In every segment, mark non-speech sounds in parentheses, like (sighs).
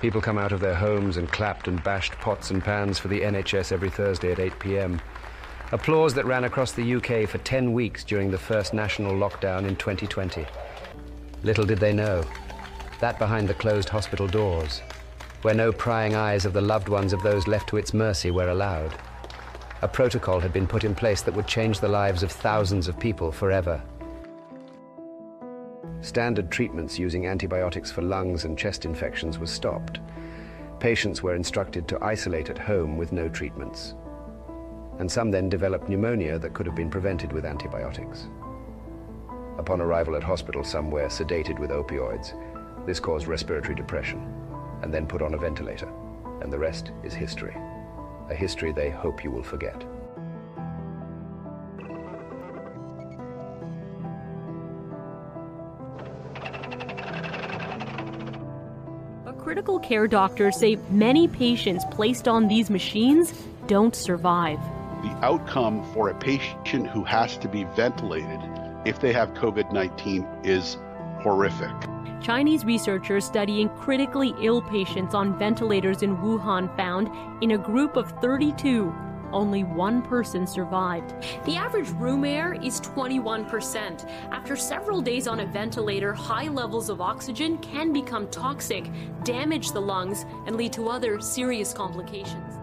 People come out of their homes and clapped and bashed pots and pans for the NHS every Thursday at 8 p.m. Applause that ran across the UK for 10 weeks during the first national lockdown in 2020. Little did they know that behind the closed hospital doors, where no prying eyes of the loved ones of those left to its mercy were allowed, a protocol had been put in place that would change the lives of thousands of people forever. Standard treatments using antibiotics for lungs and chest infections were stopped. Patients were instructed to isolate at home with no treatments. And some then developed pneumonia that could have been prevented with antibiotics. Upon arrival at hospital, some were sedated with opioids. This caused respiratory depression, and then put on a ventilator. And the rest is history. A history they hope you will forget. Critical care doctors say many patients placed on these machines don't survive. The outcome for a patient who has to be ventilated if they have COVID 19 is horrific. Chinese researchers studying critically ill patients on ventilators in Wuhan found in a group of 32, only one person survived. The average room air is 21%. After several days on a ventilator, high levels of oxygen can become toxic, damage the lungs, and lead to other serious complications.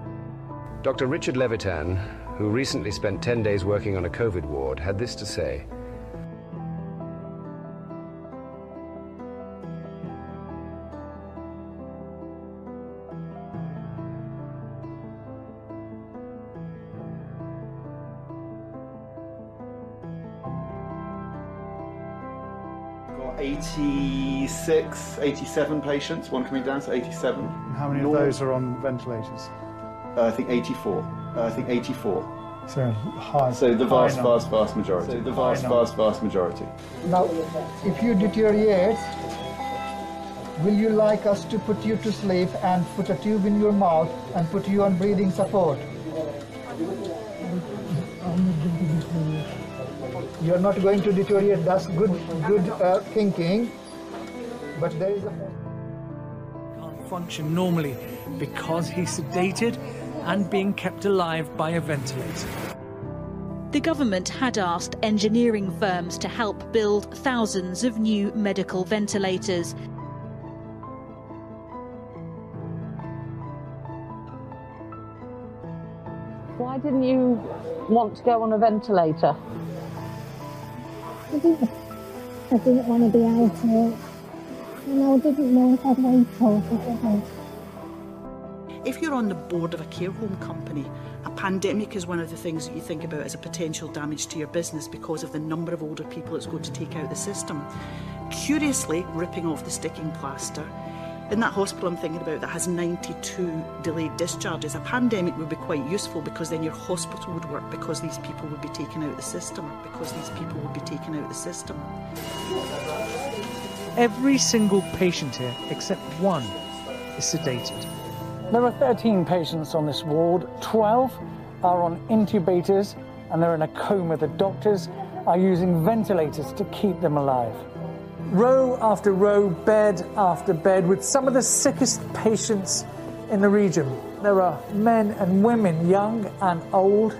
Dr. Richard Levitan, who recently spent 10 days working on a COVID ward, had this to say. 86, 87 patients, one coming down, so 87. And how many Nor- of those are on ventilators? Uh, I think 84. Uh, I think 84. So high. So the vast, number. vast, vast majority. So the vast, vast, vast majority. Now, if you deteriorate, will you like us to put you to sleep and put a tube in your mouth and put you on breathing support? You're not going to deteriorate. That's good, good uh, thinking. But there is a can't function normally because he's sedated and being kept alive by a ventilator. The government had asked engineering firms to help build thousands of new medical ventilators. Why didn't you want to go on a ventilator? I didn't, I didn't want to be out here. And I didn't know if I'd wait for it. If you're on the board of a care home company, a pandemic is one of the things that you think about as a potential damage to your business because of the number of older people it's going to take out the system. Curiously, ripping off the sticking plaster, in that hospital I'm thinking about that has 92 delayed discharges, a pandemic would be quite useful because then your hospital would work because these people would be taken out of the system, because these people would be taken out of the system. Every single patient here, except one, is sedated. There are 13 patients on this ward. 12 are on intubators and they're in a coma. The doctors are using ventilators to keep them alive. Row after row, bed after bed, with some of the sickest patients in the region. There are men and women, young and old,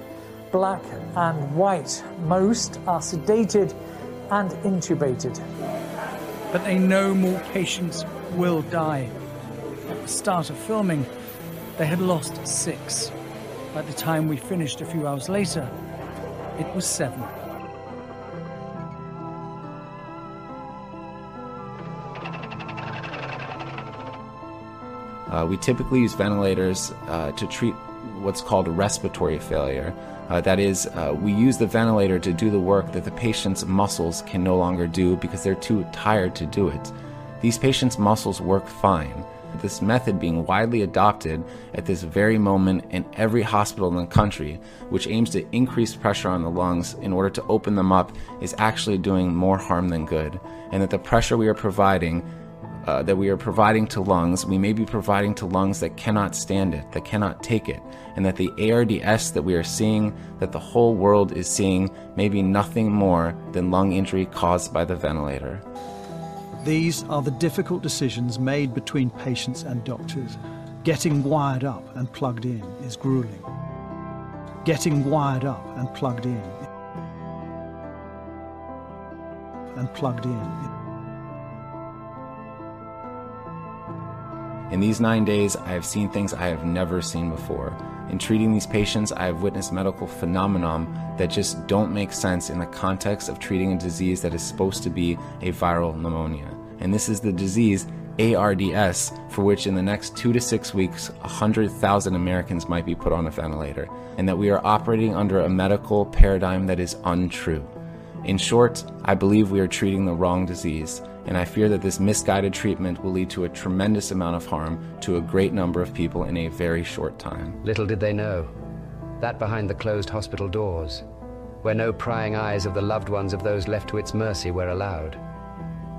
black and white. Most are sedated and intubated. But they know more patients will die. At the start of filming, they had lost six. By the time we finished a few hours later, it was seven. Uh, we typically use ventilators uh, to treat what's called respiratory failure. Uh, that is, uh, we use the ventilator to do the work that the patient's muscles can no longer do because they're too tired to do it. These patients' muscles work fine. This method being widely adopted at this very moment in every hospital in the country, which aims to increase pressure on the lungs in order to open them up, is actually doing more harm than good. And that the pressure we are providing uh, that we are providing to lungs, we may be providing to lungs that cannot stand it, that cannot take it, and that the ARDS that we are seeing, that the whole world is seeing, may be nothing more than lung injury caused by the ventilator. These are the difficult decisions made between patients and doctors. Getting wired up and plugged in is grueling. Getting wired up and plugged in and plugged in. In these nine days, I have seen things I have never seen before. In treating these patients, I have witnessed medical phenomenon that just don't make sense in the context of treating a disease that is supposed to be a viral pneumonia. And this is the disease ARDS, for which in the next two to six weeks, 100,000 Americans might be put on a ventilator, and that we are operating under a medical paradigm that is untrue. In short, I believe we are treating the wrong disease, and I fear that this misguided treatment will lead to a tremendous amount of harm to a great number of people in a very short time. Little did they know that behind the closed hospital doors, where no prying eyes of the loved ones of those left to its mercy were allowed,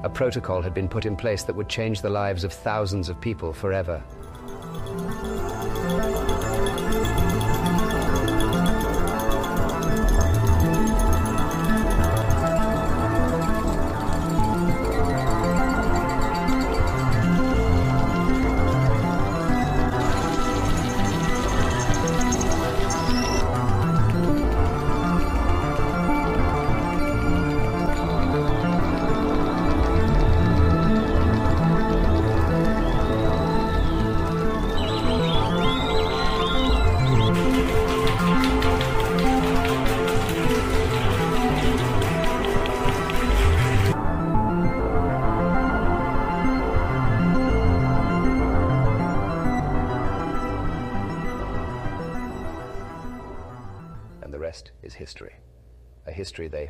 a protocol had been put in place that would change the lives of thousands of people forever.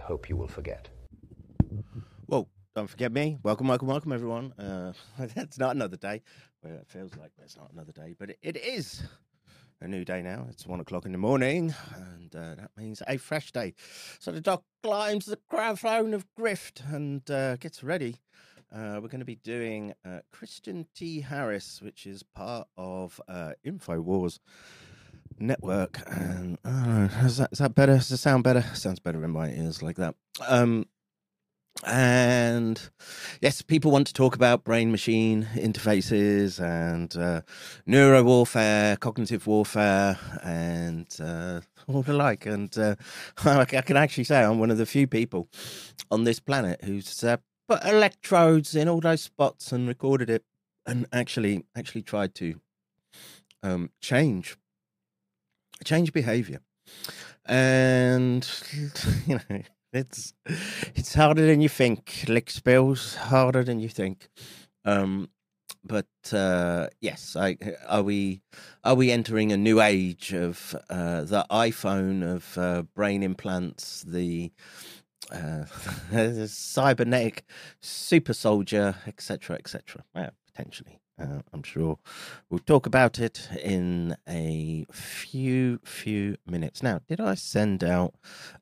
Hope you will forget. Well, don't forget me. Welcome, welcome, welcome, everyone. Uh, (laughs) it's not another day. Well, it feels like it's not another day, but it, it is a new day now. It's one o'clock in the morning, and uh, that means a fresh day. So the doc climbs the crown of grift and uh, gets ready. Uh, we're going to be doing uh, Kristan T. Harris, which is part of uh, InfoWars network. And uh, is that is that better? Does it sound better? Sounds better in my ears like that. Um, and yes, people want to talk about brain machine interfaces and uh, neuro warfare, cognitive warfare, and uh, all the like. And uh, (laughs) I can actually say I'm one of the few people on this planet who's uh, put electrodes in all those spots and recorded it, and actually actually tried to um, change change behavior. And (laughs) you know it's it's harder than you think. Lick spells, harder than you think. Um, but uh, yes, I, are we are we entering a new age of uh, the iPhone of uh, brain implants, the uh, (laughs) cybernetic super soldier, etc., etc. Yeah, potentially. Uh, I'm sure we'll talk about it in a few few minutes. Now, did I send out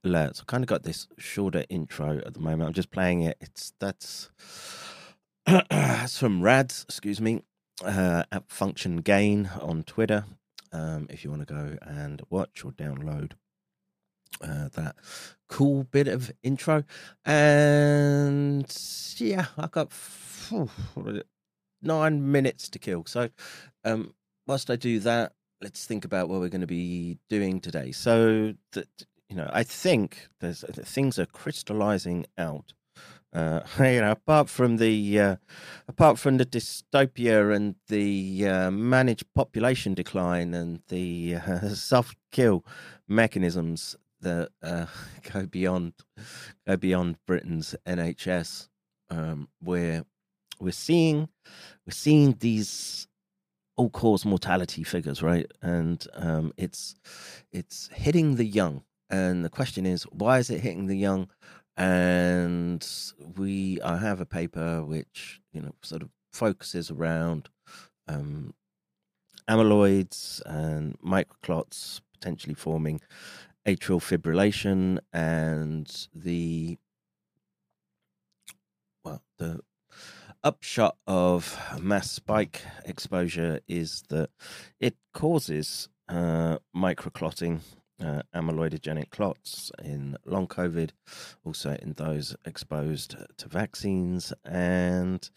alerts? I kind of got this shorter intro at the moment. I'm just playing it. It's that's (clears throat) that's from Rads, excuse me, uh, at Function Gain on Twitter. Um, if you want to go and watch or download uh, that cool bit of intro, and yeah, I got. Phew, nine minutes to kill. So, um, whilst I do that, let's think about what we're going to be doing today. So, that you know, I think there's things are crystallizing out. Uh, (laughs) you know, apart from the uh, apart from the dystopia and the uh, managed population decline and the uh, (laughs) soft kill mechanisms that uh, (laughs) go beyond go beyond Britain's NHS, um, where we're seeing we're seeing these all cause mortality figures, right? And um, it's it's hitting the young. And the question is, why is it hitting the young? And we I have a paper which you know sort of focuses around um, amyloids and microclots potentially forming atrial fibrillation and the well the upshot of mass spike exposure is that it causes uh, microclotting uh, amyloidogenic clots in long COVID, also in those exposed to vaccines, and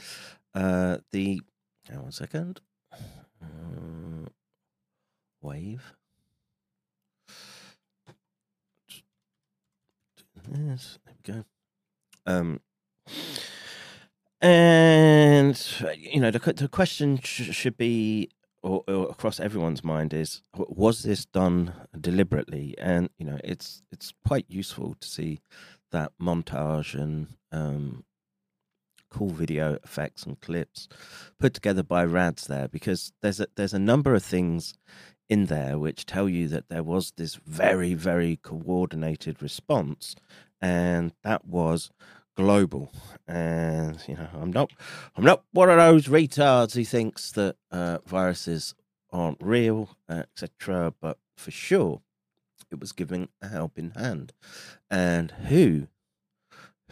uh, the hang on one second uh, wave. Yes, there we go. Um, and you know the the question sh- should be or, or, across everyone's mind is was this done deliberately? And you know it's it's quite useful to see that montage and um, cool video effects and clips put together by rads there because there's a there's a number of things in there which tell you that there was this very very coordinated response and that was global. And you know, I'm not I'm not one of those retards who thinks that uh, viruses aren't real, etc. But for sure, it was giving a helping hand. And who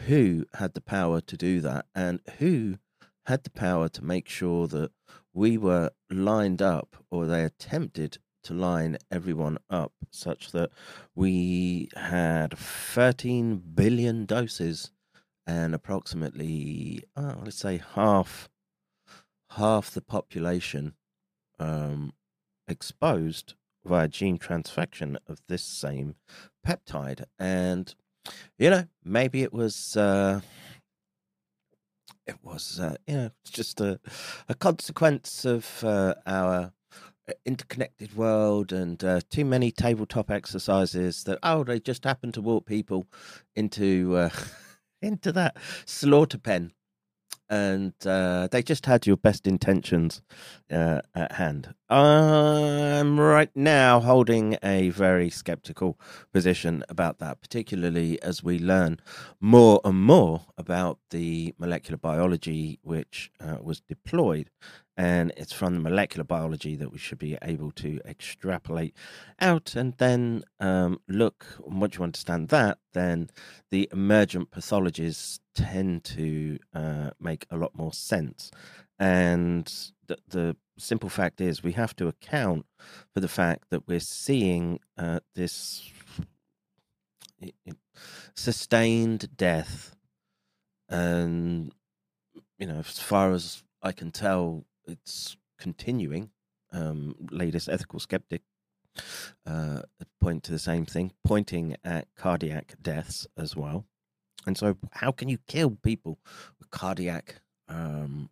who had the power to do that, and who had the power to make sure that we were lined up, or they attempted to line everyone up such that we had 13 billion doses and approximately oh, let's say half half the population um, exposed via gene transfection of this same peptide. And you know maybe it was uh, it was uh, you know just a, a consequence of uh, our interconnected world and uh, too many tabletop exercises that oh they just happen to walk people into uh, (laughs) into that slaughter pen and uh, they just had your best intentions uh, at hand. I'm right now holding a very skeptical position about that, particularly as we learn more and more about the molecular biology which uh, was deployed and it's from the molecular biology that we should be able to extrapolate out and then um, look once you understand that then the emergent pathologies tend to uh, make a lot more sense and the, the, simple fact is we have to account for the fact that we're seeing uh, this sustained death and you know as far as i can tell it's continuing. Um, latest ethical skeptic uh, point to the same thing, pointing at cardiac deaths as well. And so, how can you kill people with cardiac um,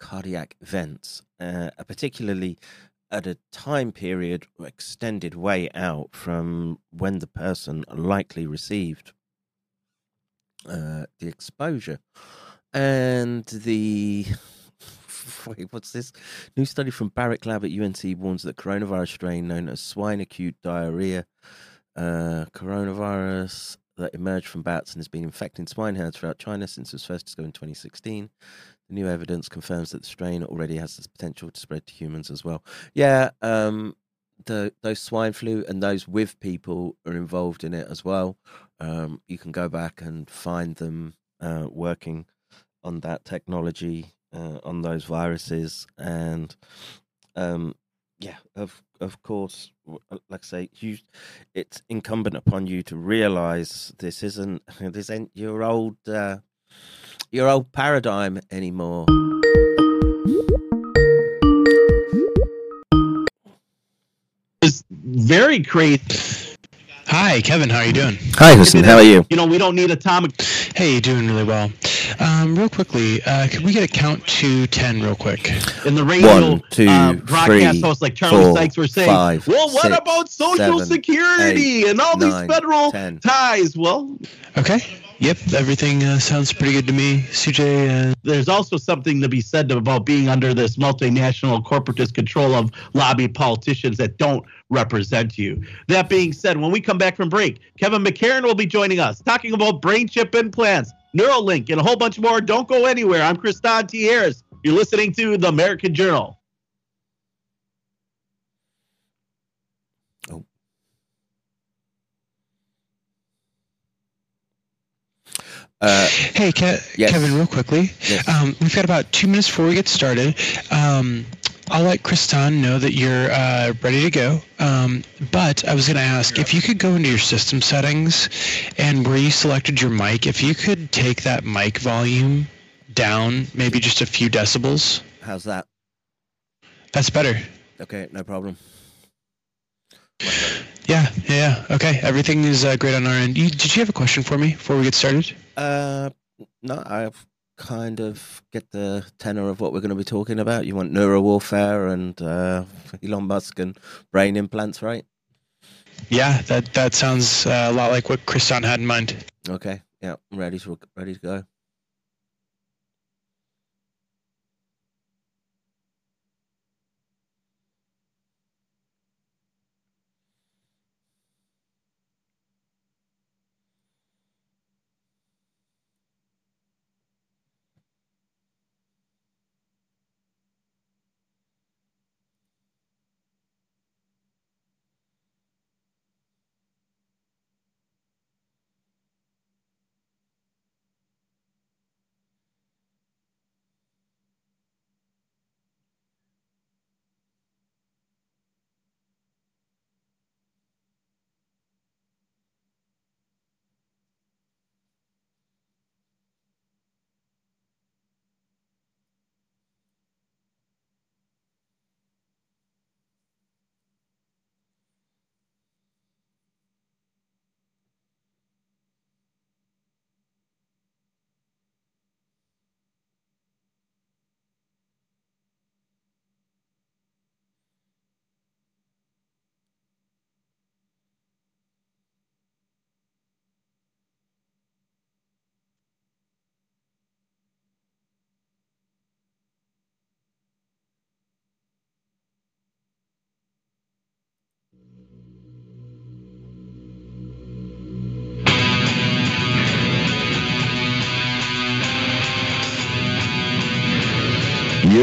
cardiac events, uh, particularly at a time period extended way out from when the person likely received uh, the exposure, and the (laughs) wait, what's this? New study from Baric Lab at UNC warns that coronavirus strain known as swine acute diarrhea, uh, coronavirus that emerged from bats and has been infecting swine herds throughout China since it was first discovered in 2016. New evidence confirms that the strain already has the potential to spread to humans as well. Yeah, um, the those swine flu and those with people are involved in it as well. Um, you can go back and find them uh, working on that technology uh, on those viruses, and um, yeah, of of course, uh, like I say, you, it's incumbent upon you to realize this isn't (laughs) this ain't your old uh, your old paradigm anymore. It's very crazy Hi, Kevin. How are you doing? Hi, Hussein. How are you? You know, we don't need atomic. Hey, doing really well. Um, real quickly, uh, could we get a count to ten, real quick? In the radio One, two, uh, broadcast three, hosts like Charlie four, Sykes were saying, five, "Well, what six, about Social seven, Security eight, and all nine, these federal ten. ties?" Well, Okay. Yep. Everything uh, sounds pretty good to me, CJ. Uh, there's also something to be said about being under this multinational corporatist control of lobby politicians that don't represent you. That being said, when we come back from break, Kevin McCairn will be joining us talking about brain chip implants, Neuralink, and a whole bunch more. Don't go anywhere. I'm Kristan T. Harris. You're listening to the American Journal. Uh, hey, Ke- yes. Kevin. Real quickly, Yes. um, we've got about two minutes before we get started. Um, I'll let Kristan know that you're uh, ready to go. Um, but I was going to ask if you could go into your system settings and where you selected your mic, if you could take that mic volume down maybe just a few decibels. How's that? That's better. Okay, no problem. Yeah, yeah. Okay, everything is uh, great on our end. You, did you have a question for me before we get started? Uh, no, I've kind of get the tenor of what we're going to be talking about. You want neuro warfare and uh, Elon Musk and brain implants, right? Yeah, that that sounds uh, a lot like what Kristan had in mind. Okay, yeah, I'm ready to ready to go.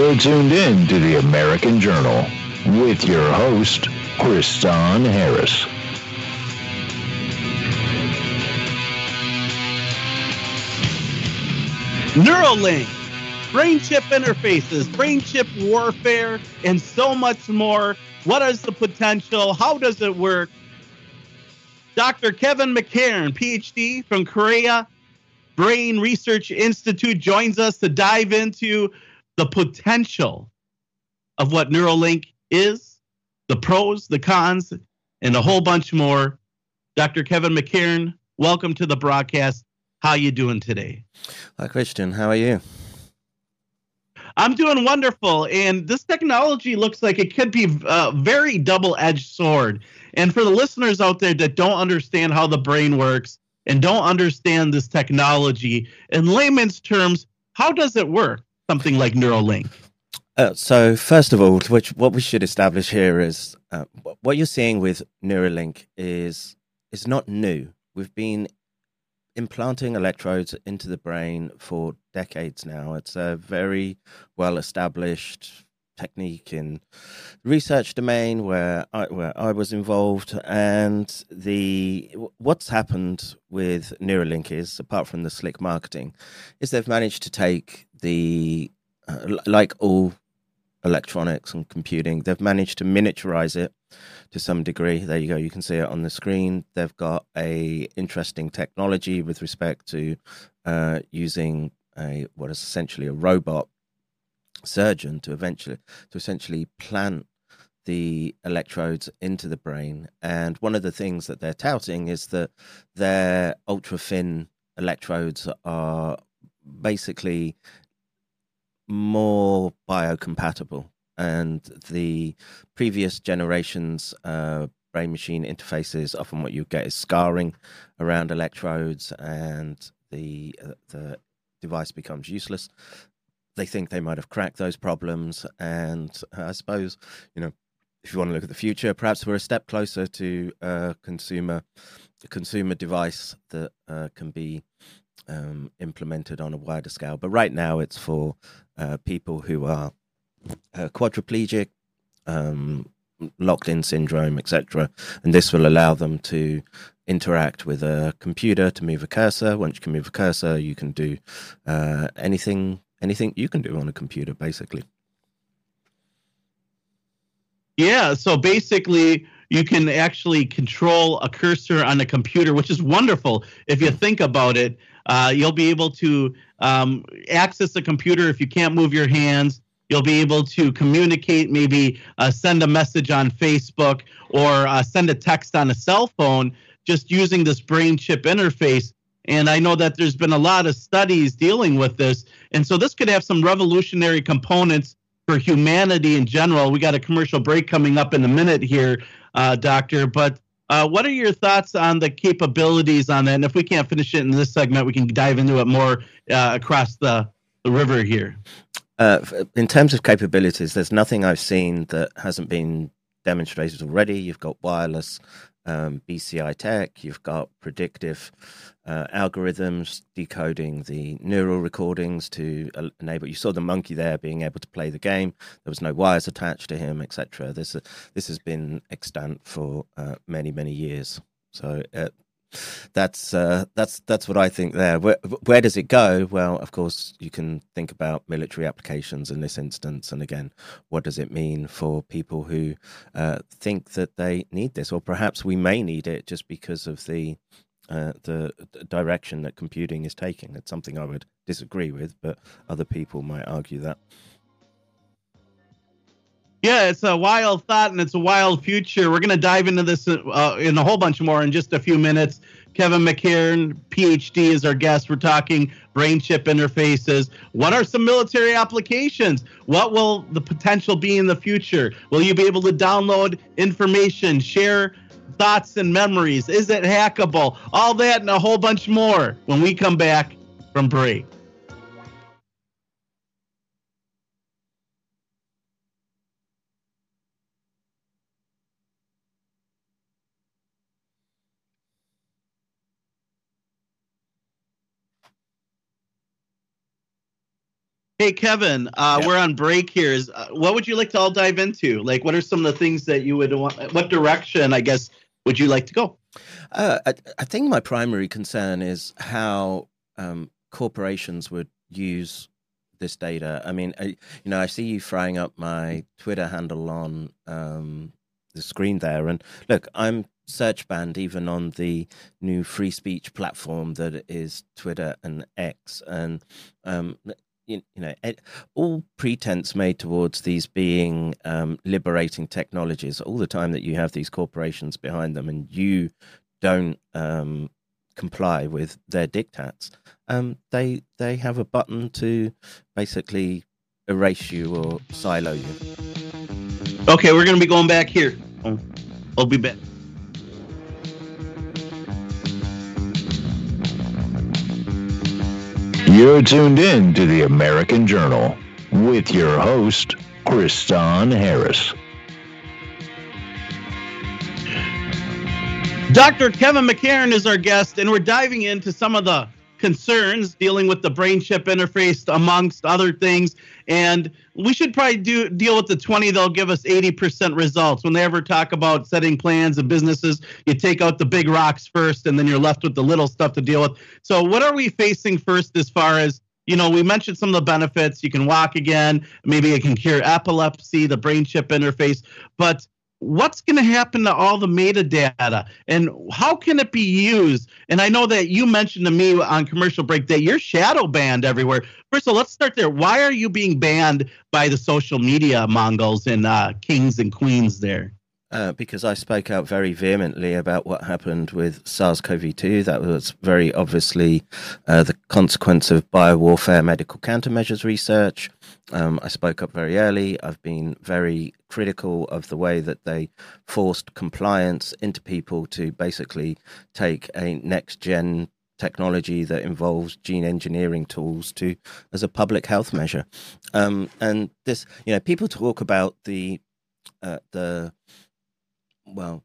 You're tuned in to the American Journal with your host, Kristan Harris. Neuralink, brain chip interfaces, brain chip warfare, and so much more. What is the potential? How does it work? Dr. Kevin McCairn, PhD from Korea Brain Research Institute, joins us to dive into the potential of what Neuralink is, the pros, the cons, and a whole bunch more. Dr. Kevin McCairn, welcome to the broadcast. How you doing today? Hi, Kristan. How are you? I'm doing wonderful, and this technology looks like it could be a very double-edged sword. And for the listeners out there that don't understand how the brain works and don't understand this technology, in layman's terms, how does it work? Something like Neuralink. Uh, so, first of all, which what we should establish here is uh, what you're seeing with Neuralink is is not new. We've been implanting electrodes into the brain for decades now. It's a very well established technique in research domain where I, where I was involved and the what's happened with Neuralink is apart from the slick marketing is they've managed to take the uh, like all electronics and computing they've managed to miniaturize it to some degree. There you go. You can see it on the screen. They've got a interesting technology with respect to uh, using a what is essentially a robot surgeon to eventually to essentially plant the electrodes into the brain. And one of the things that they're touting is that their ultra thin electrodes are basically more biocompatible. And the previous generations uh, brain machine interfaces often what you get is scarring around electrodes and the uh, the device becomes useless. They think they might have cracked those problems. And i suppose you know if you want to look at the future perhaps we're a step closer to a consumer a consumer device that uh, can be um, implemented on a wider scale but right now it's for uh, people who are uh, quadriplegic, um, locked in syndrome, etc. And this will allow them to interact with a computer to move a cursor. Once you can move a cursor, you can do uh, anything anything you can do on a computer, basically. Yeah, so basically, you can actually control a cursor on a computer, which is wonderful if you think about it. Uh, you'll be able to um, access a computer if you can't move your hands. You'll be able to communicate, maybe uh, send a message on Facebook or uh, send a text on a cell phone just using this brain chip interface. And I know that there's been a lot of studies dealing with this. And so this could have some revolutionary components for humanity in general. We got a commercial break coming up in a minute here, uh, Doctor. But uh, what are your thoughts on the capabilities on that? And if we can't finish it in this segment, we can dive into it more uh, across the, the river here. Uh, in terms of capabilities, there's nothing I've seen that hasn't been demonstrated already. You've got wireless um, BCI tech, you've got predictive uh, algorithms decoding the neural recordings to enable. You saw the monkey there being able to play the game. There was no wires attached to him, etc. This this has been extant for uh, many many years. So uh, that's uh, that's that's what I think there. Where, where does it go? Well, of course, you can think about military applications in this instance, and again, what does it mean for people who uh, think that they need this, or perhaps we may need it just because of the uh, the, direction that computing is taking. It's something I would disagree with, but other people might argue that. Yeah, it's a wild thought and it's a wild future. We're going to dive into this uh, in a whole bunch more in just a few minutes. Kevin McCairn, PhD, is our guest. We're talking brain chip interfaces. What are some military applications? What will the potential be in the future? Will you be able to download information, share thoughts and memories? Is it hackable? All that and a whole bunch more when we come back from break. Hey Kevin, uh, yeah. we're on break here. Is uh, what would you like to all dive into? Like, what are some of the things that you would want? What direction, I guess, would you like to go? Uh, I, I, think my primary concern is how um, corporations would use this data. I mean, I, you know, I see you frying up my Twitter handle on um, the screen there, and look, I'm search banned even on the new free speech platform that is Twitter and X, and um, you, you know, all pretense made towards these being um, liberating technologies, all the time that you have these corporations behind them and you don't um, comply with their diktats, um, they they have a button to basically erase you or silo you. Okay, we're to be going back here. I'll be back. You're tuned in to the American Journal with your host, Kristan Harris. Dr. Kevin McCairn is our guest, and we're diving into some of the concerns dealing with the brain chip interface, amongst other things. And we should probably do deal with the 20. They'll give us 80% results. When they ever talk about setting plans and businesses, you take out the big rocks first, and then you're left with the little stuff to deal with. So, what are we facing first as far as you know, we mentioned some of the benefits. You can walk again. Maybe it can cure epilepsy, the brain chip interface. But what's going to happen to all the metadata and how can it be used and i know that you mentioned to me on commercial break that you're shadow banned everywhere first of all let's start there why are you being banned by the social media mongols and uh, kings and queens there uh, because I spoke out very vehemently about what happened with SARS CoV 2. That was very obviously uh, the consequence of biowarfare medical countermeasures research. Um, I spoke up very early. I've been very critical of the way that they forced compliance into people to basically take a next gen technology that involves gene engineering tools to as a public health measure. Um, and this, you know, people talk about the uh, the well,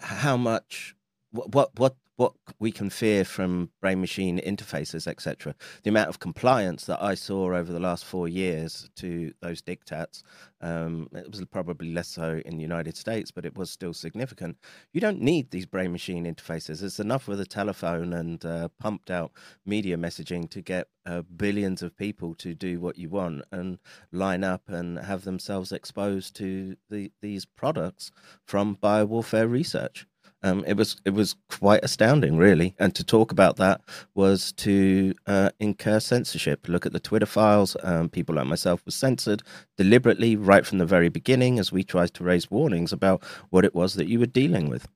how much what what what we can fear from brain machine interfaces, etc. The amount of compliance that I saw over the last four years to those diktats, um, it was probably less so in the United States, but it was still significant. You don't need these brain machine interfaces. It's enough with a telephone and uh, pumped out media messaging to get uh, billions of people to do what you want and line up and have themselves exposed to the, these products from biowarfare research. Um, it was it was quite astounding, really. And to talk about that was to uh, incur censorship. Look at the Twitter files. Um, people like myself were censored deliberately right from the very beginning, as we tried to raise warnings about what it was that you were dealing with.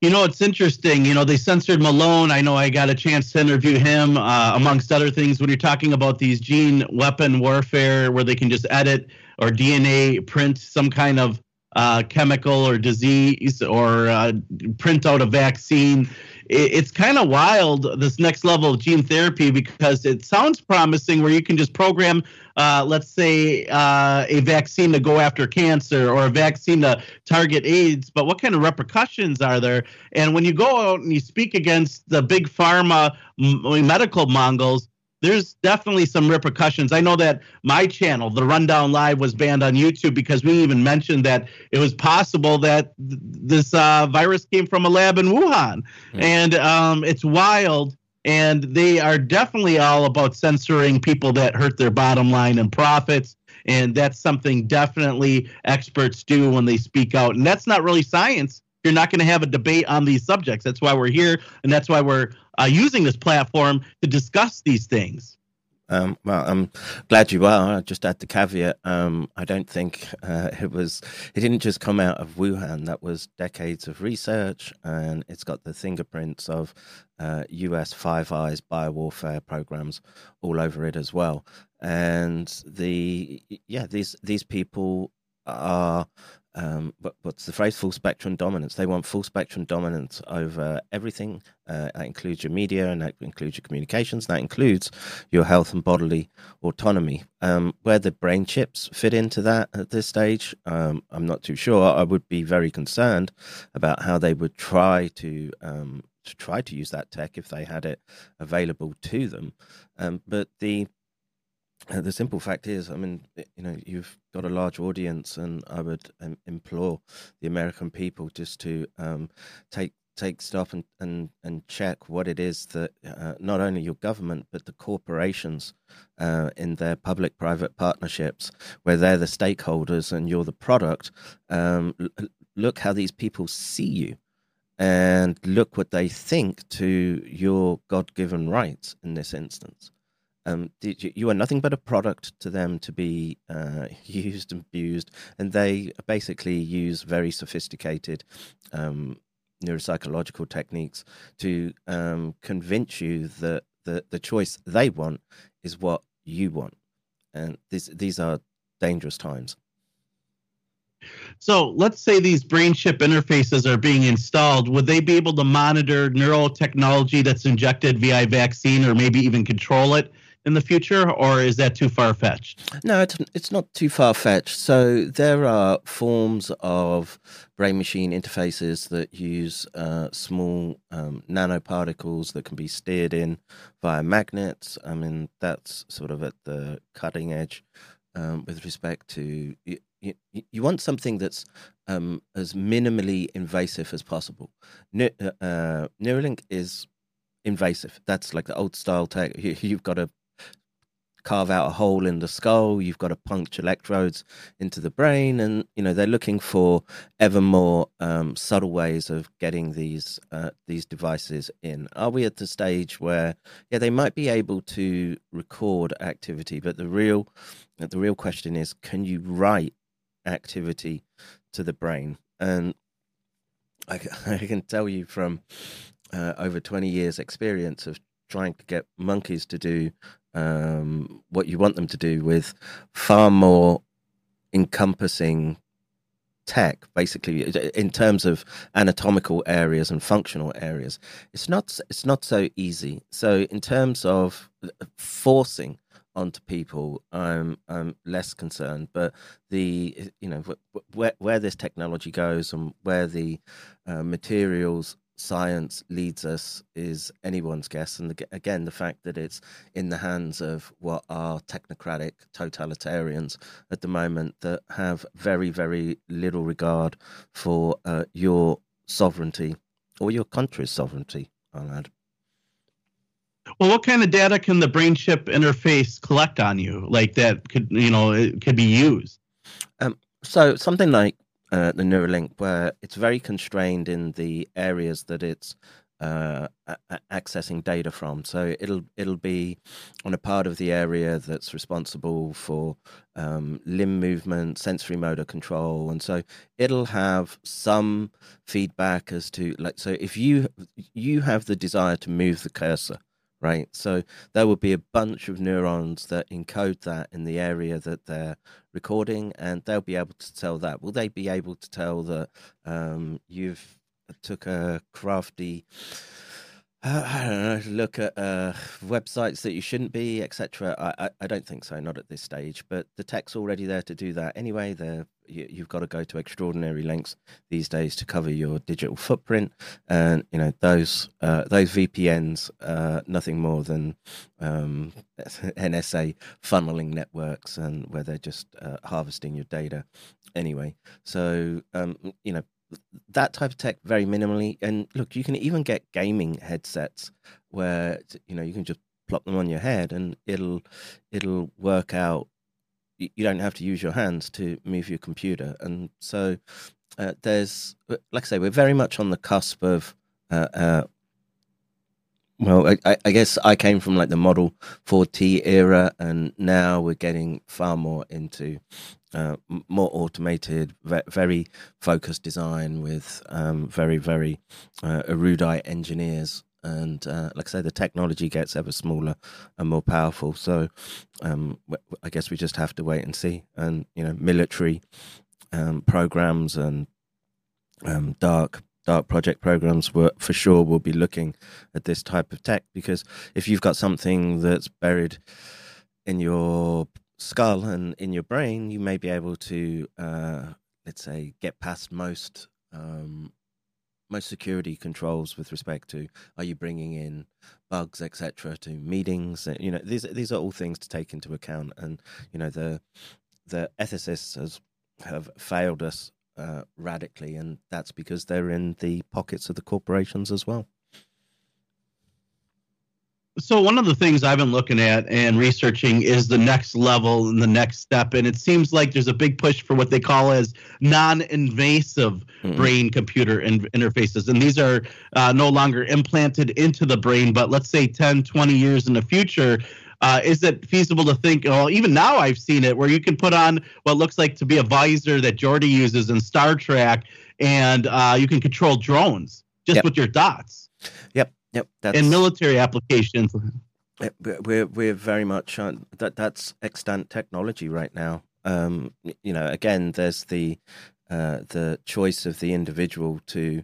You know, it's interesting. You know, they censored Malone. I know I got a chance to interview him, uh, amongst other things, when you're talking about these gene weapon warfare where they can just edit or DNA print some kind of uh, chemical or disease or uh, print out a vaccine. It, it's kind of wild, this next level of gene therapy, because it sounds promising where you can just program, uh, let's say, uh, a vaccine to go after cancer or a vaccine to target AIDS. But what kind of repercussions are there? And when you go out and you speak against the big pharma medical mongols, there's definitely some repercussions. I know that my channel, the Rundown Live, was banned on YouTube because we even mentioned that it was possible that th- this uh, virus came from a lab in Wuhan, mm. and um, it's wild. And they are definitely all about censoring people that hurt their bottom line and profits. And that's something definitely experts do when they speak out. And that's not really science. You're not going to have a debate on these subjects. That's why we're here, and that's why we're uh, using this platform to discuss these things. Um, well, I'm glad you are. I just add the caveat. Um, I don't think uh, it was. It didn't just come out of Wuhan. That was decades of research, and it's got the fingerprints of uh, U.S. Five Eyes biowarfare programs all over it as well. And the yeah, these these people are um, but what's the phrase full spectrum dominance they want full spectrum dominance over everything uh, that includes your media and that includes your communications that includes your health and bodily autonomy. Um, where the brain chips fit into that at this stage um, i'm not too sure. I would be very concerned about how they would try to um, to try to use that tech if they had it available to them. Um, but the uh, the simple fact is, I mean, you know, you've got a large audience, and I would um, implore the American people just to um, take take stop and, and, and check what it is that uh, not only your government but the corporations uh, in their public-private partnerships, where they're the stakeholders and you're the product, um, look how these people see you and look what they think to your God-given rights in this instance. Um, you are nothing but a product to them to be uh, (laughs) used and abused, and they basically use very sophisticated um, neuropsychological techniques to um, convince you that the, the choice they want is what you want. And this, these are dangerous times. So let's say these brain chip interfaces are being installed. Would they be able to monitor neural technology that's injected via vaccine or maybe even control it in the future, or is that too far fetched? No, it's it's not too far fetched. So there are forms of brain machine interfaces that use uh, small um, nanoparticles that can be steered in via magnets. I mean, that's sort of at the cutting edge um, with respect to. You, you, want something that's um, as minimally invasive as possible. Ne- uh, uh Neuralink is invasive. That's like the old style tech. (laughs) You, have got to carve out a hole in the skull. You've got to puncture electrodes into the brain, and you know they're looking for ever more um, subtle ways of getting these uh, these devices in. Are we at the stage where yeah they might be able to record activity, but the real the real question is can you write activity to the brain? And I, (laughs) I can tell you from uh, over 20 years experience of trying to get monkeys to do um, what you want them to do with far more encompassing tech basically in terms of anatomical areas and functional areas it's not it's not so easy so in terms of forcing onto people, I'm I'm less concerned. But the you know where where this technology goes and where the uh, materials science leads us is anyone's guess. And again, the fact that it's in the hands of what are technocratic totalitarians at the moment that have very, very little regard for uh, your sovereignty or your country's sovereignty, I'll add. Well, what kind of data can the brain chip interface collect on you? Like that could, you know, it could be used. Um, so something like uh, the Neuralink, where it's very constrained in the areas that it's uh, a- accessing data from. So it'll it'll be on a part of the area that's responsible for um, limb movement, sensory motor control, and so it'll have some feedback as to like so if you you have the desire to move the cursor right? So there will be a bunch of neurons that encode that in the area that they're recording, and they'll be able to tell that. Will they be able to tell that um, you've took a crafty uh, I don't know, look at uh, websites that you shouldn't be, etc. I, I, I, don't think so, not at this stage. But the tech's already there to do that anyway. There, you, have got to go to extraordinary lengths these days to cover your digital footprint, and you know those uh, those VPNs, nothing more than um, (laughs) NSA funneling networks, and where they're just uh, harvesting your data anyway. So um, you know that type of tech very minimally. And look, you can even get gaming headsets where you know you can just plop them on your head and it'll it'll work out. You don't have to use your hands to move your computer, and so uh, there's, like I say, we're very much on the cusp of. Uh, uh, well, I, I, guess I came from like the Model 4T era, and now we're getting far more into uh, more automated, very focused design with um, very, very uh, erudite engineers. And uh, like I say, the technology gets ever smaller and more powerful. So um, I guess we just have to wait and see. And, you know, military um, programs and um, dark dark project programs were for sure will be looking at this type of tech because if you've got something that's buried in your skull and in your brain, you may be able to, uh, let's say, get past most um, most security controls with respect to are you bringing in bugs, etc., to meetings. Uh, you know, these these are all things to take into account, and you know the the ethicists has, have failed us uh, radically, and that's because they're in the pockets of the corporations as well so one of the things I've been looking at and researching is the next level and the next step, and it seems like there's a big push for what they call as non-invasive mm-hmm. brain-computer in- interfaces, and these are uh, no longer implanted into the brain, but let's say 10, 20 years in the future. Uh, is it feasible to think? Well, even now I've seen it where you can put on what looks like to be a visor that Geordi uses in Star Trek, and uh, you can control drones just yep. with your dots. Yep. Yep, that's, in military applications. We're we're very much on that. That's extant technology right now. Um, you know, again, there's the uh, the choice of the individual to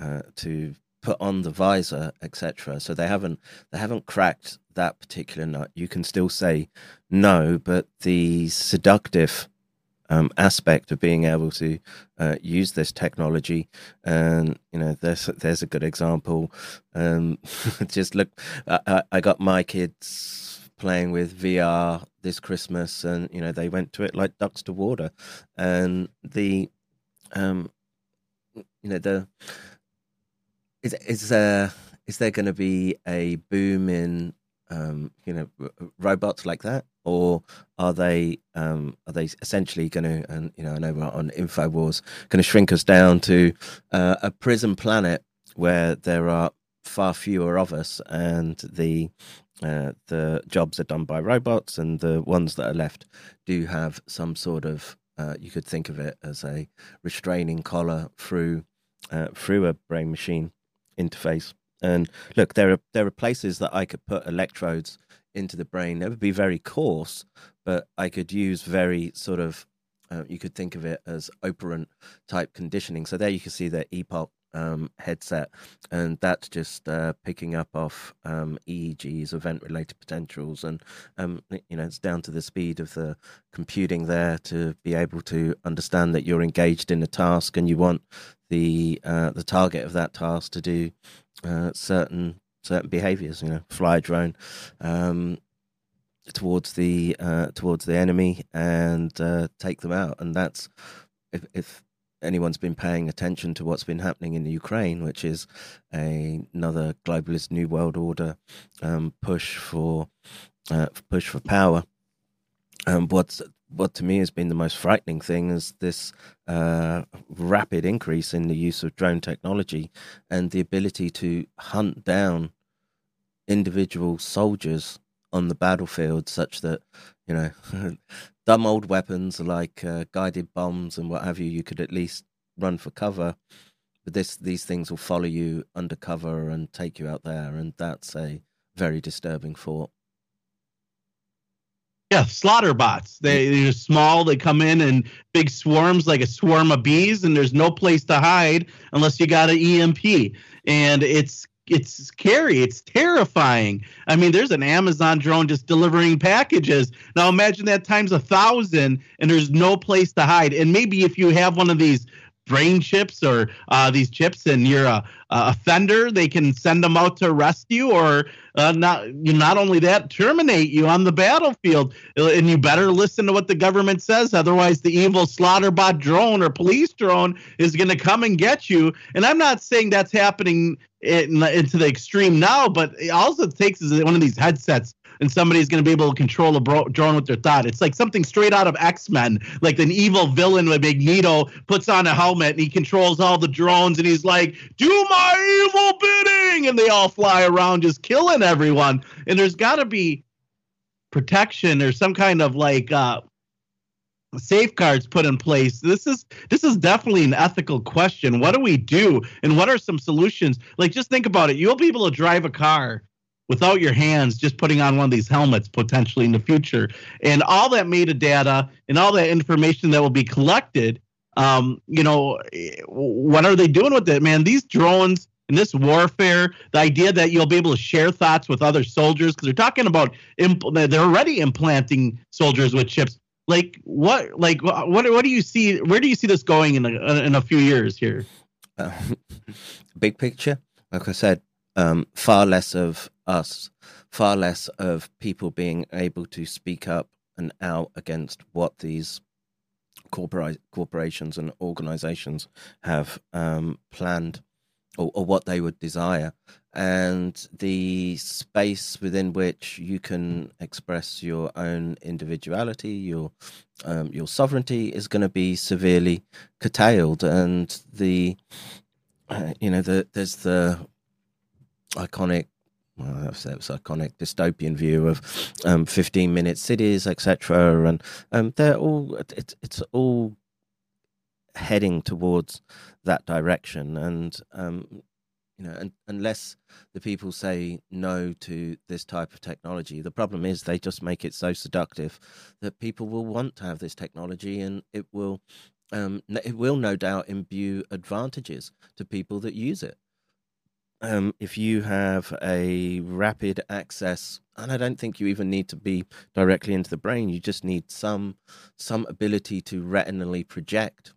uh, to put on the visor, etc. So they haven't they haven't cracked that particular nut. You can still say no, but the seductive um, aspect of being able to uh, use this technology. And you know, there's there's a good example. Um, (laughs) just look, I, I got my kids playing with VR this Christmas, and you know, they went to it like ducks to water. And the, um, you know, the is is there is there going to be a boom in um, you know robots like that? or are they um, are they essentially going to and you know I know we're on Infowars going to shrink us down to uh, a prison planet where there are far fewer of us and the uh, the jobs are done by robots and the ones that are left do have some sort of uh, you could think of it as a restraining collar through uh, through a brain machine interface and look there are there are places that I could put electrodes into the brain. It would be very coarse, but I could use very sort of, uh, you could think of it as operant type conditioning. So there you can see the EPOC um, headset, and that's just uh, picking up off um, EEGs, event-related potentials, and um, you know it's down to the speed of the computing there to be able to understand that you're engaged in a task and you want the uh, the target of that task to do uh, certain certain behaviors. You know, fly a drone. Um, towards the uh, towards the enemy and uh, take them out, and that's if, if anyone's been paying attention to what's been happening in the Ukraine, which is a, another globalist new world order um, push for uh, push for power. Um, what's what to me has been the most frightening thing is this uh, rapid increase in the use of drone technology and the ability to hunt down individual soldiers on the battlefield, such that you know (laughs) dumb old weapons like uh, guided bombs and what have you, you could at least run for cover. But this these things will follow you undercover and take you out there, and that's a very disturbing thought. Yeah, slaughter bots. They, they're small. They come in in big swarms, like a swarm of bees, and there's no place to hide unless you got an EMP. And it's it's scary. It's terrifying. I mean, there's an Amazon drone just delivering packages. Now imagine that times a thousand, and there's no place to hide. And maybe if you have one of these brain chips or uh, these chips and you're a, a offender, they can send them out to arrest you or uh, not. Not only that, terminate you on the battlefield. Uh, and you better listen to what the government says, otherwise the evil slaughterbot drone or police drone is going to come and get you. And I'm not saying that's happening in, into the extreme now, but it takes is one of these headsets and somebody's going to be able to control a bro- drone with their thought. It's like something straight out of X Men, like an evil villain with Magneto puts on a helmet and he controls all the drones and he's like, "Do my evil bidding," and they all fly around just killing everyone. And there's got to be protection or some kind of like uh, safeguards put in place. This is this is definitely an ethical question. What do we do? And what are some solutions? Like just think about it. You'll be able to drive a car without your hands just putting on one of these helmets potentially in the future. And all that metadata and all that information that will be collected um, you know what are they doing with it man? These drones and this warfare the idea that you'll be able to share thoughts with other soldiers because they're talking about impl- they're already implanting soldiers with chips. Like what like what what do you see where do you see this going in a, in a few years here? Uh, (laughs) big picture like i said um, far less of us, far less of people being able to speak up and out against what these corpora- corporations and organizations have um, planned or, or, what they would desire, and the space within which you can express your own individuality, your um, your sovereignty is going to be severely curtailed, and the uh, you know the there's the iconic well, that's, that was iconic dystopian view of um, 15 minute cities, etc. And um, they're all, it's, it's all heading towards that direction. And, um, you know, and, unless the people say no to this type of technology, the problem is they just make it so seductive that people will want to have this technology and it will, um, it will no doubt imbue advantages to people that use it um, if you have a rapid access, and I don't think you even need to be directly into the brain, you just need some some ability to retinally project,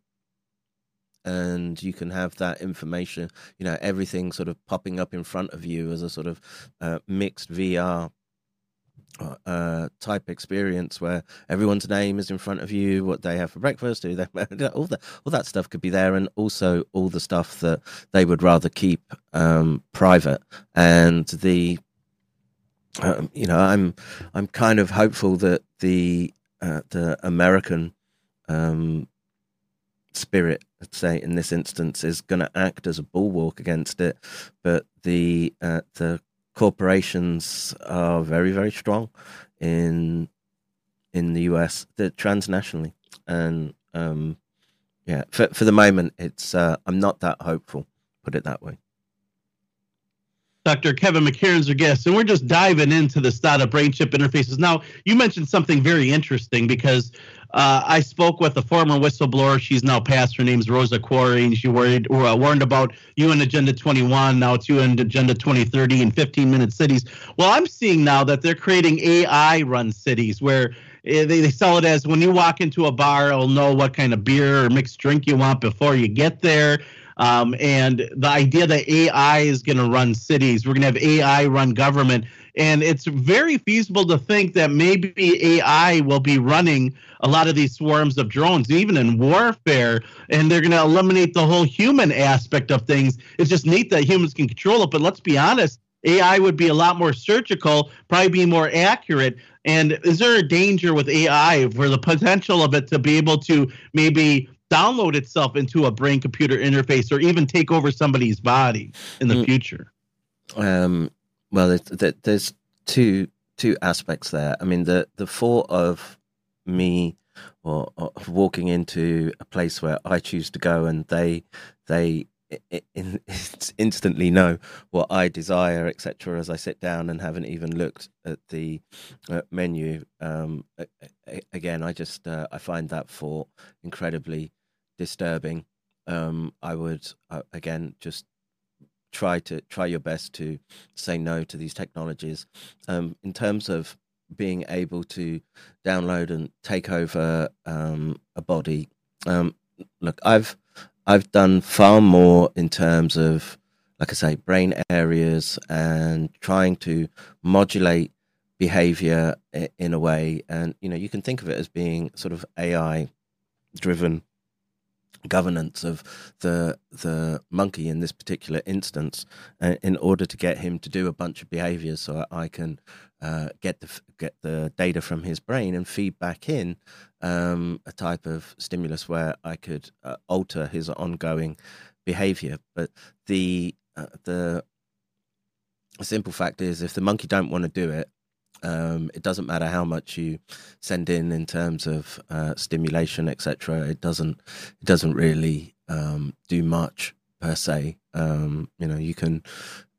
and you can have that information, you know, everything sort of popping up in front of you as a sort of uh, mixed VR uh, type experience where everyone's name is in front of you, what they have for breakfast, they, (laughs) all that, all that stuff could be there, and also all the stuff that they would rather keep um, private. And the, um, you know, I'm, I'm kind of hopeful that the, uh, the American um, spirit, let's say in this instance, is going to act as a bulwark against it, but the, uh, the corporations are very very strong in in the US, the transnationally, and um, yeah, for for the moment, it's uh, I'm not that hopeful. Put it that way. Dr. Kevin McCairn's our guest, and we're just diving into the of brain chip interfaces. Now, you mentioned something very interesting because uh, I spoke with a former whistleblower. She's now passed. Her name's Rosa Koire, and she worried, uh, warned about and Agenda 21. Now it's and Agenda 2030 and 15 minute cities. Well, I'm seeing now that they're creating AI run cities where eh, they, they sell it as when you walk into a bar, it'll know what kind of beer or mixed drink you want before you get there. Um, and the idea that AI is going to run cities, we're going to have AI run government. And it's very feasible to think that maybe AI will be running a lot of these swarms of drones, even in warfare, and they're going to eliminate the whole human aspect of things. It's just neat that humans can control it. But let's be honest, AI would be a lot more surgical, probably be more accurate. And is there a danger with AI for the potential of it to be able to maybe download itself into a brain computer interface or even take over somebody's body in the mm. future? Um, well, there's, there's two two aspects there. I mean, the the thought of me or, or, walking into a place where I choose to go and they they in, (laughs) instantly know what I desire, etc. As I sit down and haven't even looked at the uh, menu. Um, again, I just uh, I find that thought incredibly disturbing. Um, I would uh, again just try to try your best to say no to these technologies. Um, in terms of being able to download and take over um, a body, um, look, I've I've done far more in terms of, like I say, brain areas and trying to modulate behavior in a way. And, you know, you can think of it as being sort of AI driven governance of the the monkey in this particular instance uh, in order to get him to do a bunch of behaviors so I can uh, get the get the data from his brain and feed back in um, a type of stimulus where I could uh, alter his ongoing behavior. But the uh, the simple fact is, if the monkey don't want to do it, um, it doesn't matter how much you send in in terms of uh, stimulation, etc. It doesn't it doesn't really um, do much per se. Um, you know, you can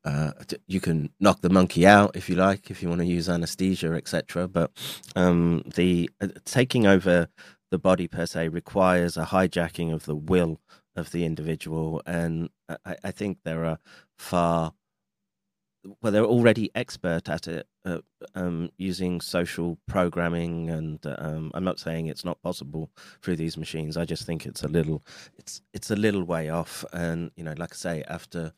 uh, you can knock the monkey out if you like, if you want to use anesthesia, etc. But um, the uh, taking over the body per se requires a hijacking of the will of the individual, and I, I think there are far well, they're already expert at it, uh, um, using social programming, and um, I'm not saying it's not possible through these machines. I just think it's a little, it's it's a little way off. And you know, like I say, after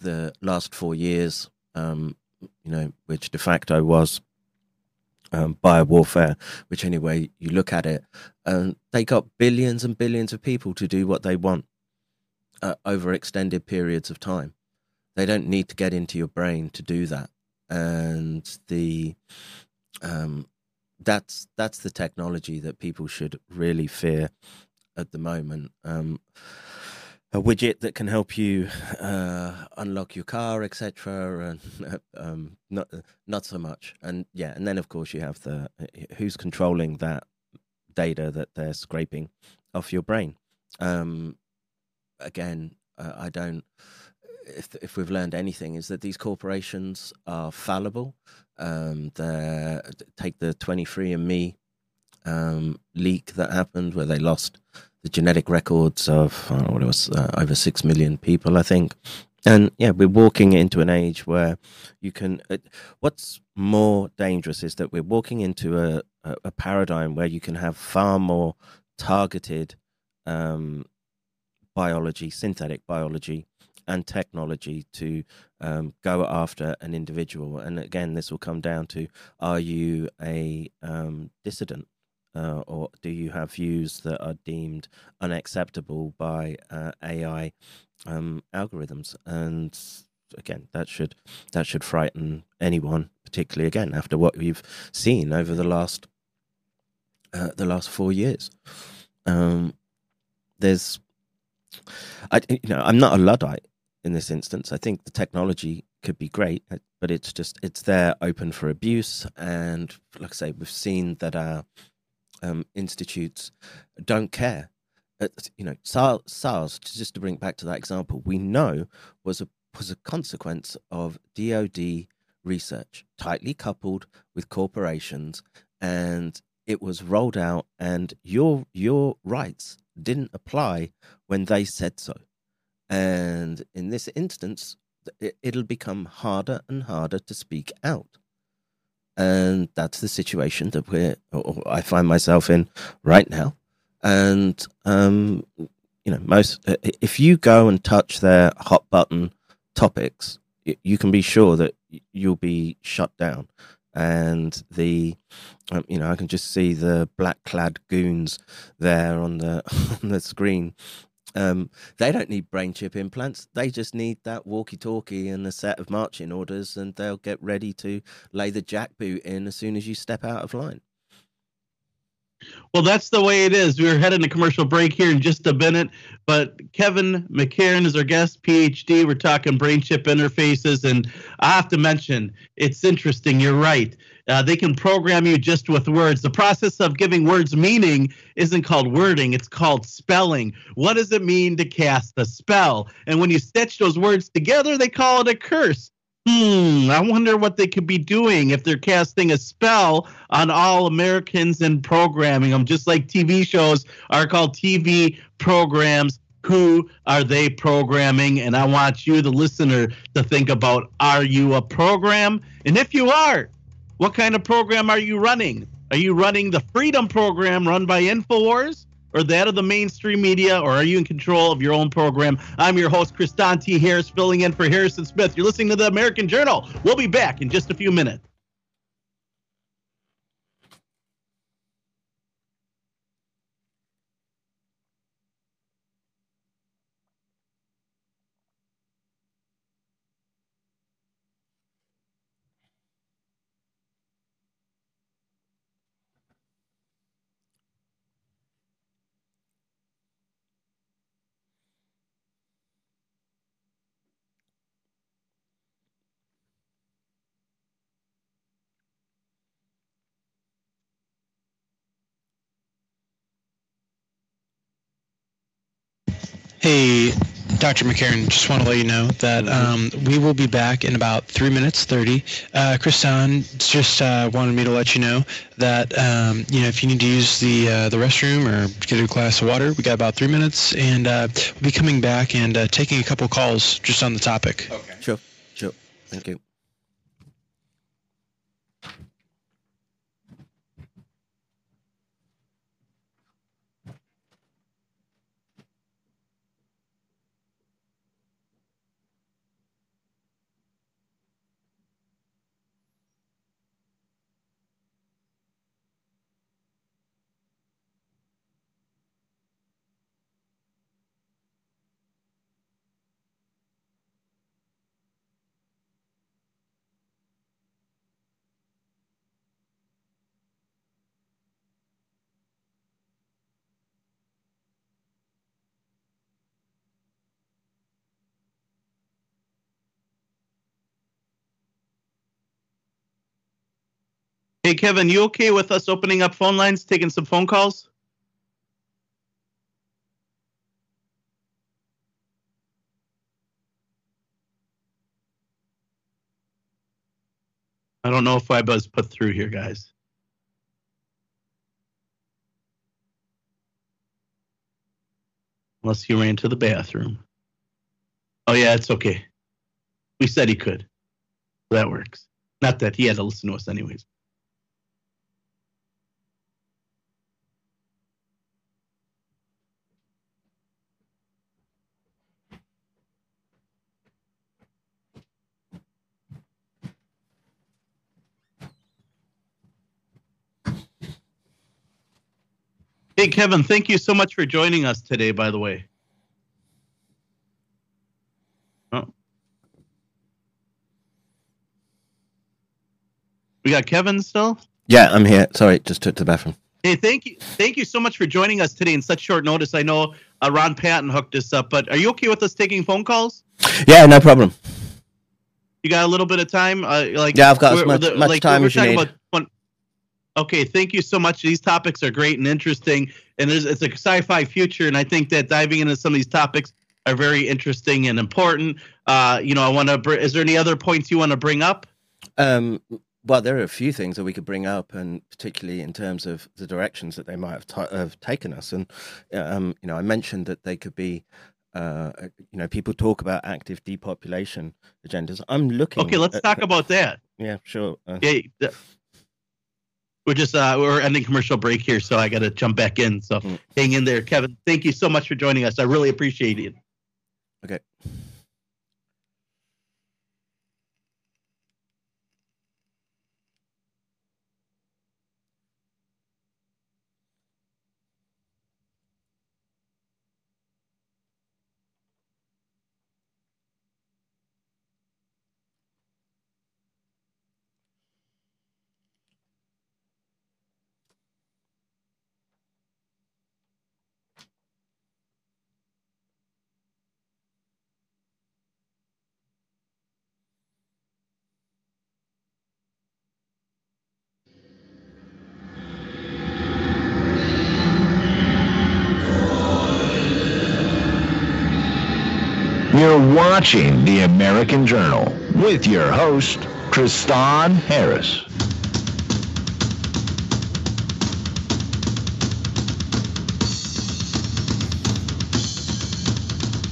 the last four years, um, you know, which de facto was um, bio warfare, which anyway you look at it, um, they got billions and billions of people to do what they want uh, over extended periods of time. They don't need to get into your brain to do that, and the um, that's that's the technology that people should really fear at the moment. Um, a widget that can help you uh, unlock your car, etc. And (laughs) um, not not so much. And yeah, and then of course you have the who's controlling that data that they're scraping off your brain. Um, again, uh, I don't. If if we've learned anything, is that these corporations are fallible. Um, take the twenty three and Me um, leak that happened where they lost the genetic records of know what it was uh, over six million people, I think. And yeah, we're walking into an age where you can. Uh, what's more dangerous is that we're walking into a, a, a paradigm where you can have far more targeted um, biology, synthetic biology, and technology to um, go after an individual. And again, this will come down to: Are you a um, dissident? uh, or do you have views that are deemed unacceptable by uh, AI um, algorithms? And again, that should that should frighten anyone, particularly again after what we've seen over the last uh, the last four years. Um, there's, I you know, I'm not a luddite in this instance. I think the technology could be great, uh, but it's just it's there open for abuse, and like I say, we've seen that our um, institutes don't care. Uh, you know, SARS, SARS, just to bring back to that example, we know was a was a consequence of DoD research, tightly coupled with corporations, and it was rolled out. And your your rights didn't apply when they said so. And in this instance, it, it'll become harder and harder to speak out. And that's the situation that we're, I find myself in right now. And, um, you know, most, if you go and touch their hot button topics, you can be sure that you'll be shut down. And the, um, you know, I can just see the black clad goons there on the (laughs) on the screen um, they don't need brain chip implants. They just need that walkie talkie and a set of marching orders, and they'll get ready to lay the jackboot in as soon as you step out of line. Well, that's the way it is. We're heading to commercial break here in just a minute, but Kevin McCairn is our guest, PhD. We're talking brain chip interfaces, and I have to mention it's interesting. You're right. Uh, they can program you just with words. The process of giving words meaning isn't called wording, it's called spelling. What does it mean to cast a spell? And when you stitch those words together, they call it a curse. Hmm, I wonder what they could be doing if they're casting a spell on all Americans and programming them, just like TV shows are called TV programs. Who are they programming? And I want you, the listener, to think about are you a program? And if you are, what kind of program are you running? Are you running the Freedom program run by InfoWars or that of the mainstream media, or are you in control of your own program? I'm your host, Kristan T. Harris, filling in for Harrison Smith. You're listening to the American Journal. We'll be back in just a few minutes. Hey, Dr. McCairn, just want to let you know that um, we will be back in about three minutes thirty. Uh, Kristan just uh, wanted me to let you know that um, you know if you need to use the uh, the restroom or get a glass of water, we got about three minutes, and uh, we'll be coming back and uh, taking a couple calls just on the topic. Okay. Sure. Sure. Thank you. Hey, Kevin, you okay with us opening up phone lines, taking some phone calls? I don't know if I was put through here, guys. Unless he ran to the bathroom. Oh, yeah, it's okay. We said he could. That works. Not that he had to listen to us, anyways. Hey, Kevin, thank you so much for joining us today, by the way. Oh. We got Kevin still? Yeah, I'm here. Sorry, just took to the bathroom. Hey, thank you, thank you so much for joining us today in such short notice. I know uh, Ron Patton hooked us up, but are you okay with us taking phone calls? Yeah, no problem. You got a little bit of time? Uh, like yeah, I've got as much, the, much like, time as you need. About, okay, thank you so much. These topics are great and interesting, and it's a sci-fi future. And I think that diving into some of these topics are very interesting and important. Uh, you know, I want to. Br- is there any other points you want to bring up? Um, well, there are a few things that we could bring up, and particularly in terms of the directions that they might have, ta- have taken us. And um, you know, I mentioned that they could be. Uh, you know, people talk about active depopulation agendas. I'm looking. Okay, let's at- talk about that. Yeah, sure. Uh, Yeah, we're just uh, we're ending commercial break here, so I got to jump back in. So Mm. hang in there, Kevin. Thank you so much for joining us. I really appreciate it. Okay. You're watching The American Journal with your host, Kristan Harris.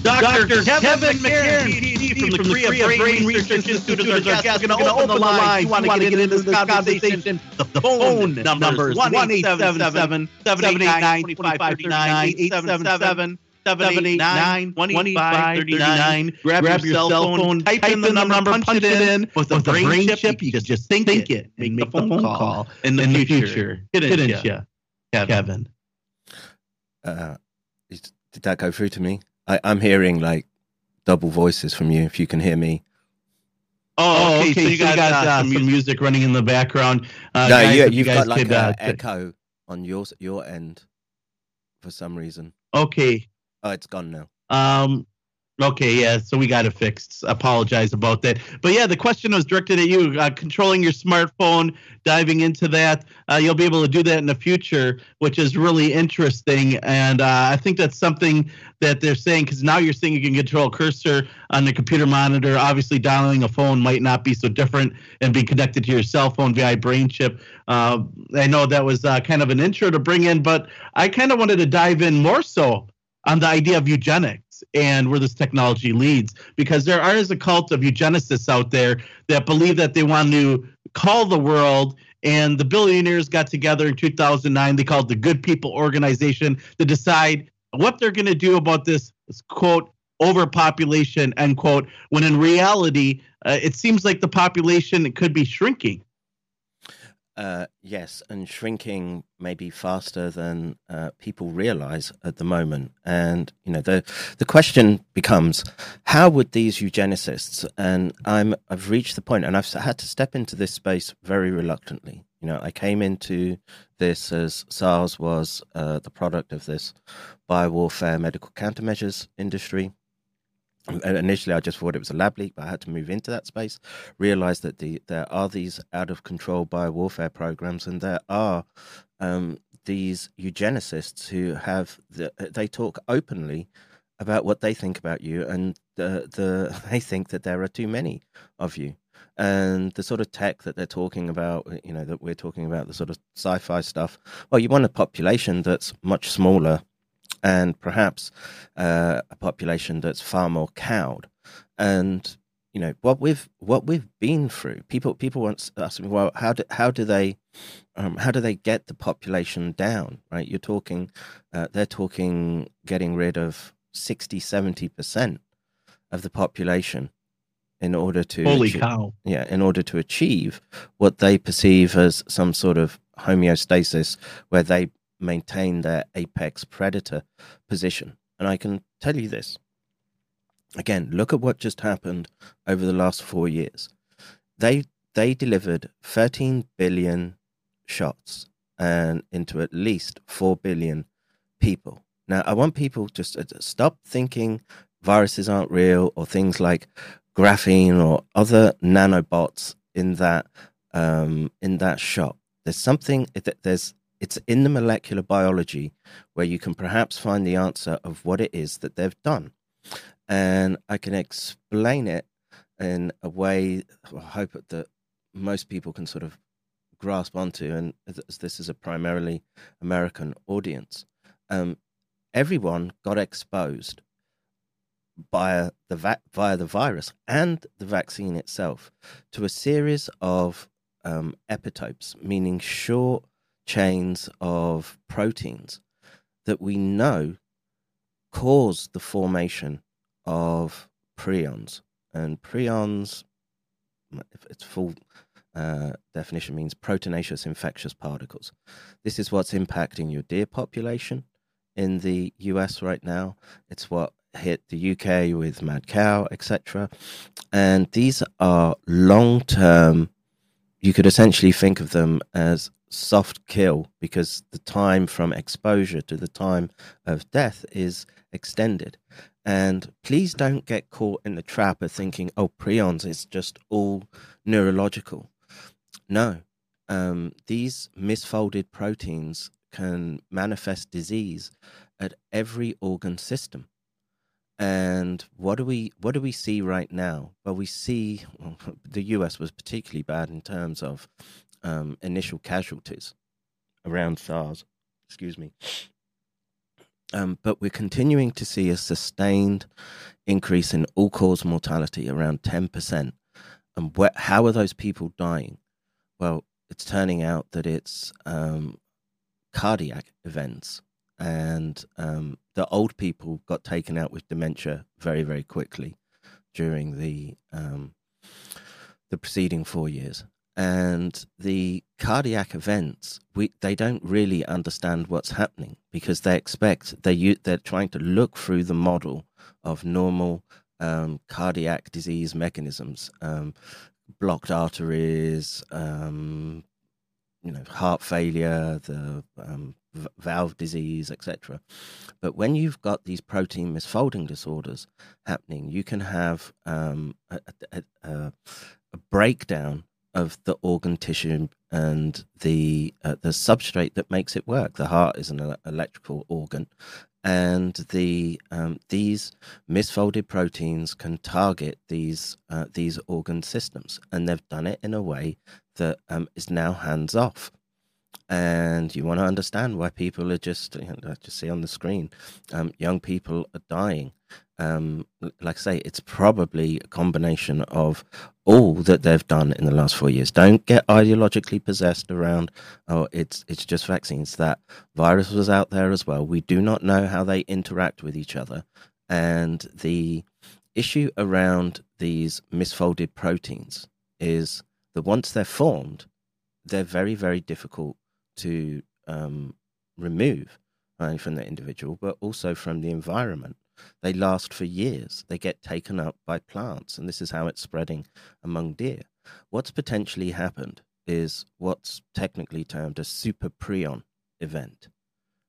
Dr. Kevin, McCairn, PhD from the Korea Brain Research Institute, is our guest. We're going to open the lines. You want to get into this conversation? The phone numbers 1-877-789-2539, 877-789-2539. Grab your cell phone, type in the number, punch it in. With a brain chip, you can just think it and make the phone call in the future. Didn't you, Kevin? uh, is- did that go through to me? I, I'm hearing like double voices from you. If you can hear me, Oh, okay. so you got, uh, some music running in the background. Uh, no, guys, you, if you've guys got like could, an uh, echo on your your end for some reason. Okay. Oh, it's gone now. Um, okay, yeah. So we got it fixed. Apologize about that. But yeah, the question was directed at you. Uh, controlling your smartphone, diving into that. Uh, you'll be able to do that in the future, which is really interesting. And uh, I think that's something that they're saying because now you're saying you can control cursor on the computer monitor. Obviously, dialing a phone might not be so different and be connected to your cell phone via brain chip. Uh, I know that was uh, kind of an intro to bring in, but I kind of wanted to dive in more so on the idea of eugenics and where this technology leads because there is a cult of eugenicists out there that believe that they want to call the world and the billionaires got together in 2009 they called the good people organization to decide what they're going to do about this, quote overpopulation end quote when in reality uh, it seems like the population could be shrinking Uh, yes, and shrinking maybe faster than uh, people realize at the moment. And you know, the the question becomes, how would these eugenicists? And I'm I've reached the point, and I've had to step into this space very reluctantly. You know, I came into this as SARS was uh, the product of this biowarfare medical countermeasures industry. Initially, I just thought it was a lab leak, but I had to move into that space, realize that the there are these out of control biowarfare programs, and there are um, these eugenicists who have the, they talk openly about what they think about you, and the the (laughs) they think that there are too many of you, and the sort of tech that they're talking about, you know, that we're talking about, the sort of sci-fi stuff. Well, you want a population that's much smaller and perhaps uh, a population that's far more cowed. And you know what we've what we've been through. People people want to ask me, well, how do how do they um, how do they get the population down? Right? You're talking, uh, they're talking getting rid of 60, 70 percent of the population in order to Holy achieve- cow. yeah in order to achieve what they perceive as some sort of homeostasis where they maintain their apex predator position. And i can tell you this. Again look at what just happened over the last 4 years. They they delivered 13 billion shots and into at least 4 billion people. Now i want people just to stop thinking viruses aren't real or things like graphene or other nanobots in that um, in that shot. There's something there's it's in the molecular biology where you can perhaps find the answer of what it is that they've done. And I can explain it in a way I hope that most people can sort of grasp onto, and this is a primarily American audience. Um, everyone got exposed via the va- via the virus and the vaccine itself to a series of um, epitopes, meaning short chains of proteins that we know cause the formation of prions. And prions, if its full uh, definition means proteinaceous infectious particles. This is what's impacting your deer population in the US right now. It's what hit the UK with mad cow, etc. And these are long term, you could essentially think of them as soft kill because the time from exposure to the time of death is extended. And please don't get caught in the trap of thinking, oh, prions is just all neurological. No, um, these misfolded proteins can manifest disease at every organ system. And what do we what do we see right now? Well, we see well, (laughs) the U.S. was particularly bad in terms of um, initial casualties around SARS. Excuse me. Um, but we're continuing to see a sustained increase in all cause mortality around 10%. And wh- how are those people dying? Well, it's turning out that it's um, cardiac events. And um, the old people got taken out with dementia very, very quickly during the um, the preceding four years and the cardiac events we they don't really understand what's happening because they expect they they're trying to look through the model of normal um, cardiac disease mechanisms um, blocked arteries um, you know heart failure the um, valve disease etc but when you've got these protein misfolding disorders happening you can have um, a, a, a, a breakdown of the organ tissue and the uh, the substrate that makes it work. The heart is an electrical organ, and the um, these misfolded proteins can target these uh, these organ systems, and they've done it in a way that um, is now hands off. And you want to understand why people are just, you know, just see on the screen, um, young people are dying um, like I say, it's probably a combination of all that they've done in the last four years. Don't get ideologically possessed around, oh, it's it's just vaccines. That virus was out there as well. We do not know how they interact with each other, and the issue around these misfolded proteins is that once they're formed, they're very very difficult to um, remove, right, from the individual, but also from the environment. They last for years. They get taken up by plants, and this is how it's spreading among deer. What's potentially happened is what's technically termed a super prion event.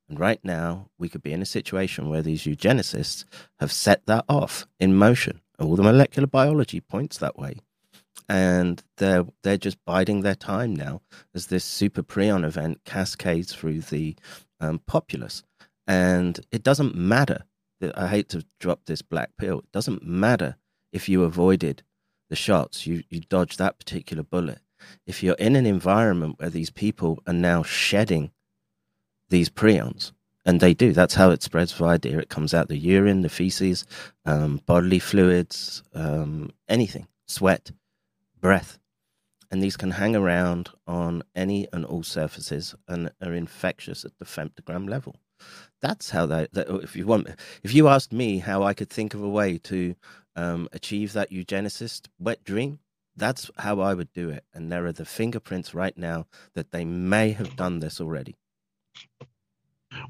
And right now, we could be in a situation where these eugenicists have set that off in motion. All the molecular biology points that way. And they're they're just biding their time now as this super prion event cascades through the um, populace. And it doesn't matter I hate to drop this black pill. It doesn't matter if you avoided the shots, you, you dodged that particular bullet. If you're in an environment where these people are now shedding these prions, and they do, that's how it spreads via deer. It comes out the urine, the feces, um, bodily fluids, um, anything, sweat, breath. And these can hang around on any and all surfaces and are infectious at the femtogram level. That's how they, that, if you want if you asked me how i could think of a way to um, achieve that eugenicist wet dream that's how i would do it. And there are the fingerprints right now that they may have done this already.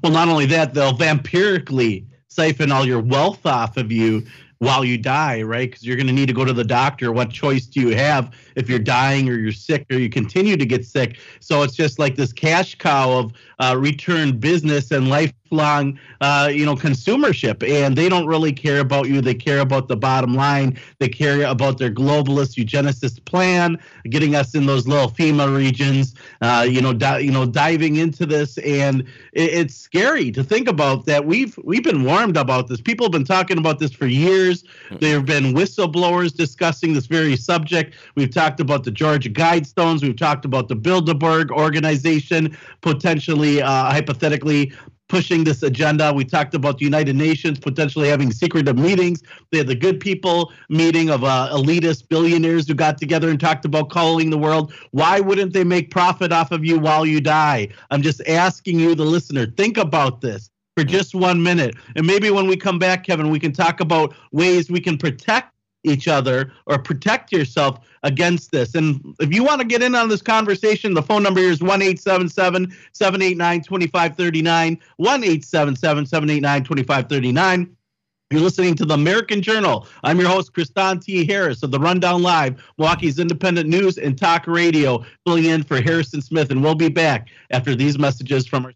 Well not only that they'll vampirically siphon all your wealth off of you while you die, right? Because you're going to need to go to the doctor. What choice do you have if you're dying or you're sick or you continue to get sick? So it's just like this cash cow of uh, return business and lifelong lifelong, uh, you know, consumership, and they don't really care about you. They care about the bottom line. They care about their globalist eugenicist plan, getting us in those little FEMA regions. Uh, you know, di- you know, diving into this, and it, it's scary to think about that. We've we've been warned about this. People have been talking about this for years. There have been whistleblowers discussing this very subject. We've talked about the Georgia Guidestones. We've talked about the Bilderberg organization potentially, uh, hypothetically, pushing this agenda. We talked about the United Nations potentially having secretive meetings. They had the good people meeting of uh, elitist billionaires who got together and talked about calling the world. Why wouldn't they make profit off of you while you die? I'm just asking you, the listener, think about this for just one minute. And maybe when we come back, Kevin, we can talk about ways we can protect each other or protect yourself against this. And if you want to get in on this conversation, the phone number here is 1 877 789 2539. 1 877 789 2539. You're listening to the American Journal. I'm your host, Kristan T. Harris of the Rundown Live, Milwaukee's independent news and talk radio, filling in for Harrison Smith. And we'll be back after these messages from our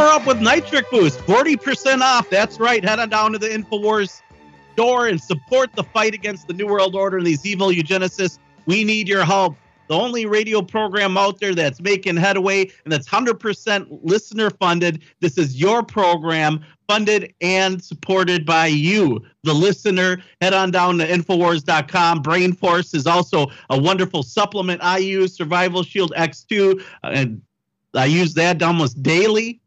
Up with Nitric Boost, 40% off. That's right. Head on down to the InfoWars store and support the fight against the New World Order and these evil eugenicists. We need your help. The only radio program out there that's making headway and that's 100% listener funded. This is your program, funded and supported by you, the listener. Head on down to Infowars.com. Brain Force is also a wonderful supplement I use, Survival Shield X2. Uh, and I use that almost daily.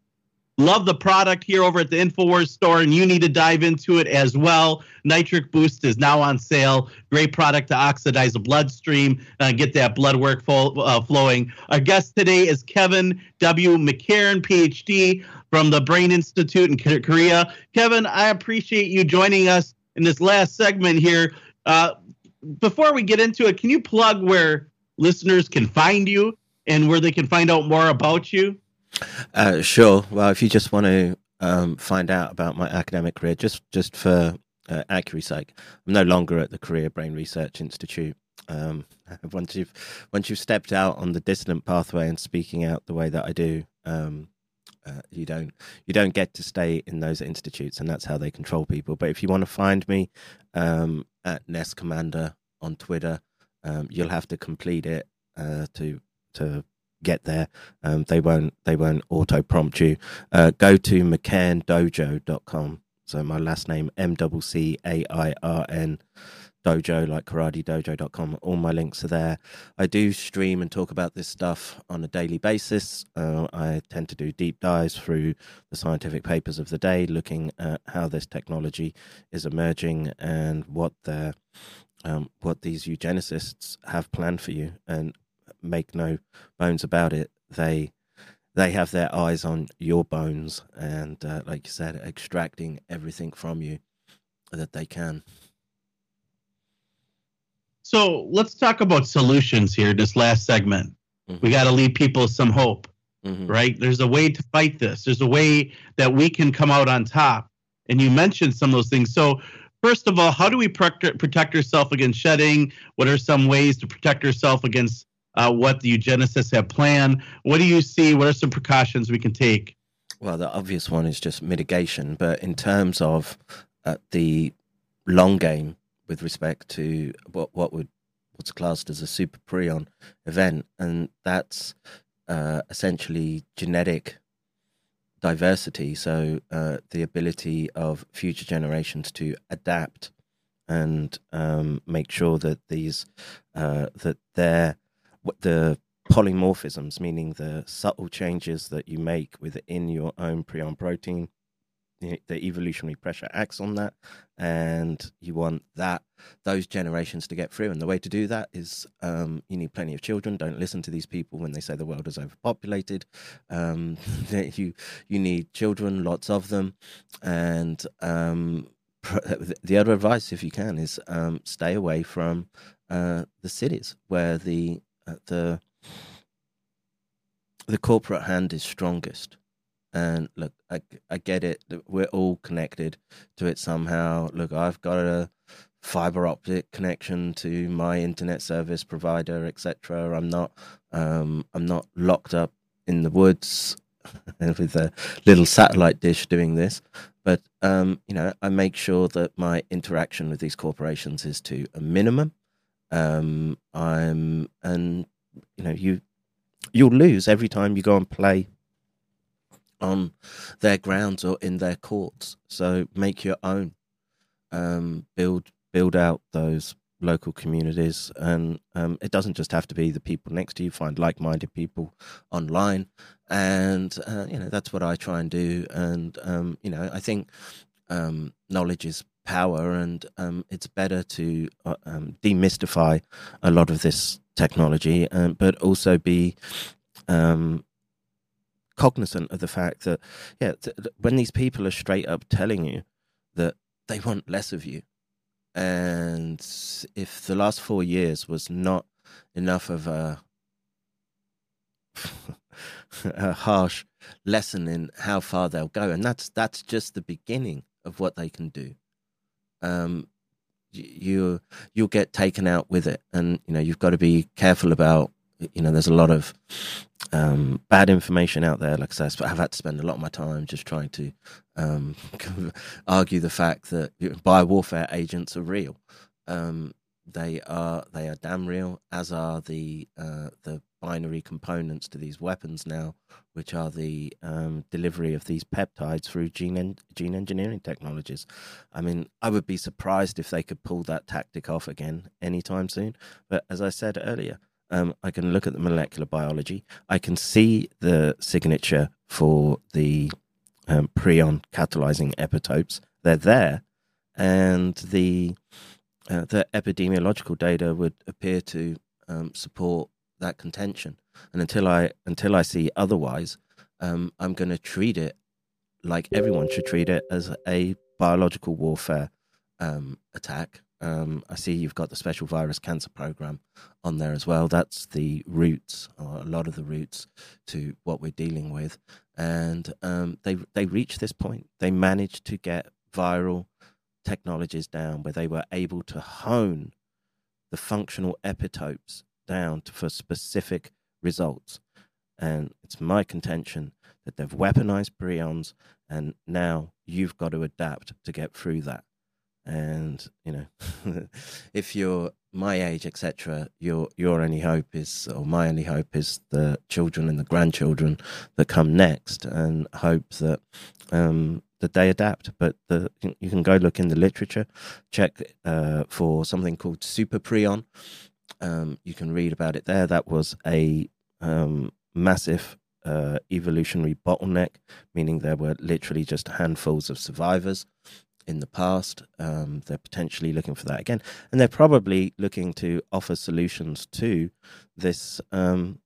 Love the product here over at the InfoWars store, and you need to dive into it as well. Nitric Boost is now on sale. Great product to oxidize the bloodstream and get that blood work full, uh, flowing. Our guest today is Kevin W. McCairn, PhD from the Brain Institute in Korea. Kevin, I appreciate you joining us in this last segment here. Uh, before we get into it, can you plug where listeners can find you and where they can find out more about you? Uh, sure. Well, if you just want to um, find out about my academic career, just just for uh, accuracy's sake, I'm no longer at the Korea Brain Research Institute. Um, (laughs) once you've once you've stepped out on the dissident pathway and speaking out the way that I do, um, uh, you don't you don't get to stay in those institutes, and that's how they control people. But if you want to find me um, at Nest Commander on Twitter, um, you'll have to complete it uh, to to get there. Um, they won't they won't auto prompt you. Uh, go to mccairndojo.com. So my last name M double C A I R N dojo like karatedojo.com all my links are there i do stream and talk about this stuff on a daily basis uh, i tend to do deep dives through the scientific papers of the day looking at how this technology is emerging and what the um, what these eugenicists have planned for you and make no bones about it, they they have their eyes on your bones and, uh, like you said, extracting everything from you that they can. So let's talk about solutions here. This last segment, mm-hmm. we got to leave people some hope, mm-hmm. right? There's a way to fight this. There's a way that we can come out on top. And you mentioned some of those things. So first of all, how do we protect, protect ourselves against shedding? What are some ways to protect ourselves against uh, what the eugenicists have planned. What do you see? What are some precautions we can take? Well, the obvious one is just mitigation. But in terms of uh, the long game with respect to what what would what's classed as a super prion event, and that's uh, essentially genetic diversity. So uh, the ability of future generations to adapt and um, make sure that these uh, that their the polymorphisms, meaning the subtle changes that you make within your own prion protein. The evolutionary pressure acts on that, and you want that those generations to get through. And the way to do that is um, you need plenty of children. Don't listen to these people when they say the world is overpopulated. Um, (laughs) you you need children, lots of them, and um, (laughs) the other advice, if you can, is um, stay away from uh, the cities where the the the corporate hand is strongest. And look, I, I get it. We're all connected to it somehow. Look, I've got a fiber optic connection to my internet service provider, etc. I'm not, um, I'm not locked up in the woods (laughs) with a little satellite dish doing this. But um, you know, I make sure that my interaction with these corporations is to a minimum. Um, I'm and you know you you'll lose every time you go and play on their grounds or in their courts. So make your own. Um, build build out those local communities, and um, it doesn't just have to be the people next to you. Find like-minded people online, and uh, you know that's what I try and do. And um, you know, I think um, knowledge is power, and um, it's better to uh, um, demystify a lot of this technology, um, but also be um, cognizant of the fact that, yeah, th- when these people are straight up telling you that they want less of you, and if the last four years was not enough of a (laughs) a harsh lesson in how far they'll go, and that's that's just the beginning of what they can do um, you you'll get taken out with it, and you know you've got to be careful about you know, there's a lot of um, bad information out there. Like I said, I've had to spend a lot of my time just trying to um, (laughs) argue the fact that biowarfare agents are real. Um, they are they are damn real, as are the uh, the binary components to these weapons now, which are the um, delivery of these peptides through gene en- gene engineering technologies. I mean, I would be surprised if they could pull that tactic off again anytime soon. But as I said earlier, um, I can look at the molecular biology. I can see the signature for the um, prion catalyzing epitopes. They're there, and the uh, the epidemiological data would appear to um, support that contention. And until I until I see otherwise, um, I'm going to treat it like everyone should treat it as a biological warfare um, attack. Um, I see you've got the special virus cancer program on there as well. That's the roots, or a lot of the roots to what we're dealing with. And um, they they reached this point. They managed to get viral technologies down where they were able to hone the functional epitopes down to, for specific results. And it's my contention that they've weaponized prions, and now you've got to adapt to get through that. And you know, (laughs) if you're my age, etc., your your only hope is, or my only hope is the children and the grandchildren that come next, and hope that um, that they adapt. But the, you can go look in the literature, check uh, for something called superprion. Um, you can read about it there. That was a um, massive uh, evolutionary bottleneck, meaning there were literally just handfuls of survivors in the past. Um, they're potentially looking for that again, and they're probably looking to offer solutions to this um,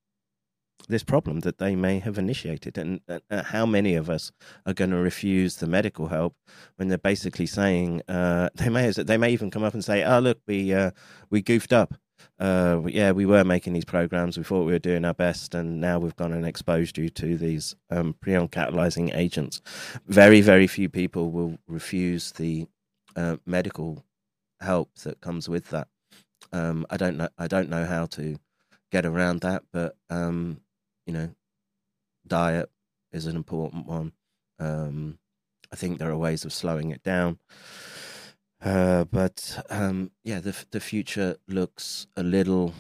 this problem that they may have initiated. And how many of us are going to refuse the medical help when they're basically saying uh, they may they may even come up and say, "Oh, look, we uh, we goofed up." Uh, yeah, we were making these programs. We thought we were doing our best, and now we've gone and exposed you to these um, prion catalyzing agents. Very, very few people will refuse the uh, medical help that comes with that. Um, I don't know. I don't know how to get around that, but um, you know, diet is an important one. Um, I think there are ways of slowing it down. Uh, but um, yeah, the the future looks a little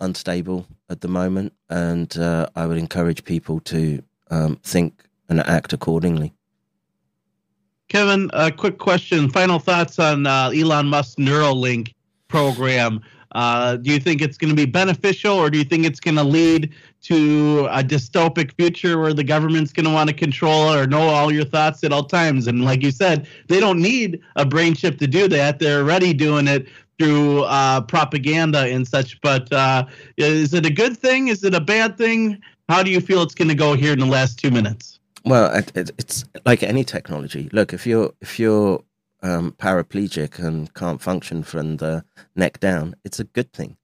unstable at the moment, and uh, I would encourage people to um, think and act accordingly. Kevin, a quick question. Final thoughts on uh, Elon Musk's Neuralink program. Uh, do you think it's going to be beneficial, or do you think it's going to lead to a dystopic future where the government's going to want to control or know all your thoughts at all times? And like you said, they don't need a brain chip to do that. They're already doing it through uh, propaganda and such. But uh, is it a good thing? Is it a bad thing? How do you feel it's going to go here in the last two minutes? Well, it, it's like any technology. Look, if you're if you're um, paraplegic and can't function from the neck down, it's a good thing.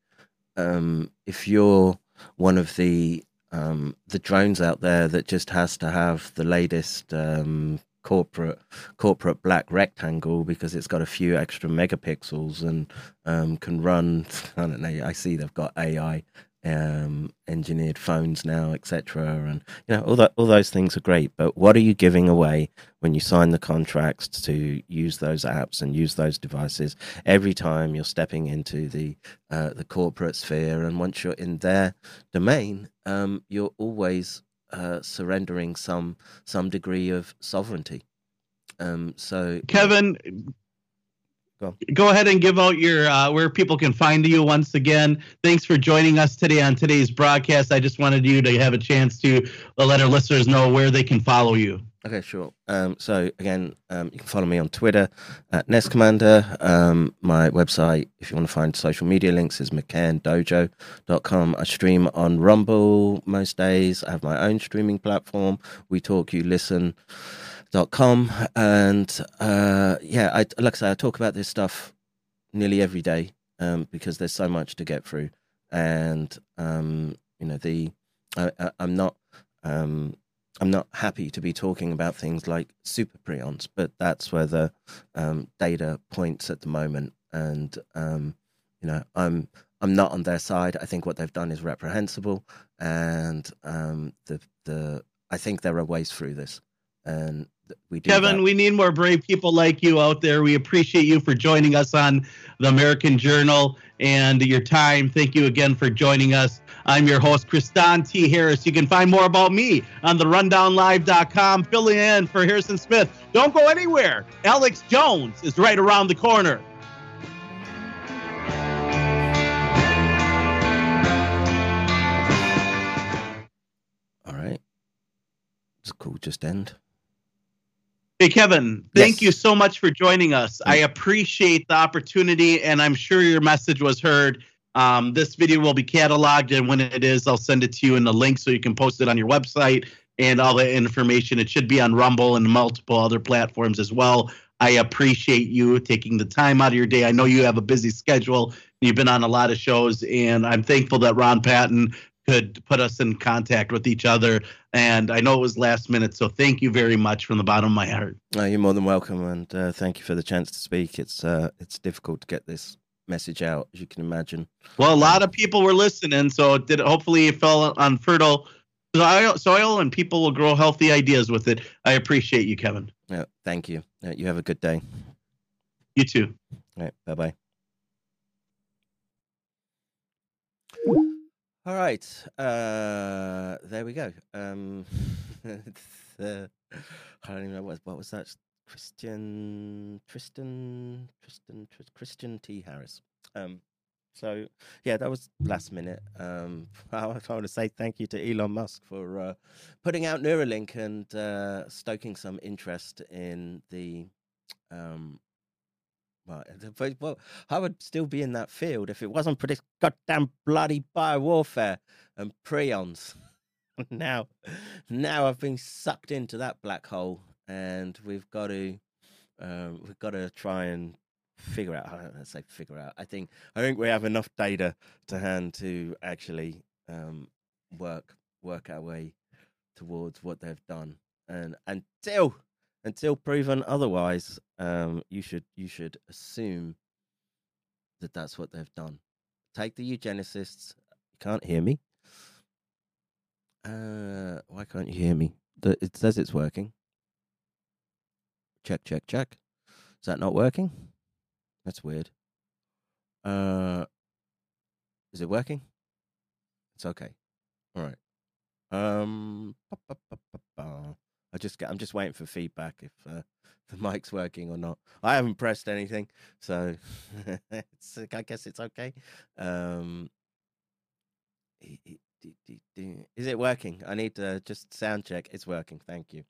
Um, if you're one of the um, the drones out there that just has to have the latest um, corporate corporate black rectangle because it's got a few extra megapixels and um, can run. (laughs) I don't know. I see they've got AI um, engineered phones now, etc. And you know, all that, all those things are great. But what are you giving away when you sign the contracts to use those apps and use those devices? Every time you're stepping into the uh, the corporate sphere, and once you're in their domain, um, you're always uh, surrendering some some degree of sovereignty. Um, so, Kevin, Go. Go ahead and give out your uh, where people can find you once again. Thanks for joining us today on today's broadcast. I just wanted you to have a chance to let our listeners know where they can follow you. Okay, sure. Um, so again, um, you can follow me on Twitter at Nest Commander. Um, my website, if you want to find social media links, is mccairndojo.com. I stream on Rumble most days. I have my own streaming platform. We talk, you listen com and uh, yeah I like I say I talk about this stuff nearly every day um, because there's so much to get through. And um, you know the I, am not um, I'm not happy to be talking about things like super prions but that's where the um, data points at the moment. And um, you know I'm I'm not on their side. I think what they've done is reprehensible, and um, the the I think there are ways through this, and we do. Kevin, that. we need more brave people like you out there. We appreciate you for joining us on the American Journal and your time. Thank you again for joining us. I'm your host, Kristan T. Harris. You can find more about me on the rundownlive.com. Filling in for Harrison Smith. Don't go anywhere. Alex Jones is right around the corner. All right. It's cool. Just end. Hey, Kevin, thank you so much for joining us. I appreciate the opportunity, and I'm sure your message was heard. Um, this video will be cataloged, and when it is, I'll send it to you in the link so you can post it on your website and all the information. It should be on Rumble and multiple other platforms as well. I appreciate you taking the time out of your day. I know you have a busy schedule. You've been on a lot of shows, and I'm thankful that Ron Patton could put us in contact with each other. And I know it was last minute, so thank you very much from the bottom of my heart. No, you're more than welcome, and uh, thank you for the chance to speak. It's uh, it's difficult to get this message out, as you can imagine. Well, a lot of people were listening, so it did. Hopefully, it fell on fertile soil, soil, and people will grow healthy ideas with it. I appreciate you, Kevin. Yeah, thank you. Uh, you have a good day. You too. All right, bye bye. All right, uh, there we go. Um, (laughs) the, I don't even know what what was that. Christian Tristan Tristan Tris- Christian T Harris. Um, so yeah, that was last minute. Um, (laughs) I want to say thank you to Elon Musk for uh, putting out Neuralink and uh, stoking some interest in the. Um, but- well, I would still be in that field if it wasn't for this goddamn bloody biowarfare and prions. (laughs) now, now I've been sucked into that black hole, and we've got to, um, we've got to try and figure out. I don't say figure out. I think I think we have enough data to hand to actually um, work work our way towards what they've done, and until until proven otherwise, um, you should you should assume that that's what they've done. Take the eugenicists. You can't hear me. Uh, why can't you hear me? The, it says it's working. Check, check, check. Is that not working? That's weird. Uh, is it working? It's okay. All right. Um, ba, ba, ba. I just get. I'm just waiting for feedback if uh, (laughs) the mic's working or not. I haven't pressed anything, so (laughs) I guess it's okay. Um, is it working? I need to just sound check. It's working. Thank you.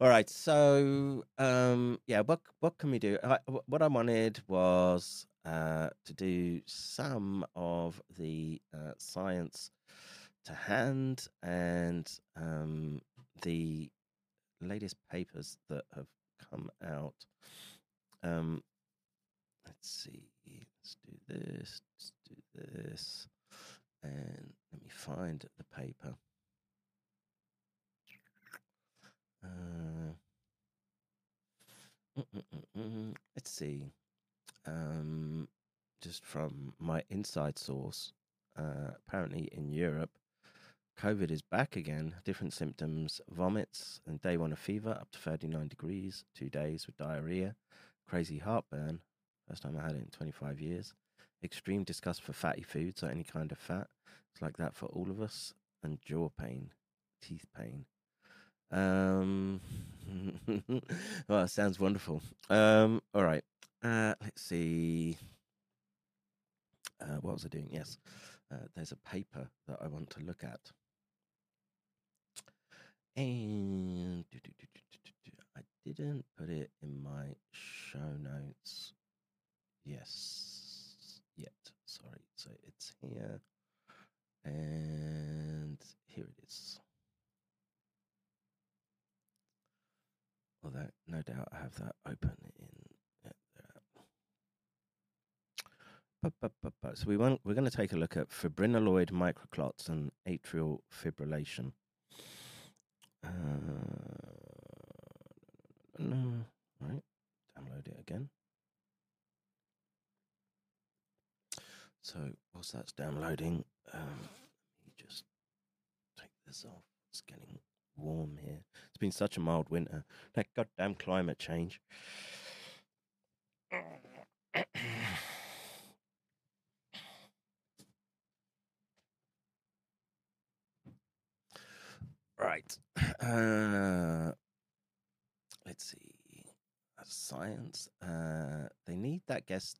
All right. So, um, yeah. What what can we do? I, what I wanted was uh, to do some of the uh, science to hand and um, the latest papers that have come out. Um, let's see. Let's do this. Let's do this. And let me find the paper. Uh, let's see. Um, just from my inside source, uh, apparently in Europe, COVID is back again. Different symptoms vomits and day one of fever up to 39 degrees, two days with diarrhea, crazy heartburn. First time I had it in 25 years. Extreme disgust for fatty foods or any kind of fat. It's like that for all of us. And jaw pain, teeth pain. Um, (laughs) well, it sounds wonderful. Um, all right. Uh, let's see. Uh, what was I doing? Yes. Uh, there's a paper that I want to look at. And. I didn't put it in my show notes. Yes, yet. Sorry. So it's here. And here it is. Although, no doubt I have that open in. So we want, we're going to take a look at fibrinaloid microclots and atrial fibrillation. Uh, no, right. Download it again. So whilst that's downloading, um, let me just take this off. It's getting warm here. It's been such a mild winter. That goddamn climate change. (sniffs) Right. (clears throat) Uh, let's see. Science. Uh, they need that guest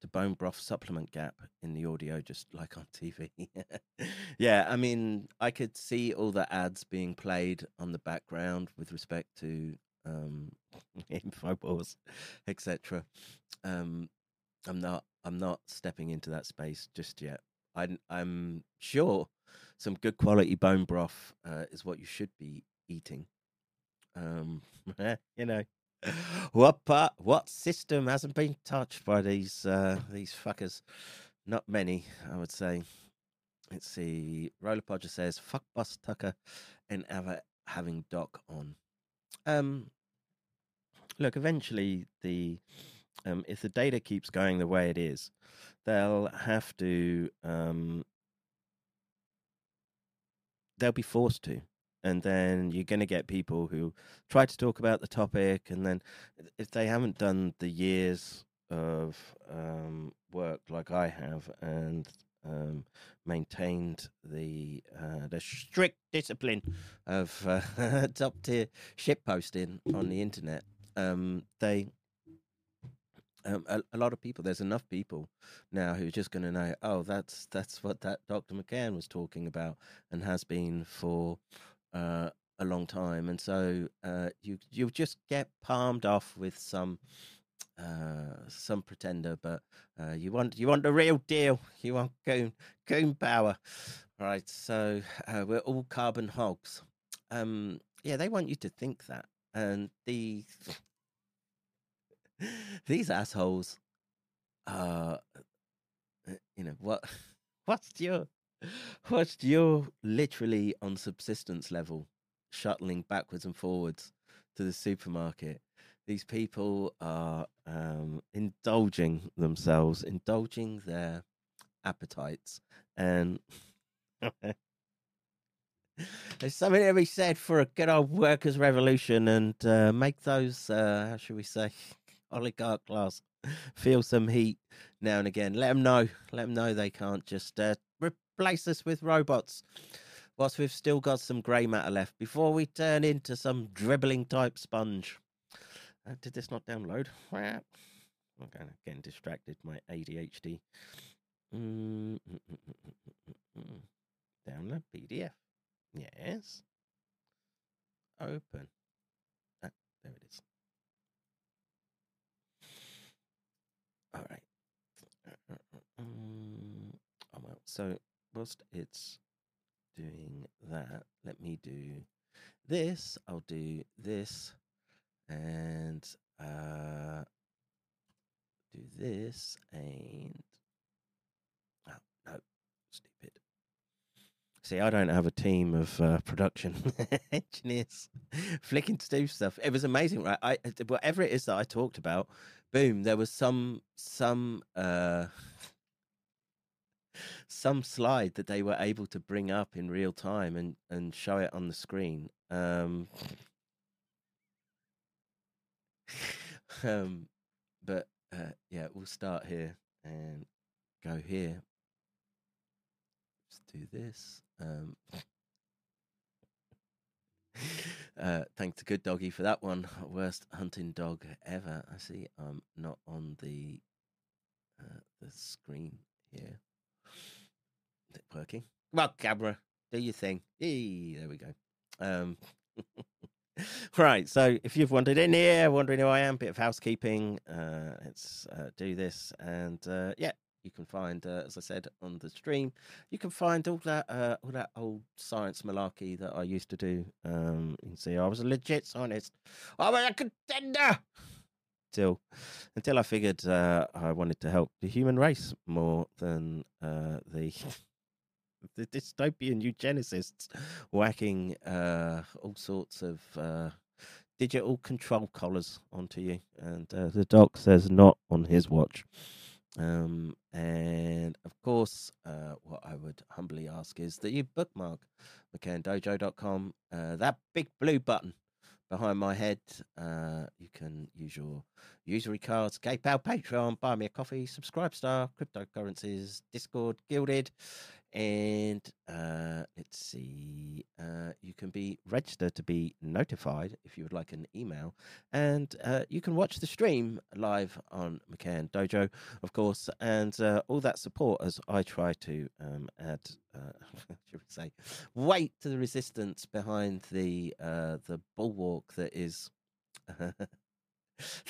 to bone broth supplement gap in the audio, just like on TV. (laughs) yeah, I mean, I could see all the ads being played on the background with respect to um, (laughs) infobores, etc. Um, I'm not. I'm not stepping into that space just yet. I'm. I'm sure some good quality bone broth uh, is what you should be eating. Um, (laughs) you know, (laughs) what part, what system hasn't been touched by these uh, these fuckers? Not many, I would say. Let's see. Roller Podger says, "Fuck Bus Tucker and ever having Doc on." Um, look, eventually the um, if the data keeps going the way it is, they'll have to um, they'll be forced to and then you're going to get people who try to talk about the topic and then if they haven't done the years of um, work like i have and um, maintained the uh, the strict discipline of uh, (laughs) top tier shit posting on the internet um, they um, a, a, lot of people. There's enough people now who are just going to know. Oh, that's that's what that Dr. McCairn was talking about, and has been for uh, a long time. And so uh, you you just get palmed off with some uh, some pretender, but uh, you want you want the real deal. (laughs) You want goon goon power, right? So uh, we're all carbon hogs. Um, yeah, they want you to think that, and the (laughs) these assholes uh you know what (laughs) what's your what's your literally on subsistence level shuttling backwards and forwards to the supermarket? These people are um indulging themselves indulging their appetites and (laughs) there's something to be said for a good old workers' revolution and uh, make those, uh, how should we say, oligarch class feel some heat now and again. Let them know. Let them know they can't just uh, replace us with robots whilst we've still got some grey matter left before we turn into some dribbling type sponge. Uh, did this not download? I'm getting distracted. My ADHD. Mm, mm, mm, download PDF. Yes. Open. Ah, there it is. All right. Um, oh, well, so whilst it's doing that, let me do this. I'll do this and uh, do this and oh no, stupid. See, I don't have a team of uh, production (laughs) engineers flicking to do stuff. It was amazing, right? I whatever it is that I talked about boom, there was some some uh some slide that they were able to bring up in real time and and show it on the screen. Um, (laughs) um but uh, yeah, we'll start here and go here. Let's do this. Um, (laughs) uh, thanks to Good Doggy for that one. (laughs) Worst hunting dog ever. I see I'm not on the uh, the screen here. Is it working? Well, camera, do your thing. Hey, there we go. Um, (laughs) right. So, if you've wandered in here, wondering who I am, bit of housekeeping. Uh, let's uh, do this, and uh, yeah, you can find, uh, as I said on the stream, you can find all that uh, all that old science malarkey that I used to do. Um, you can see I was a legit scientist. I was a contender. Till until I figured uh, I wanted to help the human race more than uh, the (laughs) the dystopian eugenicists whacking uh, all sorts of uh, digital control collars onto you. And the doc says not on his watch. Um, and of course, uh, what I would humbly ask is that you bookmark mccairndojo.com, uh, that big blue button behind my head. Uh, you can use your usury cards, PayPal, Patreon, buy me a coffee, subscribe star, cryptocurrencies, Discord, Gilded, and uh, let's see, uh, you can be registered to be notified if you would like an email, and uh, you can watch the stream live on McCairn Dojo, of course, and uh, all that support as I try to um, add, uh, (laughs) should we say, weight to the resistance behind the uh, the bulwark that is. (laughs)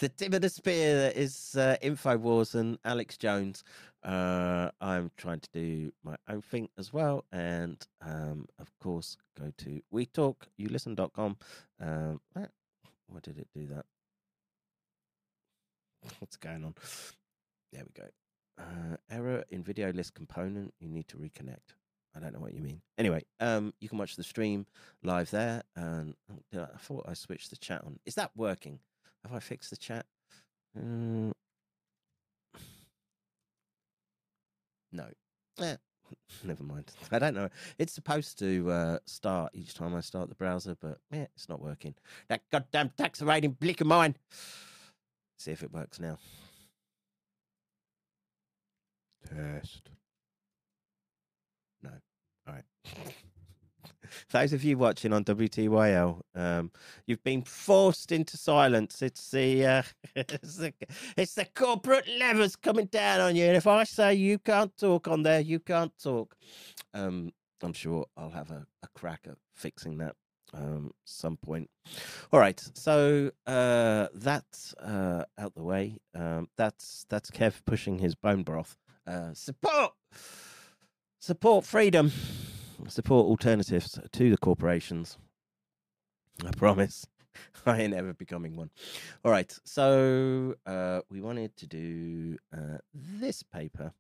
the tip of the spear that is uh, Infowars and Alex Jones. Uh, I'm trying to do my own thing as well. And um, of course, go to wetalkyouListen.com. Um, why did it do that? What's going on? There we go. Uh, error in video list component. You need to reconnect. I don't know what you mean. Anyway, um, you can watch the stream live there. And oh, I thought I switched the chat on. Is that working? Have I fixed the chat? Mm. No. Yeah. (laughs) Never mind. (laughs) I don't know. It's supposed to uh, start each time I start the browser, but yeah, it's not working. That goddamn tax evading blick of mine. See if it works now. Test. No. All right. (laughs) those of you watching on WTYL, um, you've been forced into silence. It's the, uh, (laughs) it's the it's the corporate levers coming down on you. And if I say you can't talk on there, you can't talk. Um, I'm sure I'll have a, a crack at fixing that um some point all right so uh that's uh out the way um that's that's kev pushing his bone broth uh support support freedom support alternatives to the corporations. I promise. (laughs) I ain't ever becoming one. All right. So uh, we wanted to do uh, this paper.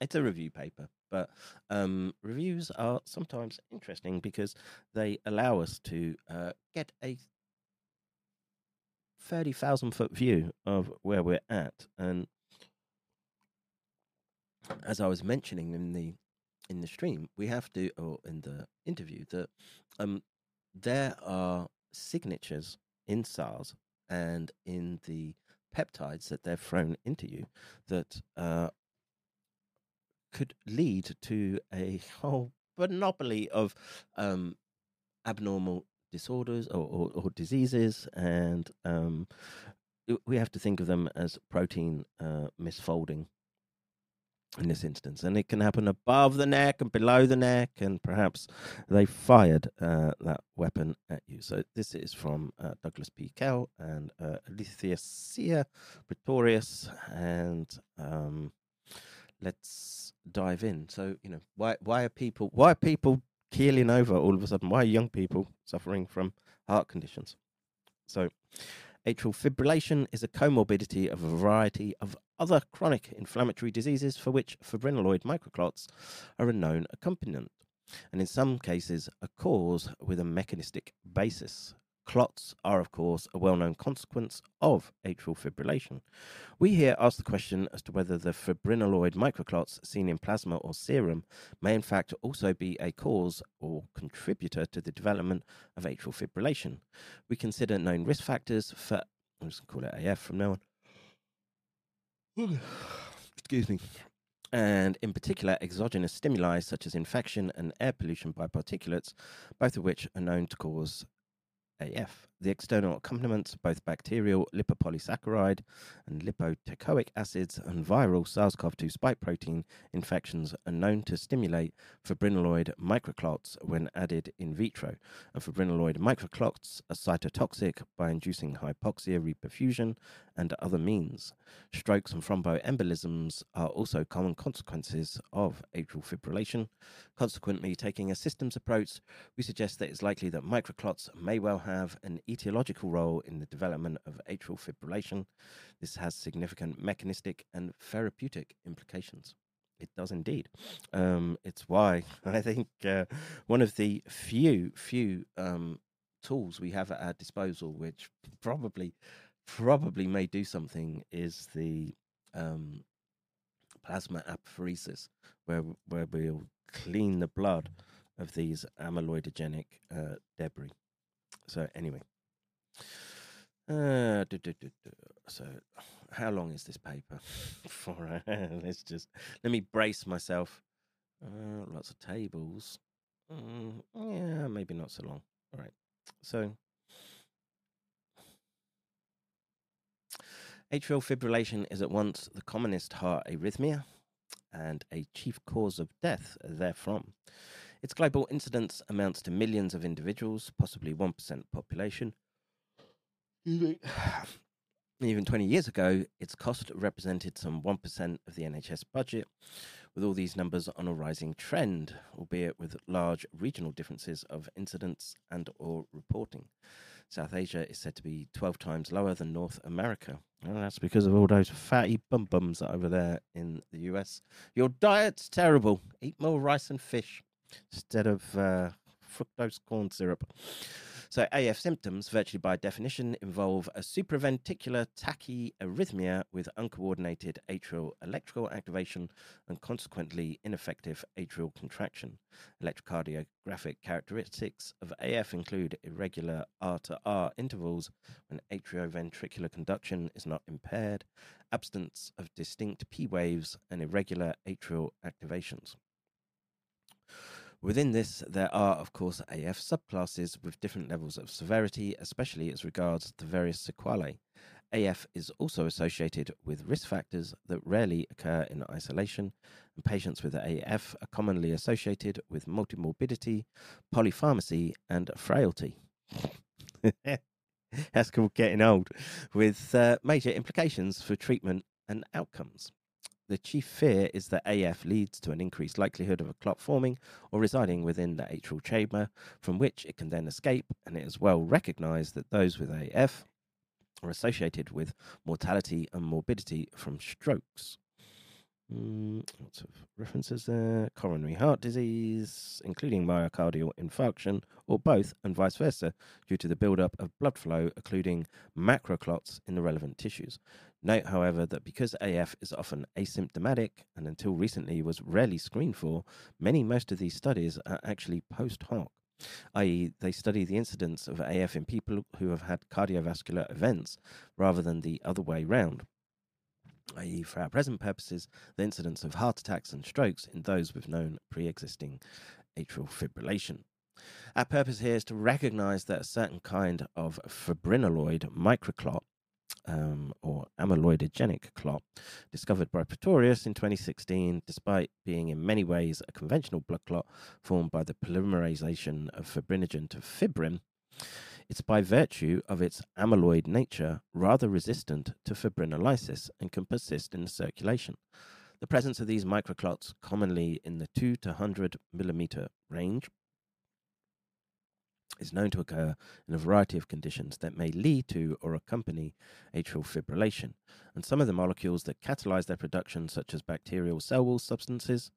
It's a review paper, but um, reviews are sometimes interesting because they allow us to uh, get a 30,000 foot view of where we're at. And as I was mentioning in the in the stream, we have to, or in the interview, that um, there are signatures in SARS and in the peptides that they're thrown into you that uh, could lead to a whole monopoly of um, abnormal disorders or, or, or, diseases, and um, we have to think of them as protein uh, misfolding in this instance, and it can happen above the neck and below the neck, and perhaps they fired uh, that weapon at you. So this is from uh, Douglas B. Kell and uh, Etheresia Pretorius, and um, let's dive in. So you know why why are people why are people keeling over all of a sudden? Why are young people suffering from heart conditions? So Atrial fibrillation is a comorbidity of a variety of other chronic inflammatory diseases for which fibrinaloid microclots are a known accompaniment, and in some cases a cause with a mechanistic basis. Clots are, of course, a well known consequence of atrial fibrillation. We here ask the question as to whether the fibrinaloid microclots seen in plasma or serum may, in fact, also be a cause or contributor to the development of atrial fibrillation. We consider known risk factors for, I'm just going to call it AF from now on. (sighs) Excuse me and in particular exogenous stimuli such as infection and air pollution by particulates, both of which are known to cause AF. The external accompaniments, of both bacterial lipopolysaccharide and lipoteichoic acids and viral SARS CoV 2 spike protein infections, are known to stimulate fibrinaloid microclots when added in vitro. And fibrinaloid microclots are cytotoxic by inducing hypoxia, reperfusion, and other means. Strokes and thromboembolisms are also common consequences of atrial fibrillation. Consequently, taking a systems approach, we suggest that it's likely that microclots may well have an etiological role in the development of atrial fibrillation. This has significant mechanistic and therapeutic implications. It does indeed. Um, it's why (laughs) I think uh, one of the few, few um, tools we have at our disposal, which probably probably may do something is the um, plasma apheresis, where where we'll clean the blood of these amyloidogenic uh, debris. So anyway, uh, do, do, do, so how long is this paper? (laughs) For (laughs) let's just let me brace myself. Uh, lots of tables. Mm, yeah, maybe not so long. All right. So atrial fibrillation is at once the commonest heart arrhythmia and a chief cause of death therefrom. Its global incidence amounts to millions of individuals, possibly 1% population. Even 20 years ago, its cost represented some 1% of the NHS budget, with all these numbers on a rising trend, albeit with large regional differences of incidence and or reporting. South Asia is said to be 12 times lower than North America. Well, that's because of all those fatty bum bums over there in the US. Your diet's terrible. Eat more rice and fish instead of uh, fructose corn syrup. So, AF symptoms, virtually by definition, involve a supraventricular tachyarrhythmia with uncoordinated atrial electrical activation and consequently ineffective atrial contraction. Electrocardiographic characteristics of AF include irregular R to R intervals when atrioventricular conduction is not impaired, absence of distinct P waves, and irregular atrial activations. Within this, there are, of course, AF subclasses with different levels of severity, especially as regards the various sequelae. AF is also associated with risk factors that rarely occur in isolation, and patients with AF are commonly associated with multimorbidity, polypharmacy, and frailty. (laughs) That's called getting old, with uh, major implications for treatment and outcomes. The chief fear is that AF leads to an increased likelihood of a clot forming or residing within the atrial chamber, from which it can then escape, and it is well recognized that those with AF are associated with mortality and morbidity from strokes. Mm, lots of references there. Coronary heart disease, including myocardial infarction, or both, and vice versa, due to the buildup of blood flow, including macroclots in the relevant tissues. Note, however, that because AF is often asymptomatic and until recently was rarely screened for, many, most of these studies are actually post hoc, i.e., they study the incidence of AF in people who have had cardiovascular events rather than the other way round i.e., for our present purposes, the incidence of heart attacks and strokes in those with known pre existing atrial fibrillation. Our purpose here is to recognize that a certain kind of fibrinolytic microclot um, or amyloidogenic clot, discovered by Pretorius in 2016, despite being in many ways a conventional blood clot formed by the polymerization of fibrinogen to fibrin, it's by virtue of its amyloid nature rather resistant to fibrinolysis and can persist in the circulation. The presence of these microclots, commonly in the 2 to 100 millimeter range, is known to occur in a variety of conditions that may lead to or accompany atrial fibrillation, and some of the molecules that catalyze their production, such as bacterial cell wall substances,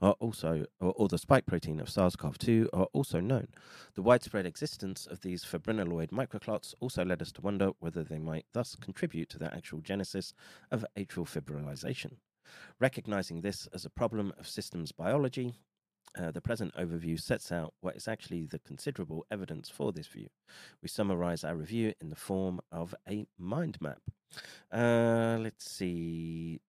are also, or, or, the spike protein of SARS-CoV-2 are also known. The widespread existence of these fibrinolytic microclots also led us to wonder whether they might thus contribute to the actual genesis of atrial fibrillation. Recognizing this as a problem of systems biology, uh, the present overview sets out what is actually the considerable evidence for this view. We summarize our review in the form of a mind map. Uh, let's see.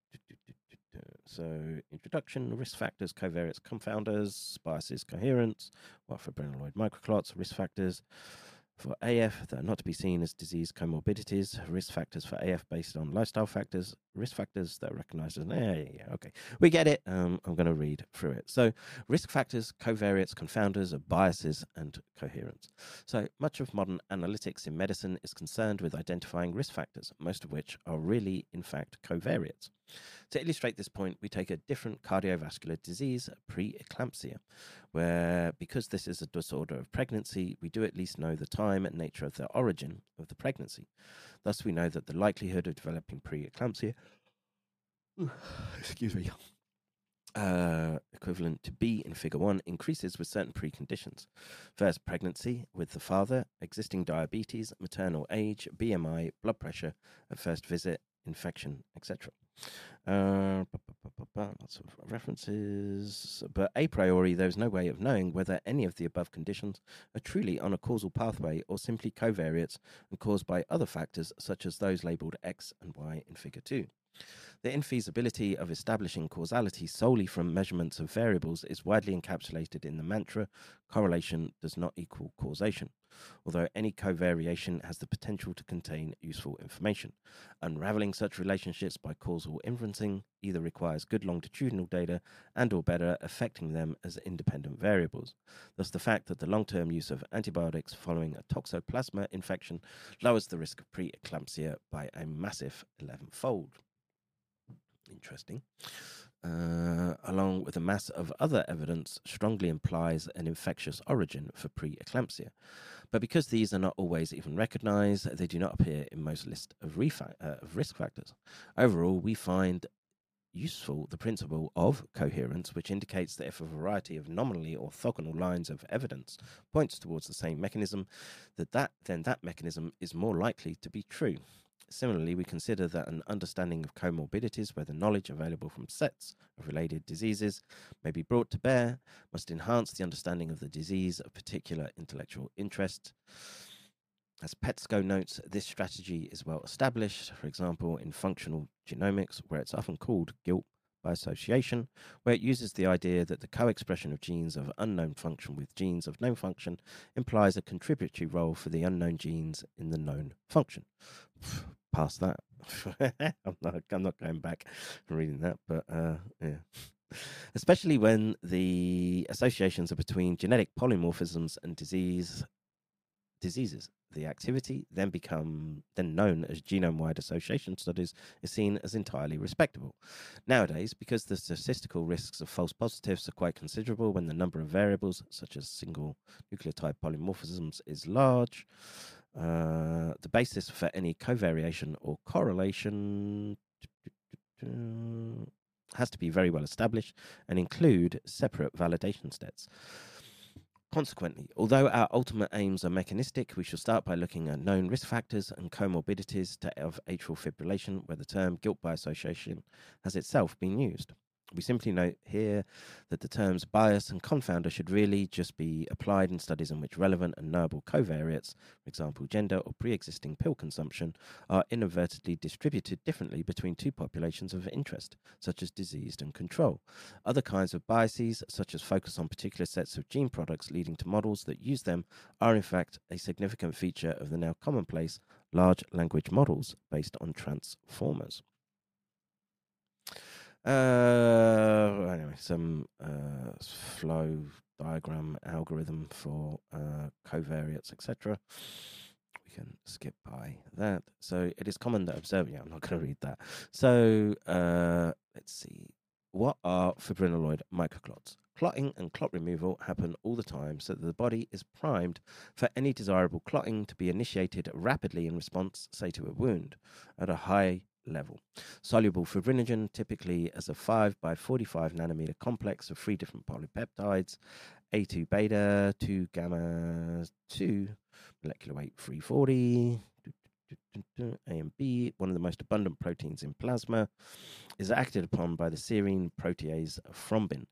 So, introduction, risk factors, covariates, confounders, biases, coherence, what fibrinolytic microclots, risk factors, for AF that are not to be seen as disease comorbidities, risk factors for AF based on lifestyle factors, risk factors that are recognized as, yeah, yeah, yeah, okay. We get it. Um, I'm going to read through it. So, risk factors, covariates, confounders of biases, and coherence. So, much of modern analytics in medicine is concerned with identifying risk factors, most of which are really, in fact, covariates. To illustrate this point, we take a different cardiovascular disease, preeclampsia, where because this is a disorder of pregnancy, we do at least know the time and nature of the origin of the pregnancy. Thus, we know that the likelihood of developing preeclampsia, (sighs) excuse me, uh, equivalent to B in figure 1, increases with certain preconditions. First, pregnancy with the father, existing diabetes, maternal age, BMI, blood pressure at first visit, infection, etc. Uh, lots of references, but a priori, there's no way of knowing whether any of the above conditions are truly on a causal pathway or simply covariates and caused by other factors such as those labeled X and Y in figure 2. The infeasibility of establishing causality solely from measurements of variables is widely encapsulated in the mantra correlation does not equal causation, although any covariation has the potential to contain useful information. Unraveling such relationships by causal inferencing either requires good longitudinal data and or better affecting them as independent variables. Thus the fact that the long-term use of antibiotics following a toxoplasma infection lowers the risk of preeclampsia by a massive 11-fold. Interesting. Uh, along with a mass of other evidence, strongly implies an infectious origin for preeclampsia. But because these are not always even recognized, they do not appear in most lists of, refa- uh, of risk factors. Overall, we find useful the principle of coherence, which indicates that if a variety of nominally orthogonal lines of evidence points towards the same mechanism, that, that then that mechanism is more likely to be true. Similarly, we consider that an understanding of comorbidities, where the knowledge available from sets of related diseases may be brought to bear, must enhance the understanding of the disease of particular intellectual interest. As Petsko notes, this strategy is well established, for example, in functional genomics, where it's often called guilt by association, where it uses the idea that the co expression of genes of unknown function with genes of known function implies a contributory role for the unknown genes in the known function (sighs) past that. (laughs) I'm not. I'm not going back reading that, but uh, yeah. Especially when the associations are between genetic polymorphisms and disease diseases. The activity then become then known as genome-wide association studies is seen as entirely respectable. Nowadays, because the statistical risks of false positives are quite considerable when the number of variables, such as single nucleotide polymorphisms, is large, uh, the basis for any covariation or correlation has to be very well established and include separate validation steps. Consequently, although our ultimate aims are mechanistic, we shall start by looking at known risk factors and comorbidities of atrial fibrillation, where the term guilt by association has itself been used. We simply note here that the terms bias and confounder should really just be applied in studies in which relevant and knowable covariates, for example, gender or pre existing pill consumption, are inadvertently distributed differently between two populations of interest, such as diseased and control. Other kinds of biases, such as focus on particular sets of gene products leading to models that use them, are in fact a significant feature of the now commonplace large language models based on transformers. Uh, anyway, some uh, flow diagram algorithm for uh, covariates, etc. We can skip by that. So it is common that observe. Yeah, I'm not going to read that. So uh, let's see. What are fibrinolytic microclots? Clotting and clot removal happen all the time, so that the body is primed for any desirable clotting to be initiated rapidly in response, say, to a wound at a high level. Soluble fibrinogen, typically as a 5 by 45 nanometer complex of three different polypeptides A2 beta, 2 gamma 2, molecular weight 340, A and B, one of the most abundant proteins in plasma, is acted upon by the serine protease thrombin.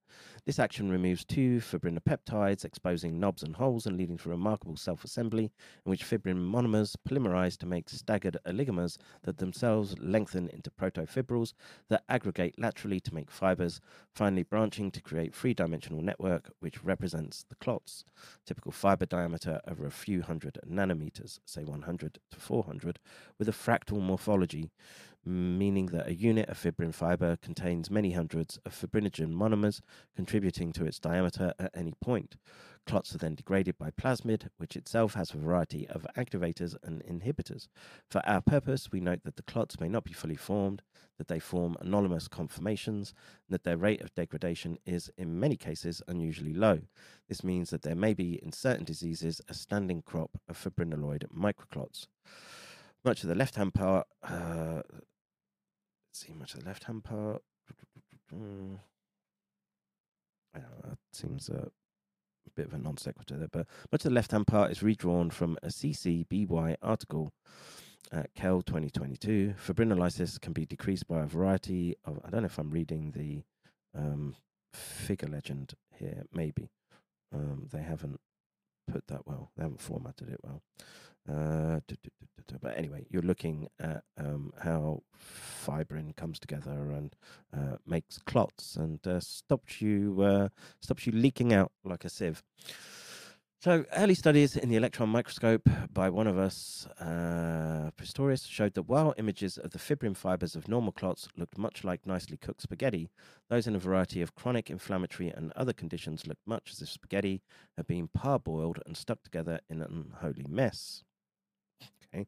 This action removes two fibrinopeptides, exposing knobs and holes and leading to remarkable self assembly, in which fibrin monomers polymerize to make staggered oligomers that themselves lengthen into protofibrils that aggregate laterally to make fibers, finally branching to create three dimensional network, which represents the clots. Typical fiber diameter over a few hundred nanometers, say 100 to 400, with a fractal morphology meaning that a unit of fibrin fiber contains many hundreds of fibrinogen monomers contributing to its diameter at any point. Clots are then degraded by plasmid, which itself has a variety of activators and inhibitors. For our purpose, we note that the clots may not be fully formed, that they form anomalous conformations, and that their rate of degradation is, in many cases, unusually low. This means that there may be, in certain diseases, a standing crop of fibrinolytic microclots. Much of the left hand part, uh, see much of the left hand part. I know, that seems a bit of a non sequitur there, but much of the left hand part is redrawn from a CCBY article at Kell 2022. Fibrinolysis can be decreased by a variety of, I don't know if I'm reading the um, figure legend here, maybe. Um, they haven't put that well, they haven't formatted it well. Uh, but anyway, you're looking at um, how fibrin comes together and uh, makes clots and uh, stops you uh, stops you leaking out like a sieve. So, early studies in the electron microscope by one of us, uh, Pistorius, showed that while images of the fibrin fibers of normal clots looked much like nicely cooked spaghetti, those in a variety of chronic inflammatory and other conditions looked much as if spaghetti had been parboiled and stuck together in an unholy mess. Okay.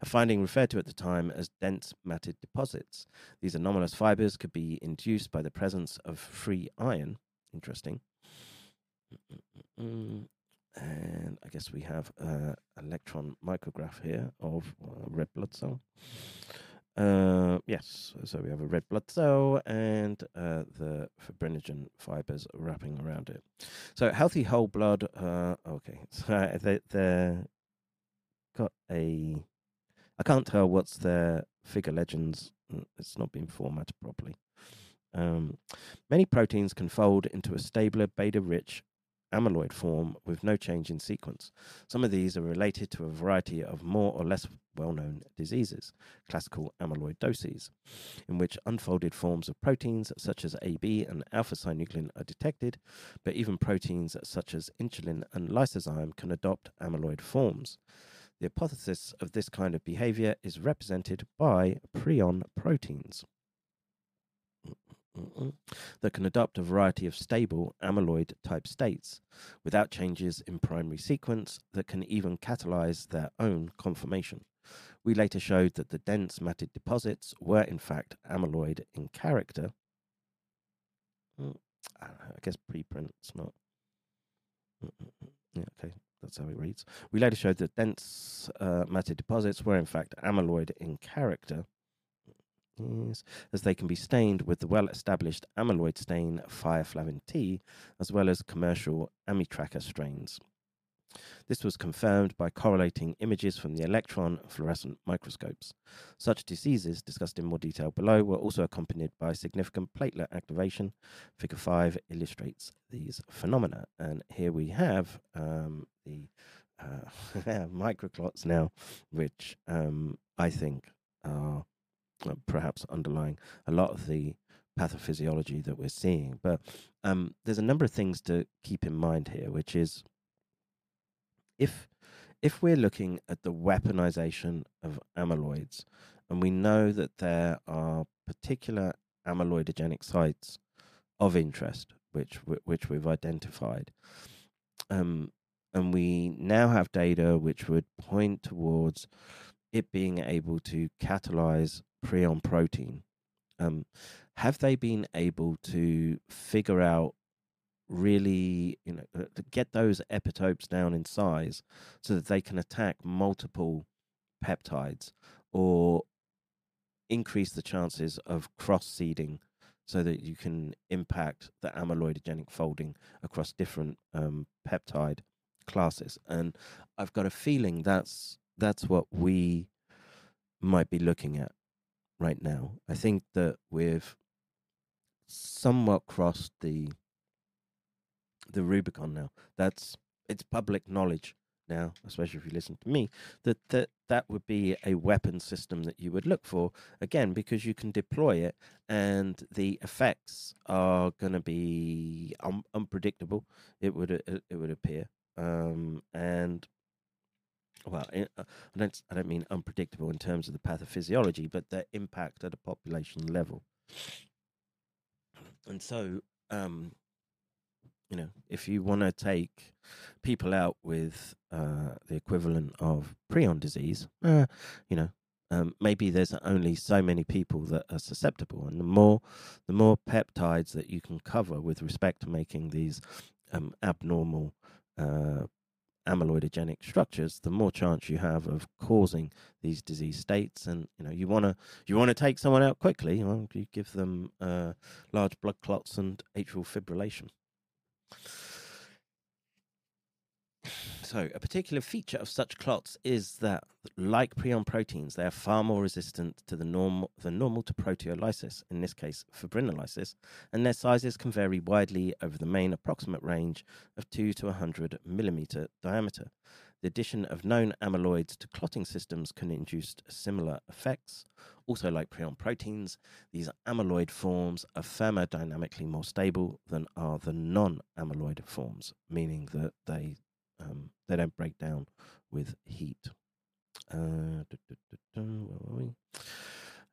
A finding referred to at the time as dense matted deposits. These anomalous fibers could be induced by the presence of free iron. Interesting. And I guess we have an electron micrograph here of a red blood cell. Uh, yes, so we have a red blood cell and uh, the fibrinogen fibers wrapping around it. So healthy whole blood. Uh, okay, (laughs) so they they got a. I can't tell what's their figure legends. Mm, It's not been formatted properly. Um, many proteins can fold into a stabler beta-rich amyloid form with no change in sequence. Some of these are related to a variety of more or less well known diseases, classical amyloidoses, in which unfolded forms of proteins such as AB and alpha synuclein are detected, but even proteins such as insulin and lysozyme can adopt amyloid forms. The hypothesis of this kind of behavior is represented by prion proteins that can adopt a variety of stable amyloid type states without changes in primary sequence that can even catalyze their own conformation. We later showed that the dense matted deposits were in fact amyloid in character. Mm, I guess preprint's not. Mm, mm, mm. Yeah, okay, that's how it reads. We later showed that dense uh, matted deposits were in fact amyloid in character. Yes, as they can be stained with the well established amyloid stain Fireflavin T, as well as commercial Amitracker strains. This was confirmed by correlating images from the electron fluorescent microscopes. Such diseases, discussed in more detail below, were also accompanied by significant platelet activation. Figure 5 illustrates these phenomena. And here we have um, the uh, (laughs) microclots now, which um, I think are perhaps underlying a lot of the pathophysiology that we're seeing. But um, there's a number of things to keep in mind here, which is if if we're looking at the weaponization of amyloids, and we know that there are particular amyloidogenic sites of interest, which which we've identified, um, and we now have data which would point towards it being able to catalyze prion protein. Um, have they been able to figure out really, you know, uh, to get those epitopes down in size so that they can attack multiple peptides or increase the chances of cross seeding so that you can impact the amyloidogenic folding across different um, peptide classes. And i've got a feeling that's that's what we might be looking at right now. I think that we've somewhat crossed the the rubicon now. That's it's public knowledge now especially if you listen to me that that that would be a weapon system that you would look for again because you can deploy it and the effects are going to be un- unpredictable it would it, would appear. Um and well I, I don't i don't mean unpredictable in terms of the pathophysiology but their impact at a population level. And so um you know if you want to take people out with uh the equivalent of prion disease uh, you know um, maybe there's only so many people that are susceptible and the more the more peptides that you can cover with respect to making these um, abnormal uh, amyloidogenic structures the more chance you have of causing these disease states. And you know you want to you want to take someone out quickly well, you give them uh, large blood clots and atrial fibrillation So, a particular feature of such clots is that, like prion proteins, they are far more resistant to the normal, the normal to proteolysis, in this case, fibrinolysis, and their sizes can vary widely over the main approximate range of 2 to 100 millimeter diameter. The addition of known amyloids to clotting systems can induce similar effects. Also, like prion proteins, these amyloid forms are thermodynamically more stable than are the non amyloid forms, meaning that they um, they don't break down with heat. Uh, where were we?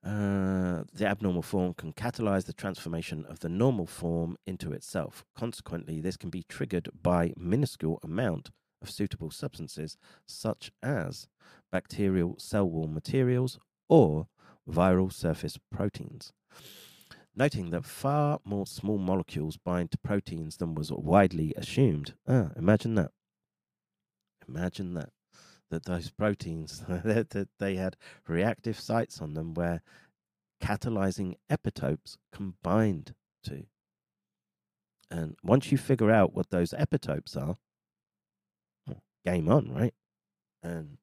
Uh, the abnormal form can catalyze the transformation of the normal form into itself. Consequently, this can be triggered by minuscule amount of suitable substances such as bacterial cell wall materials or viral surface proteins. Noting that far more small molecules bind to proteins than was widely assumed. Ah, imagine that. Imagine that. That those proteins (laughs) that they had reactive sites on them where catalyzing epitopes combined to. And once you figure out what those epitopes are, game on, right? And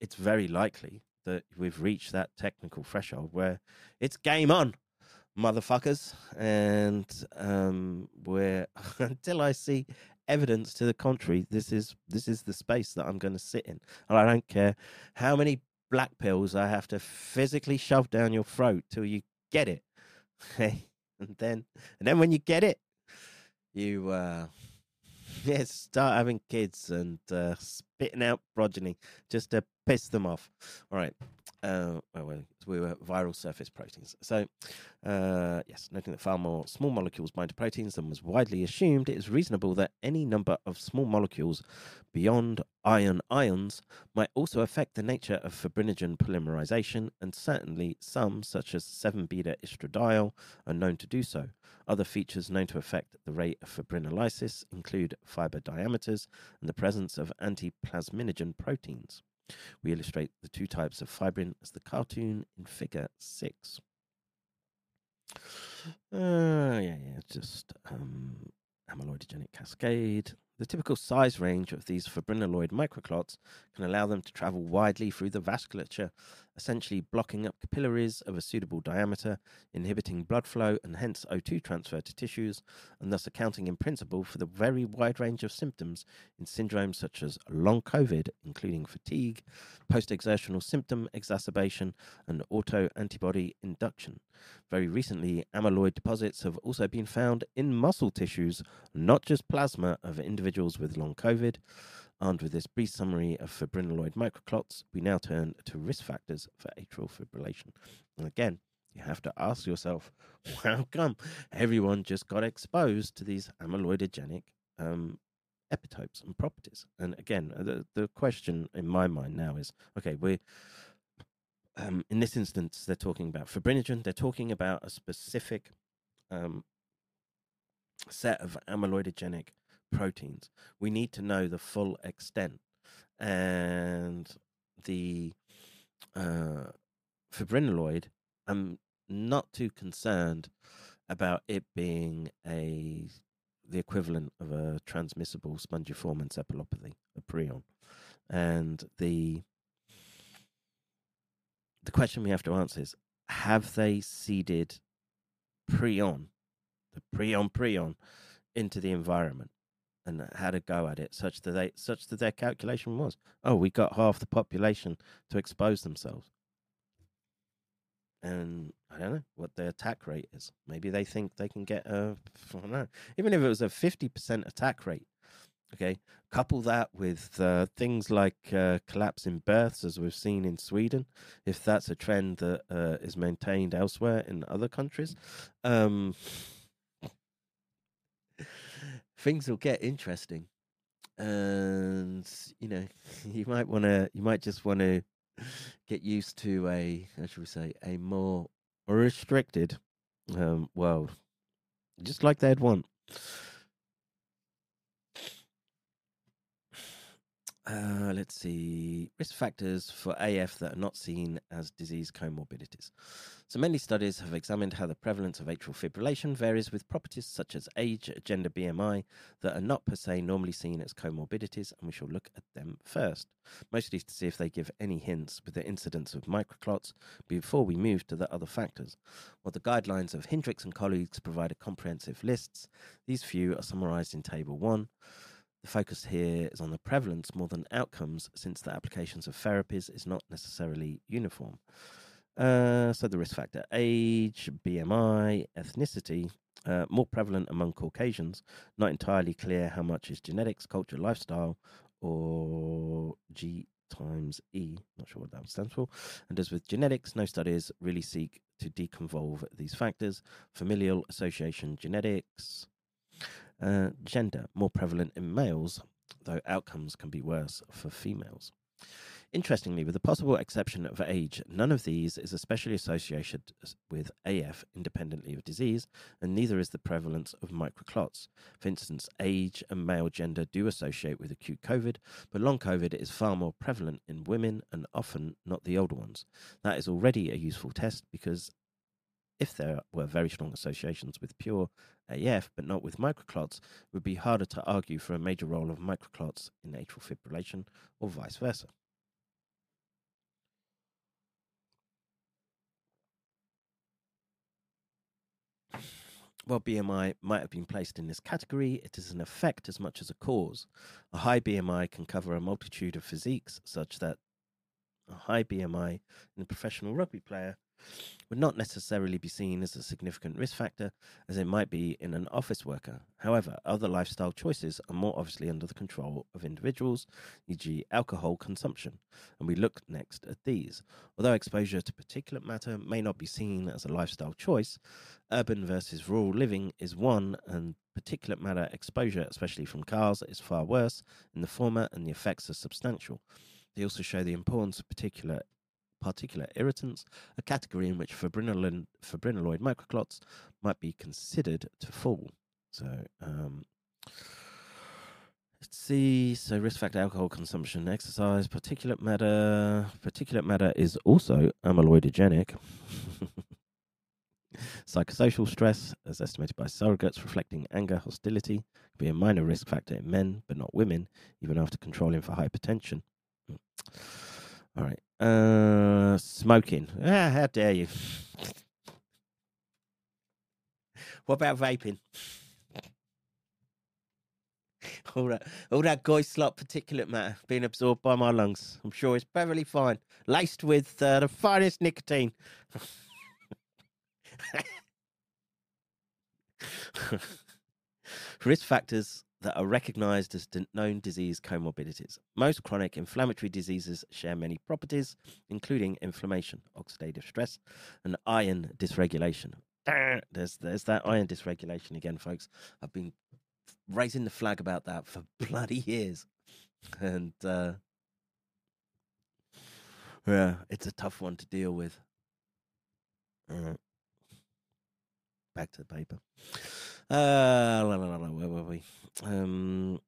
it's very likely that we've reached that technical threshold where it's game on, motherfuckers. And um, where (laughs) until I see evidence to the contrary, this is this is the space that I'm going to sit in, and I don't care how many black pills I have to physically shove down your throat till you get it. (laughs) Okay, and then and then when you get it, you uh, yeah start having kids and uh, spitting out progeny just to piss them off. All right. Uh, well, we were viral surface proteins. So, uh, yes, noting that far more small molecules bind to proteins than was widely assumed, it is reasonable that any number of small molecules beyond iron ions might also affect the nature of fibrinogen polymerization, and certainly some, such as 7 beta estradiol, are known to do so. Other features known to affect the rate of fibrinolysis include fiber diameters and the presence of antiplasminogen proteins. We illustrate the two types of fibrin as the cartoon in figure 6. Uh, yeah, yeah, just um, amyloidogenic cascade. The typical size range of these fibrinoid microclots can allow them to travel widely through the vasculature, essentially blocking up capillaries of a suitable diameter, inhibiting blood flow and hence O2 transfer to tissues, and thus accounting in principle for the very wide range of symptoms in syndromes such as long COVID, including fatigue, post exertional symptom exacerbation, and auto antibody induction. Very recently, amyloid deposits have also been found in muscle tissues, not just plasma, of individuals with long COVID. Armed with this brief summary of fibrinoid microclots, we now turn to risk factors for atrial fibrillation. And again, you have to ask yourself, (laughs) how come everyone just got exposed to these amyloidogenic um, epitopes and properties? And again, uh, the, the question in my mind now is okay, we um, in this instance, they're talking about fibrinogen, they're talking about a specific um, set of amyloidogenic proteins. We need to know the full extent. And the uh, I'm not too concerned about it being a the equivalent of a transmissible spongiform encephalopathy, a prion. And the the question we have to answer is have they seeded prion, the prion prion, into the environment? And had a go at it such that they such that their calculation was oh we got half the population to expose themselves. And i don't know what their attack rate is. Maybe they think they can get a (laughs) i don't know. Even if it was a 50% attack rate okay? Couple that with uh, things like uh, collapse in births as we've seen in sweden if that's a trend that uh, is maintained elsewhere in other countries um things will get interesting, and you know, (laughs) you might want to, you might just want to get used to a, how should we say, a more restricted um, world, just like they'd want. Uh, let's see. Risk factors for AF that are not seen as disease comorbidities. So many studies have examined how the prevalence of atrial fibrillation varies with properties such as age, gender, BMI that are not per se normally seen as comorbidities, and we shall look at them first, mostly to see if they give any hints with the incidence of microclots before we move to the other factors. While the guidelines of Hendricks and colleagues provide a comprehensive lists, these few are summarized in Table 1. The focus here is on the prevalence more than outcomes, since the applications of therapies is not necessarily uniform. Uh, so the risk factor age, BMI, ethnicity, uh, more prevalent among Caucasians, not entirely clear how much is genetics, culture, lifestyle, or G times E, not sure what that stands for. And as with genetics, no studies really seek to deconvolve these factors. Familial association genetics, uh, gender, more prevalent in males, though outcomes can be worse for females. Interestingly, with the possible exception of age, none of these is especially associated with AF independently of disease, and neither is the prevalence of microclots. For instance, age and male gender do associate with acute COVID, but long COVID is far more prevalent in women and often not the older ones. That is already a useful test because if there were very strong associations with pure AF but not with microclots, it would be harder to argue for a major role of microclots in atrial fibrillation or vice versa. While BMI might have been placed in this category, it is an effect as much as a cause. A high BMI can cover a multitude of physiques, such that a high BMI in a professional rugby player would not necessarily be seen as a significant risk factor as it might be in an office worker. However, other lifestyle choices are more obviously under the control of individuals, e.g., alcohol consumption, and we look next at these. Although exposure to particulate matter may not be seen as a lifestyle choice, urban versus rural living is one, and particulate matter exposure, especially from cars, is far worse in the former, and the effects are substantial. They also show the importance of particular particular irritants, a category in which fibrinogen, fibrinoid microclots might be considered to fall. So, um, let's see. So, risk factor alcohol consumption, exercise, particulate matter. Particulate matter is also amyloidogenic. (laughs) Psychosocial stress, as estimated by surrogates reflecting anger, hostility, can be a minor risk factor in men, but not women, even after controlling for hypertension. Hmm. All right. Uh, smoking. Ah, how dare you? what about vaping? all that, all that guy slot particulate matter being absorbed by my lungs. I'm sure it's perfectly fine, laced with uh, the finest nicotine. (laughs) Risk factors that are recognized as known disease comorbidities. Most chronic inflammatory diseases share many properties, including inflammation, oxidative stress, and iron dysregulation. There's, there's that iron dysregulation again, folks. I've been raising the flag about that for (laughs) bloody years. And uh, yeah, it's a tough one to deal with. Back to the paper. Uh, where were we? Um,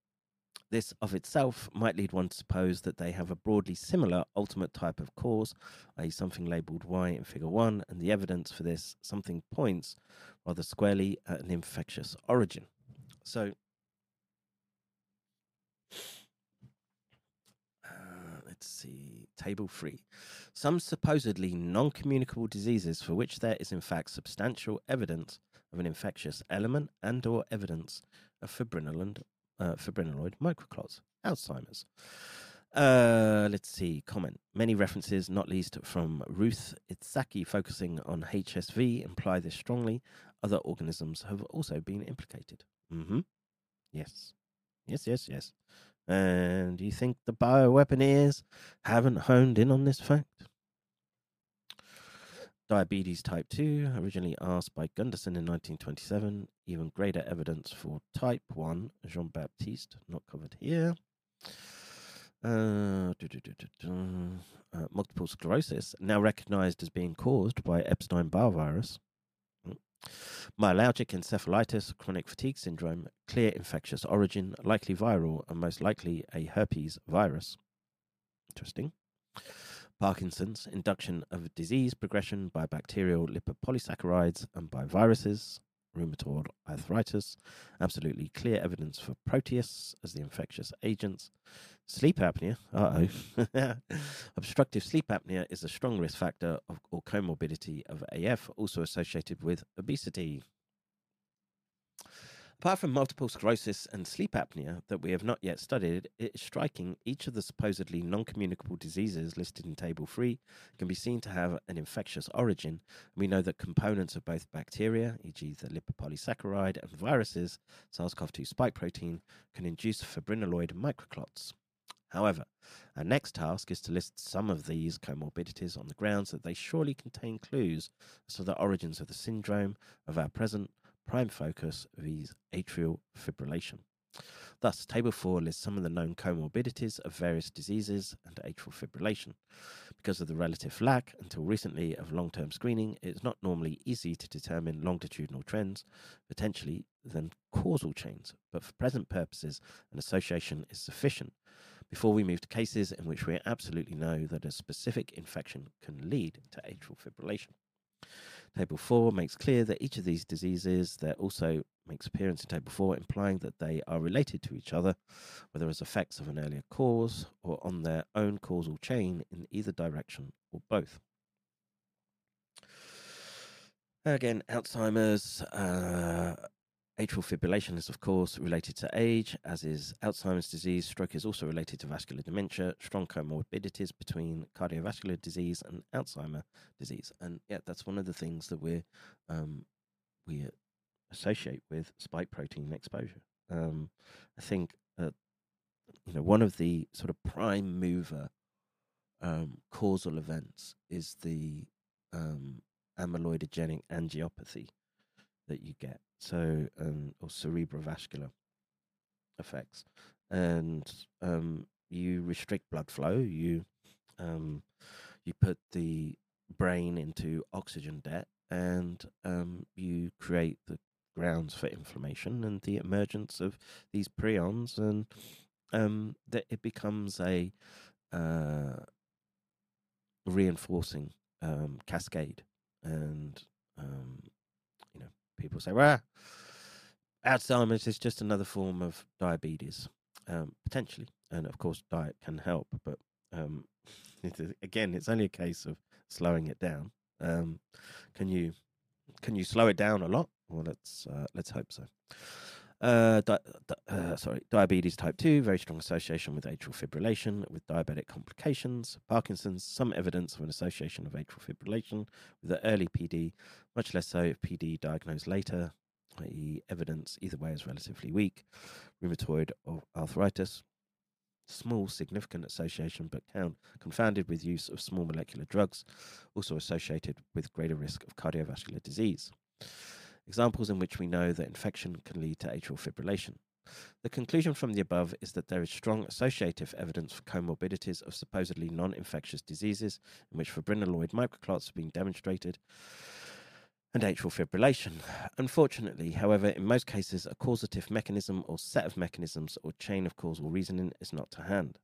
this of itself might lead one to suppose that they have a broadly similar ultimate type of cause, i.e., something labeled Y in figure 1, and the evidence for this something points rather squarely at an infectious origin. So, uh, let's see, table 3. Some supposedly non communicable diseases for which there is in fact substantial evidence of an infectious element and or evidence of fibrinoid, uh, fibrinoid microclots, Alzheimer's. Uh, let's see, comment. Many references, not least from Ruth Itzhaki, focusing on HSV, imply this strongly. Other organisms have also been implicated. Mm-hmm. Yes. Yes, yes, yes. And you think the bioweaponeers haven't honed in on this fact? Diabetes type 2, originally asked by Gunderson in 1927. Even greater evidence for type 1, Jean Baptiste, not covered here. Uh, uh, multiple sclerosis, now recognized as being caused by Epstein Barr virus. Mm, Myalgic encephalitis, chronic fatigue syndrome, clear infectious origin, likely viral, and most likely a herpes virus. Interesting. Parkinson's, induction of disease progression by bacterial lipopolysaccharides and by viruses, rheumatoid arthritis, absolutely clear evidence for Proteus as the infectious agents. Sleep apnea, uh oh. (laughs) Obstructive sleep apnea is a strong risk factor of, or comorbidity of AF, also associated with obesity. Apart from multiple sclerosis and sleep apnea that we have not yet studied, it is striking each of the supposedly non communicable diseases listed in Table 3 can be seen to have an infectious origin. We know that components of both bacteria, e.g., the lipopolysaccharide, and viruses, SARS CoV 2 spike protein, can induce fibrinolytic microclots. However, our next task is to list some of these comorbidities on the grounds that they surely contain clues as to the origins of the syndrome of our present prime focus is atrial fibrillation. Thus, Table 4 lists some of the known comorbidities of various diseases and atrial fibrillation. Because of the relative lack, until recently, of long term screening, it is not normally easy to determine longitudinal trends, potentially then causal chains, but for present purposes, an association is sufficient before we move to cases in which we absolutely know that a specific infection can lead to atrial fibrillation. Table 4 makes clear that each of these diseases that also makes appearance in Table 4, implying that they are related to each other, whether as effects of an earlier cause or on their own causal chain in either direction or both. Again, Alzheimer's, uh, Atrial fibrillation is, of course, related to age, as is Alzheimer's disease. Stroke is also related to vascular dementia, strong comorbidities between cardiovascular disease and Alzheimer disease. And yeah, that's one of the things that we um, we associate with spike protein exposure. Um, I think uh, you know one of the sort of prime mover um, causal events is the um, amyloidogenic angiopathy that you get so um, or cerebrovascular effects, and um, you restrict blood flow. You um, you put the brain into oxygen debt, and um, you create the grounds for inflammation and the emergence of these prions, and um, that it becomes a uh, reinforcing um, cascade, and um, people say, well, Alzheimer's is just another form of diabetes, um, potentially. And of course, diet can help, but um, (laughs) again, it's only a case of slowing it down. Um, can you can you slow it down a lot? Well, let's uh, let's hope so. Uh, uh, sorry, diabetes type 2, very strong association with atrial fibrillation, with diabetic complications. Parkinson's, some evidence of an association of atrial fibrillation with the early PD, much less so if PD diagnosed later, i.e., evidence either way is relatively weak. Rheumatoid arthritis, small significant association but can, confounded with use of small molecular drugs, also associated with greater risk of cardiovascular disease examples in which we know that infection can lead to atrial fibrillation. The conclusion from the above is that there is strong associative evidence for comorbidities of supposedly non infectious diseases in which fibrinolytic microclots have been demonstrated and atrial fibrillation. Unfortunately, however, in most cases, a causative mechanism or set of mechanisms or chain of causal reasoning is not to hand.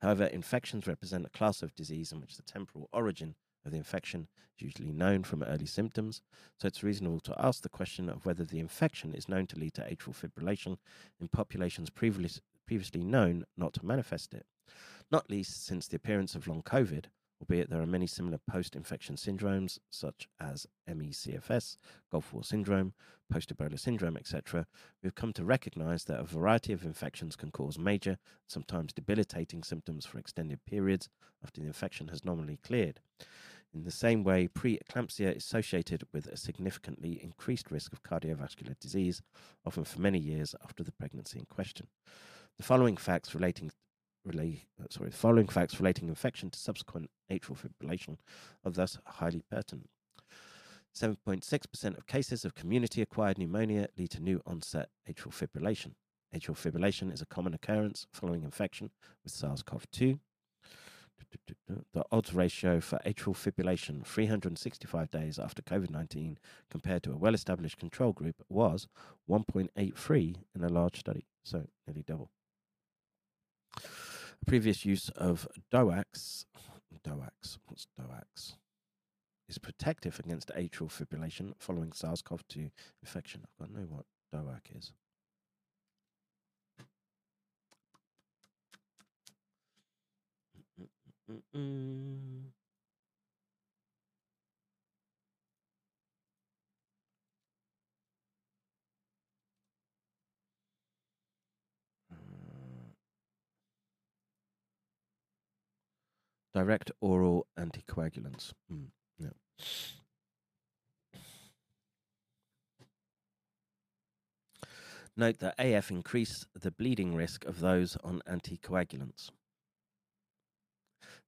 However, infections represent a class of disease in which the temporal origin of the infection is usually known from early symptoms, so it's reasonable to ask the question of whether the infection is known to lead to atrial fibrillation in populations previously, previously known not to manifest it. Not least since the appearance of long COVID, albeit there are many similar post infection syndromes such as ME/CFS, Gulf War syndrome, post Ebola syndrome, etc., we've come to recognize that a variety of infections can cause major, sometimes debilitating symptoms for extended periods after the infection has normally cleared. In the same way, preeclampsia is associated with a significantly increased risk of cardiovascular disease, often for many years after the pregnancy in question. The following facts relating sorry, following facts relating infection to subsequent atrial fibrillation are thus highly pertinent. 7.6% of cases of community acquired pneumonia lead to new onset atrial fibrillation. Atrial fibrillation is a common occurrence following infection with SARS CoV 2. The odds ratio for atrial fibrillation 365 days after COVID 19 compared to a well established control group was 1.83 in a large study, so nearly double. Previous use of DOACs, DOACs, what's DOACs? Is protective against atrial fibrillation following SARS CoV 2 infection. I've got no what DOAC is. Mm-mm. Direct oral anticoagulants. Mm, yeah. Note that AF increased the bleeding risk of those on anticoagulants.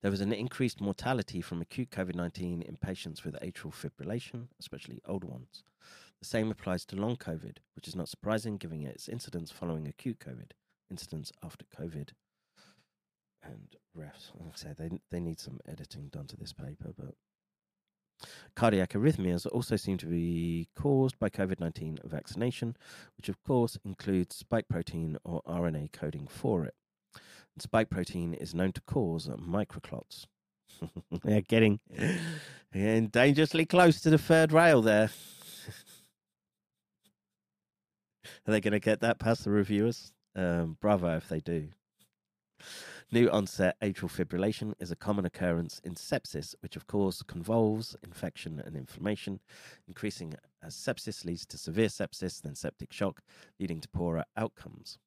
There was an increased mortality from acute COVID 19 in patients with atrial fibrillation, especially older ones. The same applies to long COVID, which is not surprising given its incidence following acute COVID, incidence after COVID. And refs, like I said, they, they need some editing done to this paper, but Cardiac arrhythmias also seem to be caused by COVID 19 vaccination, which of course includes spike protein or RNA coding for it. And spike protein is known to cause microclots. (laughs) They're getting, getting (laughs) dangerously close to the third rail there. (laughs) Are they going to get that past the reviewers? Um, bravo if they do. New onset atrial fibrillation is a common occurrence in sepsis, which of course convolves infection and inflammation, increasing as sepsis leads to severe sepsis, then septic shock, leading to poorer outcomes.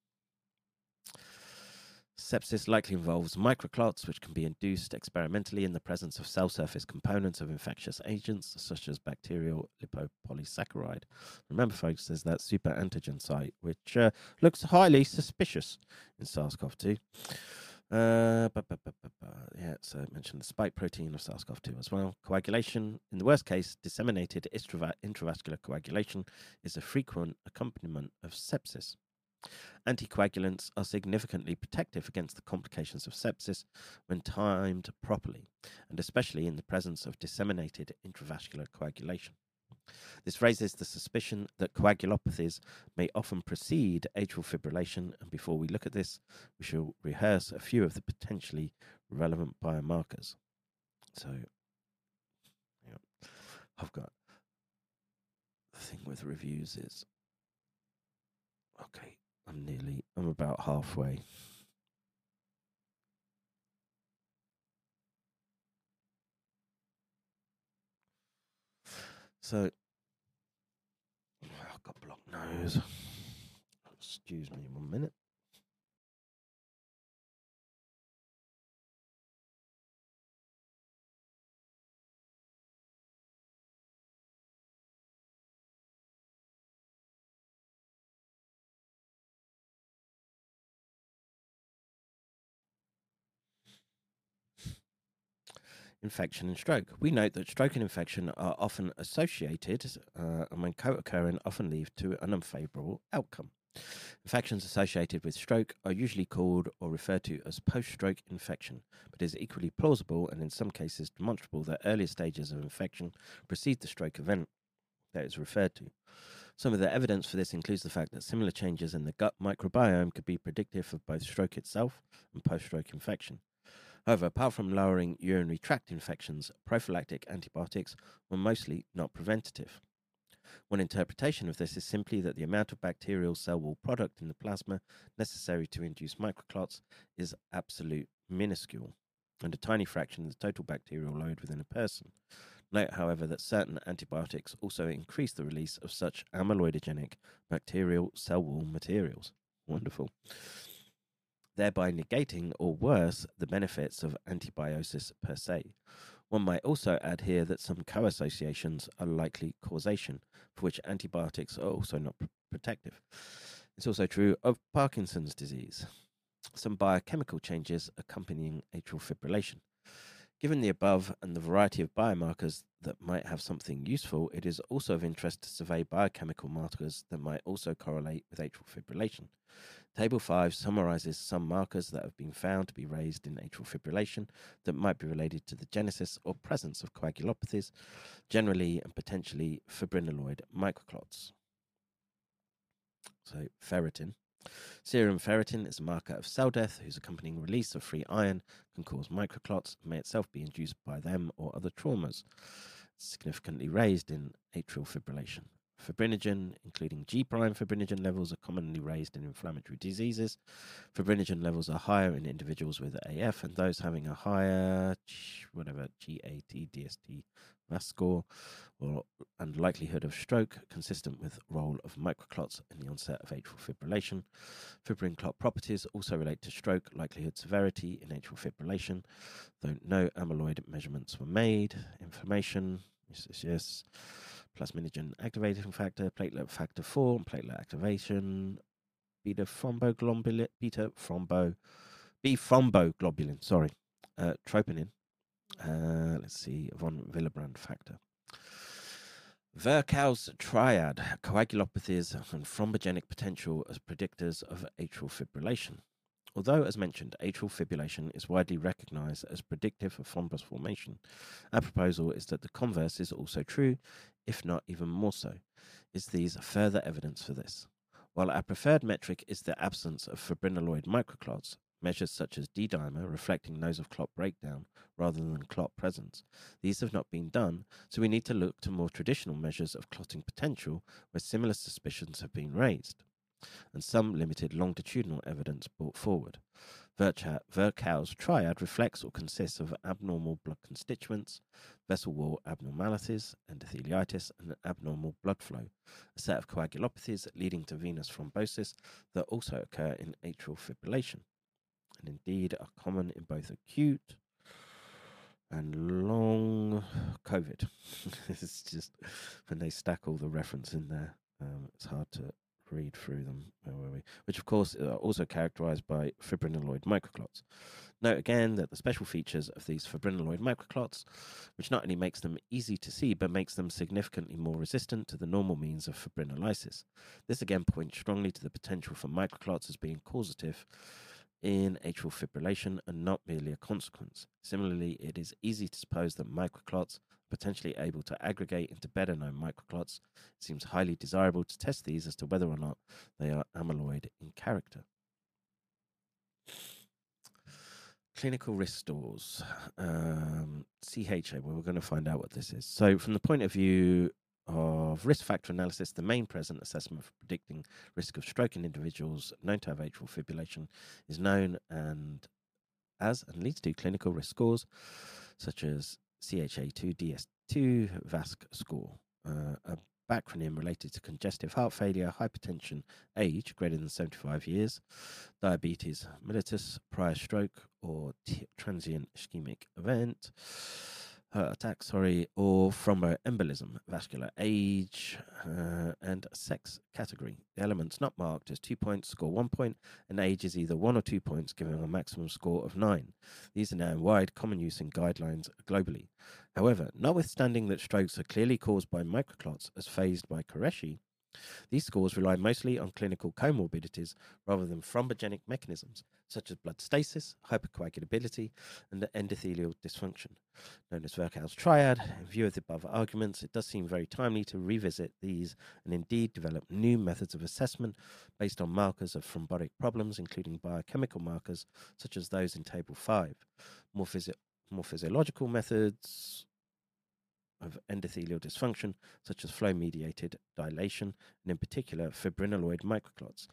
Sepsis likely involves microclots, which can be induced experimentally in the presence of cell surface components of infectious agents, such as bacterial lipopolysaccharide. Remember, folks, there's that super antigen site, which uh, looks highly suspicious in SARS CoV 2. Uh, yeah, so I mentioned the spike protein of SARS-CoV-2 as well. Coagulation, in the worst case, disseminated intravascular coagulation is a frequent accompaniment of sepsis. Anticoagulants are significantly protective against the complications of sepsis when timed properly, and especially in the presence of disseminated intravascular coagulation. This raises the suspicion that coagulopathies may often precede atrial fibrillation, and before we look at this, we shall rehearse a few of the potentially relevant biomarkers. So. I've got the thing with reviews is okay. I'm nearly, I'm about halfway. So, (sighs) I've got blocked nose. Excuse me one minute. Infection and stroke. We note that stroke and infection are often associated, uh, and when co-occurring, often lead to an unfavorable outcome. Infections associated with stroke are usually called or referred to as post-stroke infection, but it is equally plausible and in some cases demonstrable that earlier stages of infection precede the stroke event that is referred to. Some of the evidence for this includes the fact that similar changes in the gut microbiome could be predictive of both stroke itself and post-stroke infection. However, apart from lowering urinary tract infections, prophylactic antibiotics were mostly not preventative. One interpretation of this is simply that the amount of bacterial cell wall product in the plasma necessary to induce microclots is absolute minuscule and a tiny fraction of the total bacterial load within a person. Note, however, that certain antibiotics also increase the release of such amyloidogenic bacterial cell wall materials. Wonderful thereby negating or worse the benefits of antibiosis per se. One might also add here that some co associations are likely causation, for which antibiotics are also not pr- protective. It's also true of Parkinson's disease, some biochemical changes accompanying atrial fibrillation. Given the above and the variety of biomarkers that might have something useful, it is also of interest to survey biochemical markers that might also correlate with atrial fibrillation. Table 5 summarizes some markers that have been found to be raised in atrial fibrillation that might be related to the genesis or presence of coagulopathies, generally and potentially fibrinaloid microclots. So, ferritin. Serum ferritin is a marker of cell death whose accompanying release of free iron can cause microclots and may itself be induced by them or other traumas. Significantly raised in atrial fibrillation. Fibrinogen, including G prime fibrinogen levels, are commonly raised in inflammatory diseases. Fibrinogen levels are higher in individuals with AF and those having a higher, whatever, GAT, DST, mass score, or, and likelihood of stroke, consistent with role of microclots in the onset of atrial fibrillation. Fibrin clot properties also relate to stroke likelihood severity in atrial fibrillation, though no amyloid measurements were made. Inflammation, yes, yes, yes plasminogen activating factor, platelet factor 4, platelet activation, beta thromboglobulin, beta thrombo, B thromboglobulin, sorry, uh, troponin. Uh, let's see, von Willebrand factor. Virchow's triad, coagulopathies and thrombogenic potential as predictors of atrial fibrillation. Although, as mentioned, atrial fibrillation is widely recognized as predictive of thrombus formation, our proposal is that the converse is also true, if not even more so. Is these further evidence for this? While our preferred metric is the absence of fibrinaloid microclots, measures such as D dimer reflecting those of clot breakdown rather than clot presence, these have not been done, so we need to look to more traditional measures of clotting potential where similar suspicions have been raised and some limited longitudinal evidence brought forward. Virchow's triad reflects or consists of abnormal blood constituents, vessel wall abnormalities, endotheliitis, and abnormal blood flow, a set of coagulopathies leading to venous thrombosis that also occur in atrial fibrillation, and indeed are common in both acute and long COVID. (laughs) it's just when they stack all the reference in there, um, it's hard to read through them. Where were we? Which, of course, are also characterized by fibrinaloid microclots. Note again that the special features of these fibrinaloid microclots, which not only makes them easy to see, but makes them significantly more resistant to the normal means of fibrinolysis. This again points strongly to the potential for microclots as being causative in atrial fibrillation and not merely a consequence. Similarly, it is easy to suppose that microclots potentially able to aggregate into better known microclots, it seems highly desirable to test these as to whether or not they are amyloid in character. Clinical risk scores, um, CHA, well, we're going to find out what this is. So, from the point of view of risk factor analysis, the main present assessment for predicting risk of stroke in individuals known to have atrial fibrillation is known and as and leads to clinical risk scores such as CHA2 DS2 VASC score, uh, a acronym related to congestive heart failure, hypertension, age greater than 75 years, diabetes mellitus, prior stroke or t- transient ischemic event, heart attack, sorry, or thromboembolism, vascular age, uh, and sex category. The elements not marked as two points score one point, and age is either one or two points, giving a maximum score of nine. These are now in wide common use in guidelines globally. However, notwithstanding that strokes are clearly caused by microclots as phased by Qureshi, these scores rely mostly on clinical comorbidities rather than thrombogenic mechanisms, such as blood stasis, hypercoagulability, and endothelial dysfunction. Known as Virchow's triad, in view of the above arguments, it does seem very timely to revisit these and indeed develop new methods of assessment based on markers of thrombotic problems, including biochemical markers such as those in Table 5. More, physio- more physiological methods of endothelial dysfunction, such as flow mediated dilation, and in particular fibrinaloid microclots.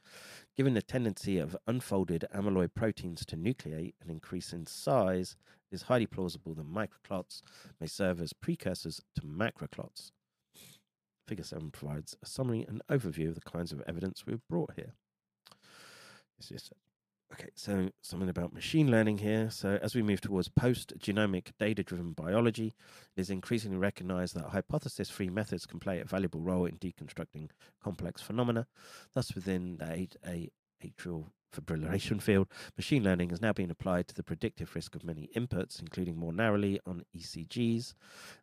Given the tendency of unfolded amyloid proteins to nucleate and increase in size, it is highly plausible that microclots may serve as precursors to macroclots. Figure 7 provides a summary and overview of the kinds of evidence we've brought here. This is Okay, so something about machine learning here. So, as we move towards post genomic data driven biology, it is increasingly recognized that hypothesis free methods can play a valuable role in deconstructing complex phenomena. Thus, within the atrial fibrillation field, machine learning has now been applied to the predictive risk of many inputs, including more narrowly on ECGs.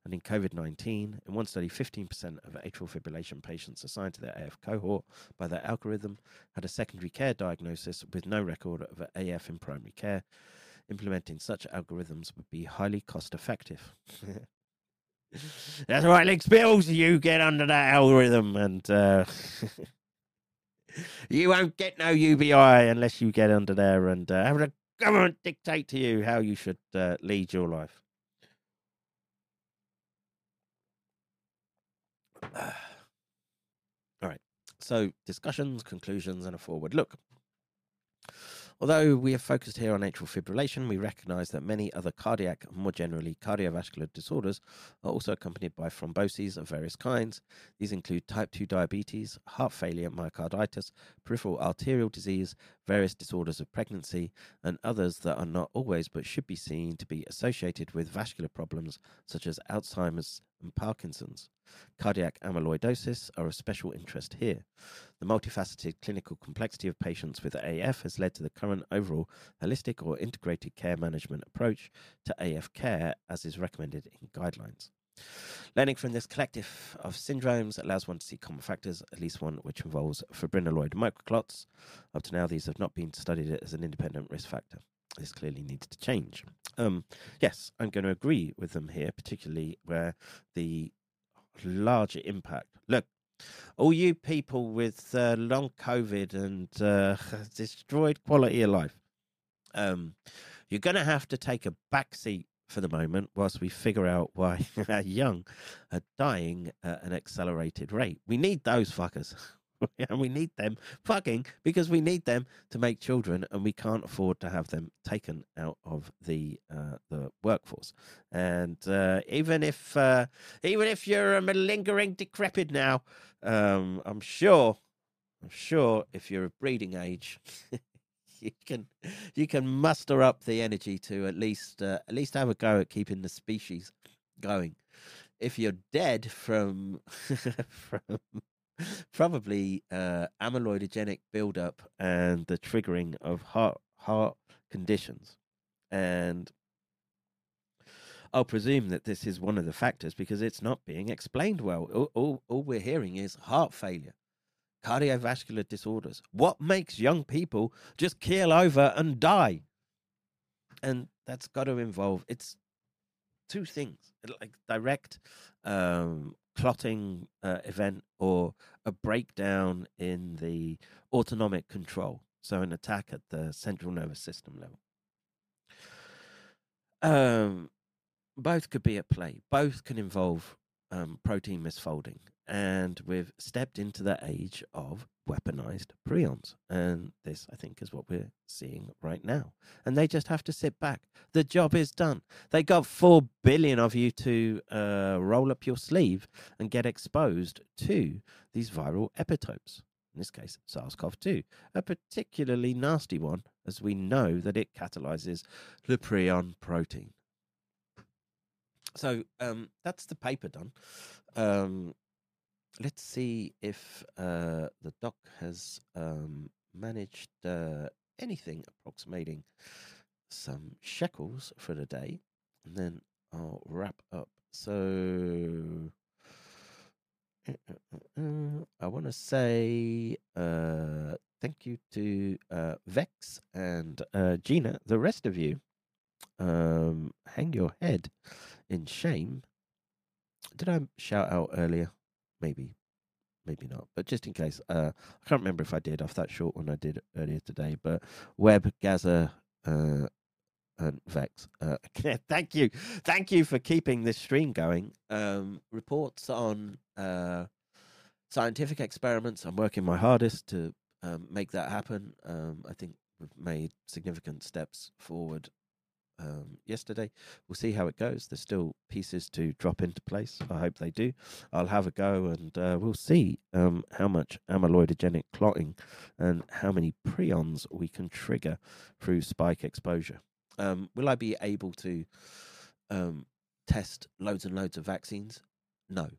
And in COVID 19, in one study, 15% of atrial fibrillation patients assigned to their AF cohort by their algorithm had a secondary care diagnosis with no record of AF in primary care. Implementing such algorithms would be highly cost effective. (laughs) That's right, Alex Bills. You get under that algorithm, and uh, (laughs) you won't get no UBI unless you get under there and uh, have the government dictate to you how you should uh, lead your life. (sighs) All right. So, discussions, conclusions, and a forward look. Although we have focused here on atrial fibrillation, we recognize that many other cardiac, and more generally cardiovascular disorders, are also accompanied by thromboses of various kinds. These include type 2 diabetes, heart failure, myocarditis, peripheral arterial disease, various disorders of pregnancy, and others that are not always but should be seen to be associated with vascular problems such as Alzheimer's and Parkinson's. Cardiac amyloidosis are of special interest here. The multifaceted clinical complexity of patients with AF has led to the current overall holistic or integrated care management approach to AF care as is recommended in guidelines. Learning from this collective of syndromes allows one to see common factors, at least one which involves fibrinaloid microclots. Up to now, these have not been studied as an independent risk factor. This clearly needs to change. Um, yes, I'm going to agree with them here, particularly where the larger impact. Look, all you people with uh, long COVID and uh, (laughs) destroyed quality of life, um, you're going to have to take a back seat for the moment whilst we figure out why (laughs) our young are dying at an accelerated rate. We need those fuckers. (laughs) (laughs) and we need them fucking because we need them to make children and we can't afford to have them taken out of the uh, the workforce. And uh, even if uh, even if you're a malingering decrepit now um, i'm sure i'm sure if you're of breeding age (laughs) you can you can muster up the energy to at least uh, at least have a go at keeping the species going. If you're dead from (laughs) from (laughs) probably uh, amyloidogenic buildup and the triggering of heart heart conditions, and I'll presume that this is one of the factors because it's not being explained well. All, all, all we're hearing is heart failure, cardiovascular disorders. What makes young people just keel over and die? And that's got to involve it's two things like direct um, clotting uh, event or a breakdown in the autonomic control. So, an attack at the central nervous system level. Um, both could be at play. Both can involve um, protein misfolding and we've stepped into the age of weaponized prions. And this, I think, is what we're seeing right now. And they just have to sit back. The job is done. They got 4 billion of you to uh, roll up your sleeve and get exposed to these viral epitopes. In this case, SARS CoV 2, a particularly nasty one, as we know that it catalyzes the prion protein. So um, that's the paper done. Um, let's see if uh, the doc has um, managed uh, anything approximating some shekels for the day, and then I'll wrap up. So uh, uh, uh, I want to say thank you to Vex and Gina. The rest of you, um, hang your head in shame. Did I shout out earlier? Maybe, maybe not. But just in case, uh, I can't remember if I did off that short one I did earlier today. But Web, Gaza, uh, and Vex. Uh, (laughs) thank you, thank you for keeping this stream going. Um, reports on uh, scientific experiments. I'm working my hardest to um, make that happen. Um, I think we've made significant steps forward um, yesterday. We'll see how it goes. There's still pieces to drop into place. I hope they do. I'll have a go and uh, we'll see um, how much amyloidogenic clotting and how many prions we can trigger through spike exposure. Um, will I be able to um, test loads and loads of vaccines? No.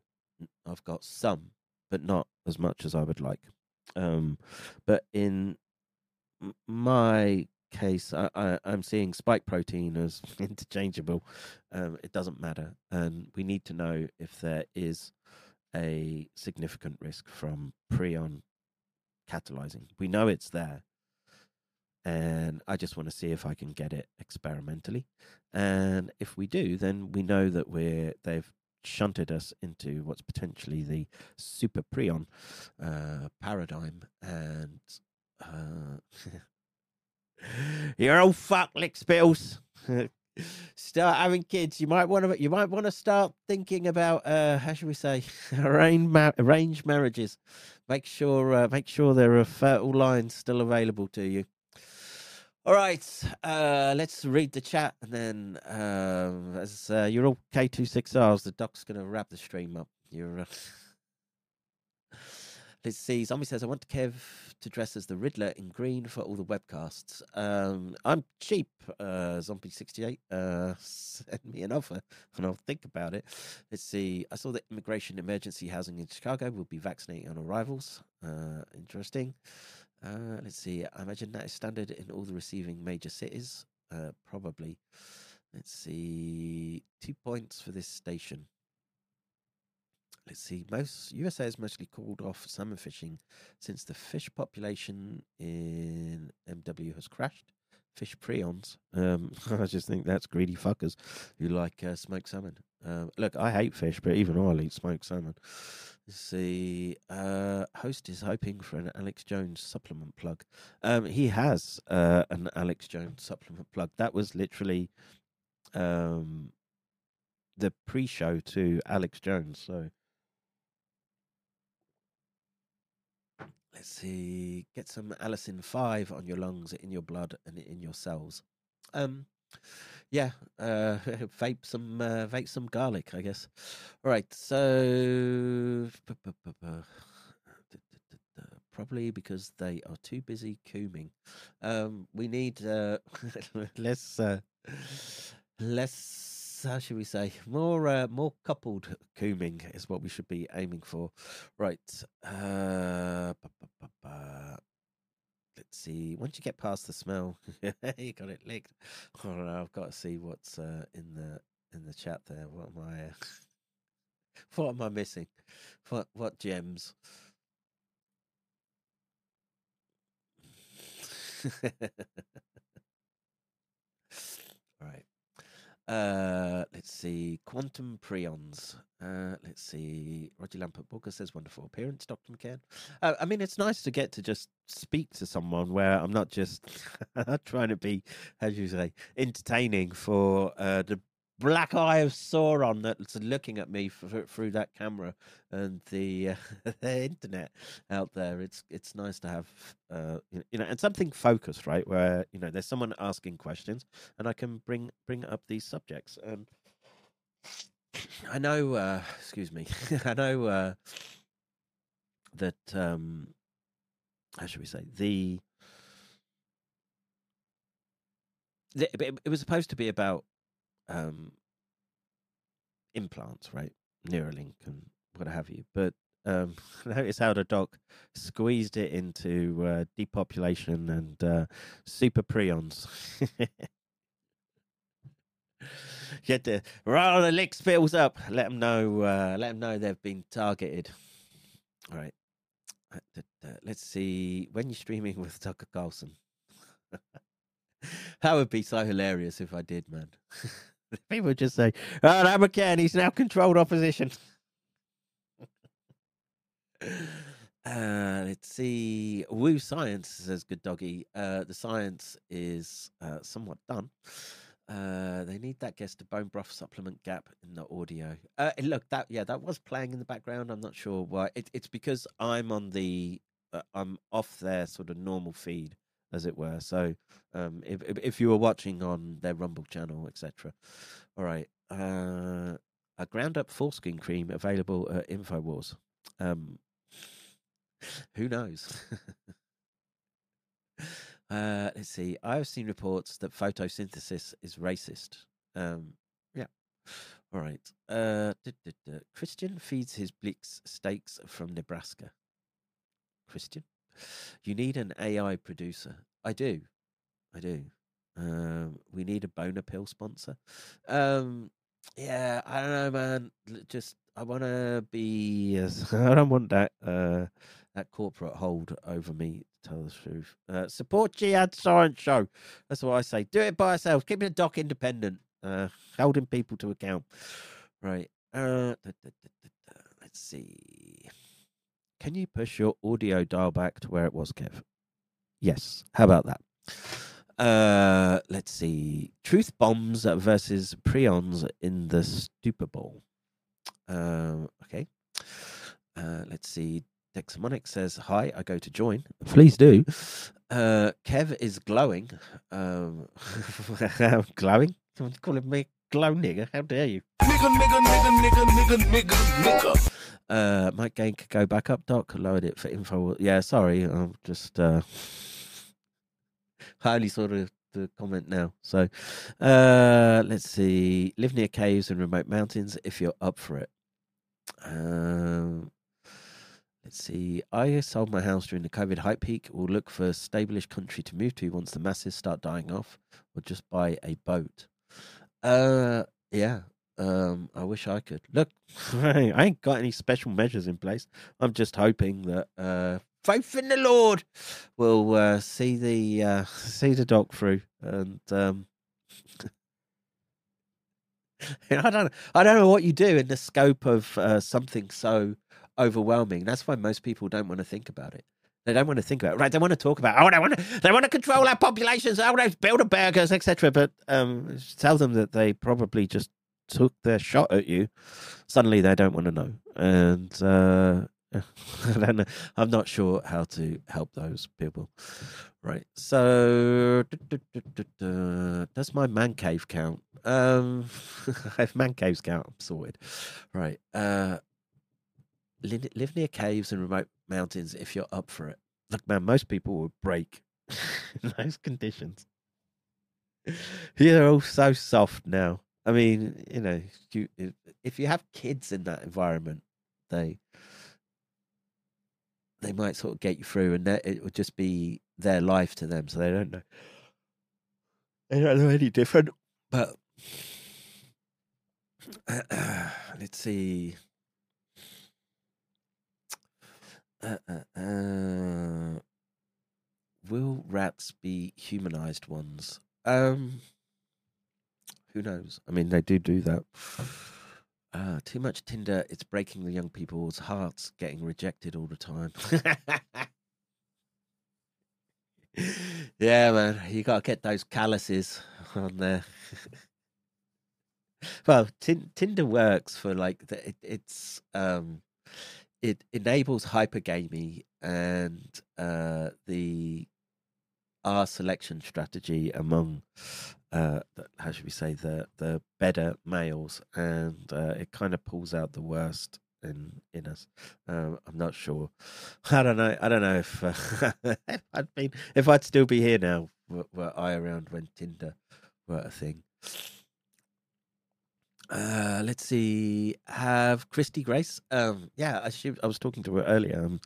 I've got some, but not as much as I would like. Um, but in my case, I, I, I'm seeing spike protein as (laughs) interchangeable. Um, it doesn't matter, and we need to know if there is a significant risk from prion catalyzing. We know it's there, and I just want to see if I can get it experimentally. And if we do, then we know that we're they've shunted us into what's potentially the super prion uh, paradigm, and uh, (laughs) you're all fuck lick spills. (laughs) start having kids. You might want to. You might want to start thinking about uh, how should we say (laughs) arranged ma- arranged marriages. Make sure uh, make sure there are fertile lines still available to you. All right, uh, let's read the chat, and then um, as uh, you're all K two six R's, the doc's gonna wrap the stream up. You're. Uh... Let's see. Zombie says, I want Kev to dress as the Riddler in green for all the webcasts. Um, I'm cheap, uh, Zombie68. Uh, (laughs) send me an offer and I'll think about it. Let's see. I saw that immigration emergency housing in Chicago will be vaccinating on arrivals. Uh, interesting. Uh, let's see. I imagine that is standard in all the receiving major cities. Uh, probably. Let's see. Two points for this station. Let's see. Most USA has mostly called off salmon fishing since the fish population in MW has crashed. Fish prions. Um, (laughs) I just think that's greedy fuckers who like uh, smoked salmon. Um, look, I hate fish, but even I'll eat smoked salmon. Let's see. Uh, host is hoping for an Alex Jones supplement plug. Um, he has uh, an Alex Jones supplement plug. That was literally um, the pre-show to Alex Jones. So let's see. Get some Allicin five on your lungs, in your blood, and in your cells. Um, yeah, uh, (laughs) vape some uh, vape some garlic, I guess. All right, so probably because they are too busy cooming. Um, we need uh, (laughs) (sighs) less uh, less. How should we say more uh, more coupled cooming is what we should be aiming for, right? Uh. Let's see. Once you get past the smell, (laughs) you got it licked. Oh no, I've got to see what's uh, in the in the chat there. What am I? Uh, (laughs) what am I missing? What what gems? (laughs) right. Uh, let's see. Quantum prions. Uh, let's see. Roger Lampert Booker says, wonderful appearance, Dr. McCairn. Uh, I mean, it's nice to get to just speak to someone where I'm not just (laughs) trying to be, as you say, entertaining for uh, the black eye of Sauron that's looking at me f- through that camera and the, uh, (laughs) the internet out there. It's it's nice to have uh, you know and something focused, right? Where you know there's someone asking questions and I can bring bring up these subjects. And I know, uh, excuse me, (laughs) I know uh, that um, how should we say the. the it, it was supposed to be about um, implants, right? Neuralink and what have you. But um, (laughs) notice how the doc squeezed it into uh, depopulation and uh, super prions. (laughs) Get the roll the lick spills up. Let them know. Uh, let them know they've been targeted. All right. Let's see. When you're streaming with Tucker Carlson, (laughs) that would be so hilarious if I did, man. (laughs) People just say, "Oh, that McCairn, he's now controlled opposition." (laughs) Uh, let's see. Woo Science says, "Good doggy." Uh, the science is uh, somewhat done. Uh, they need that guest to bone broth supplement gap in the audio. Uh, look, that yeah, that was playing in the background. I'm not sure why. It, it's because I'm on the, uh, I'm off their sort of normal feed, as it were. So, um, if if, you were watching on their Rumble channel, etc. All right. Uh, a ground up foreskin cream available at Infowars. Um, who knows? (laughs) uh, let's see. I've seen reports that photosynthesis is racist. Um, yeah. All right. Uh. Christian feeds his Blix steaks from Nebraska. Christian, you need an AI producer. I do, I do. Um, we need a boner pill sponsor. Um, yeah, I don't know, man. Just I want to be. (laughs) I don't want that uh, that corporate hold over me. To tell the truth, uh, support Jihad Science Show. That's what I say. Do it by ourselves. Keep the doc independent. Uh, holding people to account. Right. Uh, da, da, da. let's see. Can you push your audio dial back to where it was, Kev? Yes. How about that? Uh, let's see. Truth bombs versus prions in the Super Bowl. Um, okay. Uh, let's see. Dexamonic says, Hi, I go to join. Please do. Uh, Kev is glowing. Um, (laughs) glowing? Someone's calling me glow nigger. How dare you? Nigga, nigga, nigga, nigga, nigga, nigga, nigga. Uh, Mike Gain could go back up, Doc. Lowered it for info. Yeah, sorry. I'm just. Uh, (laughs) I only saw the, the comment now. So uh, let's see. Live near caves and remote mountains if you're up for it. Um, let's see. I sold my house during the COVID hype peak. We'll look for stable-ish country to move to once the masses start dying off, or just buy a boat. Uh, yeah. Um, I wish I could. Look, (laughs) I ain't got any special measures in place. I'm just hoping that uh, faith in the Lord will uh, see the uh, (laughs) see the doc through, and um, (laughs) I don't I don't know what you do in the scope of uh, something so overwhelming. That's why most people don't want to think about it. They don't want to think about it. Right? They want to talk about. Oh, they want to. They want to control our populations. Oh, a burgers, etc. But um, tell them that they probably just took their shot at you. Suddenly, they don't want to know, and uh, (laughs) I don't know. I'm not sure how to help those people. Right. So, does my man cave count? Um, (laughs) if man caves count, I'm sorted. Right. Uh, li- live near caves and remote mountains if you're up for it. Look, man, most people would break (laughs) in those conditions. You're all so soft now. I mean, you know, you, if- you have kids in that environment, they they might sort of get you through, and it would just be their life to them, so they don't know they don't know any different. But (clears throat) let's see. Uh, uh, uh, will rats be humanized ones? Um, who knows? I mean, they do do that. Uh, too much Tinder, it's breaking the young people's hearts, getting rejected all the time. (laughs) yeah, man, you got to get those calluses on there. (laughs) well, tin- Tinder works for like the, it, it's um, it enables hypergamy and uh, the R selection strategy among uh, how should we say the the better males, and uh, it kind of pulls out the worst in in us. Um, I'm not sure. (laughs) I don't know. I don't know if, uh, (laughs) if I'd been if I'd still be here now. Were, were I around when Tinder were a thing? Uh, let's see. Have Christy Grace? Um, yeah, I, she, I was talking to her earlier. I'm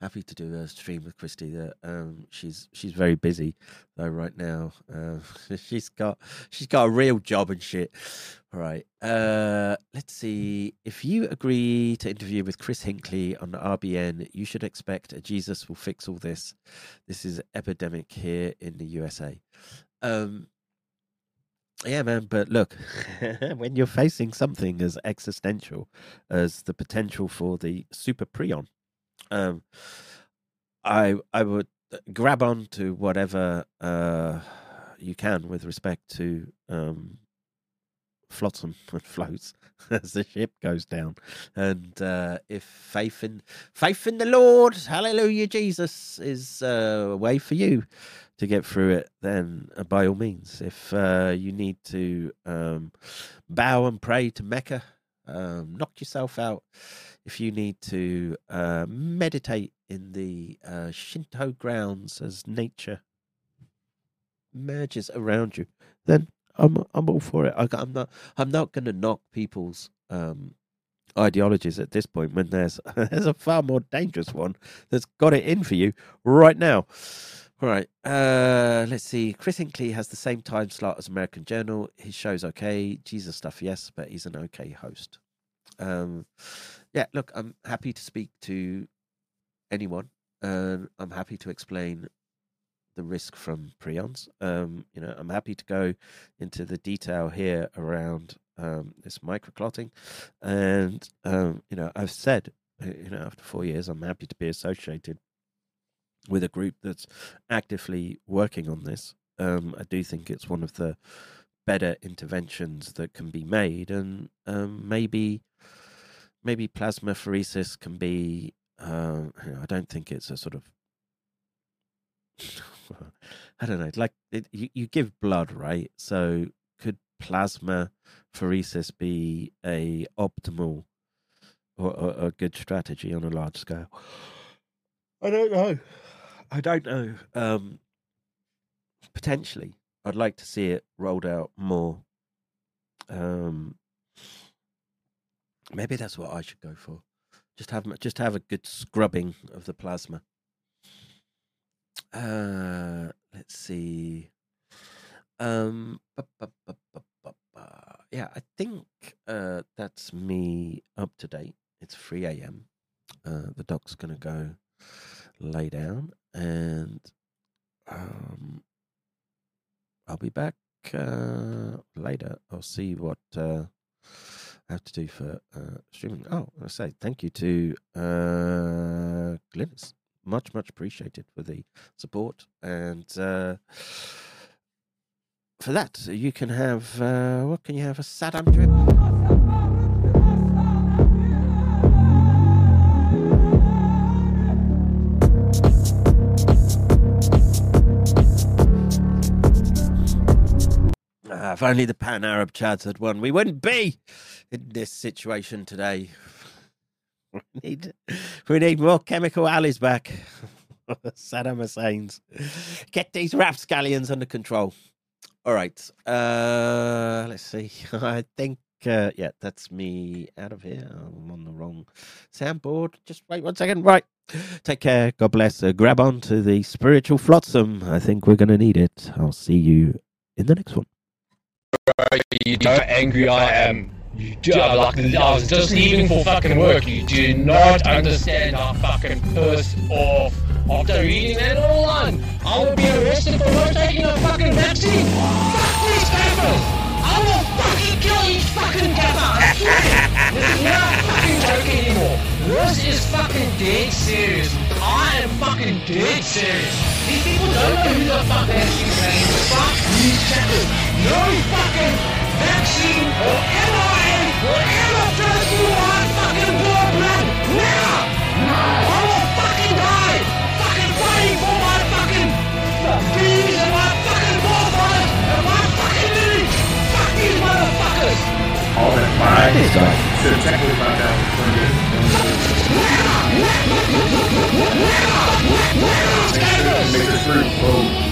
happy to do a stream with Christy. That um, she's she's very busy though right now. Uh, (laughs) she's got she's got a real job and shit. All right. Uh, let's see. If you agree to interview with Chris Hinkley on RBN, you should expect a Jesus will fix all this. This is epidemic here in the USA. Um, yeah, man. But look, (laughs) when you're facing something as existential as the potential for the super prion, um, I I would grab on to whatever uh, you can with respect to um, flotsam and (laughs) floats as the ship goes down. And uh, if faith in faith in the Lord, Hallelujah, Jesus is uh, a way for you to get through it, then uh, by all means, if uh, you need to um, bow and pray to Mecca, um, knock yourself out. If you need to uh, meditate in the uh, Shinto grounds as nature merges around you, then I'm I'm all for it. I, am not I'm not going to knock people's um, ideologies at this point when there's (laughs) there's a far more dangerous one that's got it in for you right now. All right. Uh, let's see. Chris Hinkley has the same time slot as American Journal. His show's okay. Jesus stuff, yes, but he's an okay host. Um, yeah, look, I'm happy to speak to anyone, and I'm happy to explain the risk from prions. Um, you know, I'm happy to go into the detail here around um, this microclotting, and um, you know, I've said, uh, you know, after four years, I'm happy to be associated with a group that's actively working on this. Um, I do think it's one of the better interventions that can be made, and um, maybe maybe plasmapheresis can be. Uh, I don't think it's a sort of. (laughs) I don't know. Like it, you, you give blood, right? So could plasma pheresis be a optimal or, or a good strategy on a large scale? I don't know. I don't know. Um, potentially, I'd like to see it rolled out more. Um, maybe that's what I should go for. Just have just have a good scrubbing of the plasma. Uh, let's see. Um, bu- bu- bu- yeah, I think uh, that's me up to date. It's 3 a.m. Uh, the doc's going to go lay down and um, I'll be back uh, later. I'll see what uh, I have to do for uh, streaming. Oh, I say thank you to uh, Glynis. Much, much appreciated for the support. And uh, for that, you can have, uh, what can you have? A Saddam drip? If only the Pan Arab Chads had won, we wouldn't be in this situation today. We need, we need more chemical allies back. (laughs) Saddam Hussein's. Get these rapscallions under control. All right. Uh, let's see. (laughs) I think, uh, yeah, that's me out of here. I'm on the wrong soundboard. Just wait one second. Right. Take care. God bless. Uh, grab on to the spiritual flotsam. I think we're going to need it. I'll see you in the next one. You know how angry I am. You do, like, I was just leaving for fucking work. You do not understand how fucking pissed off after reading that online. I would be arrested for not taking a fucking vaccine. Fuck these cameras! I will fucking kill each fucking swear! This is not fucking joke anymore. This is fucking dead serious. I am fucking dead serious. These people don't know who the fuck they're actually saying. Fuck these cameras. No fucking vaccine or mRNA will ever turn you on fucking war blood now! I will fucking die! Fucking fighting for my fucking bees and my fucking forefathers and my fucking lineage! Fuck these motherfuckers! All that fine stuff should check with my down. Make this room boom.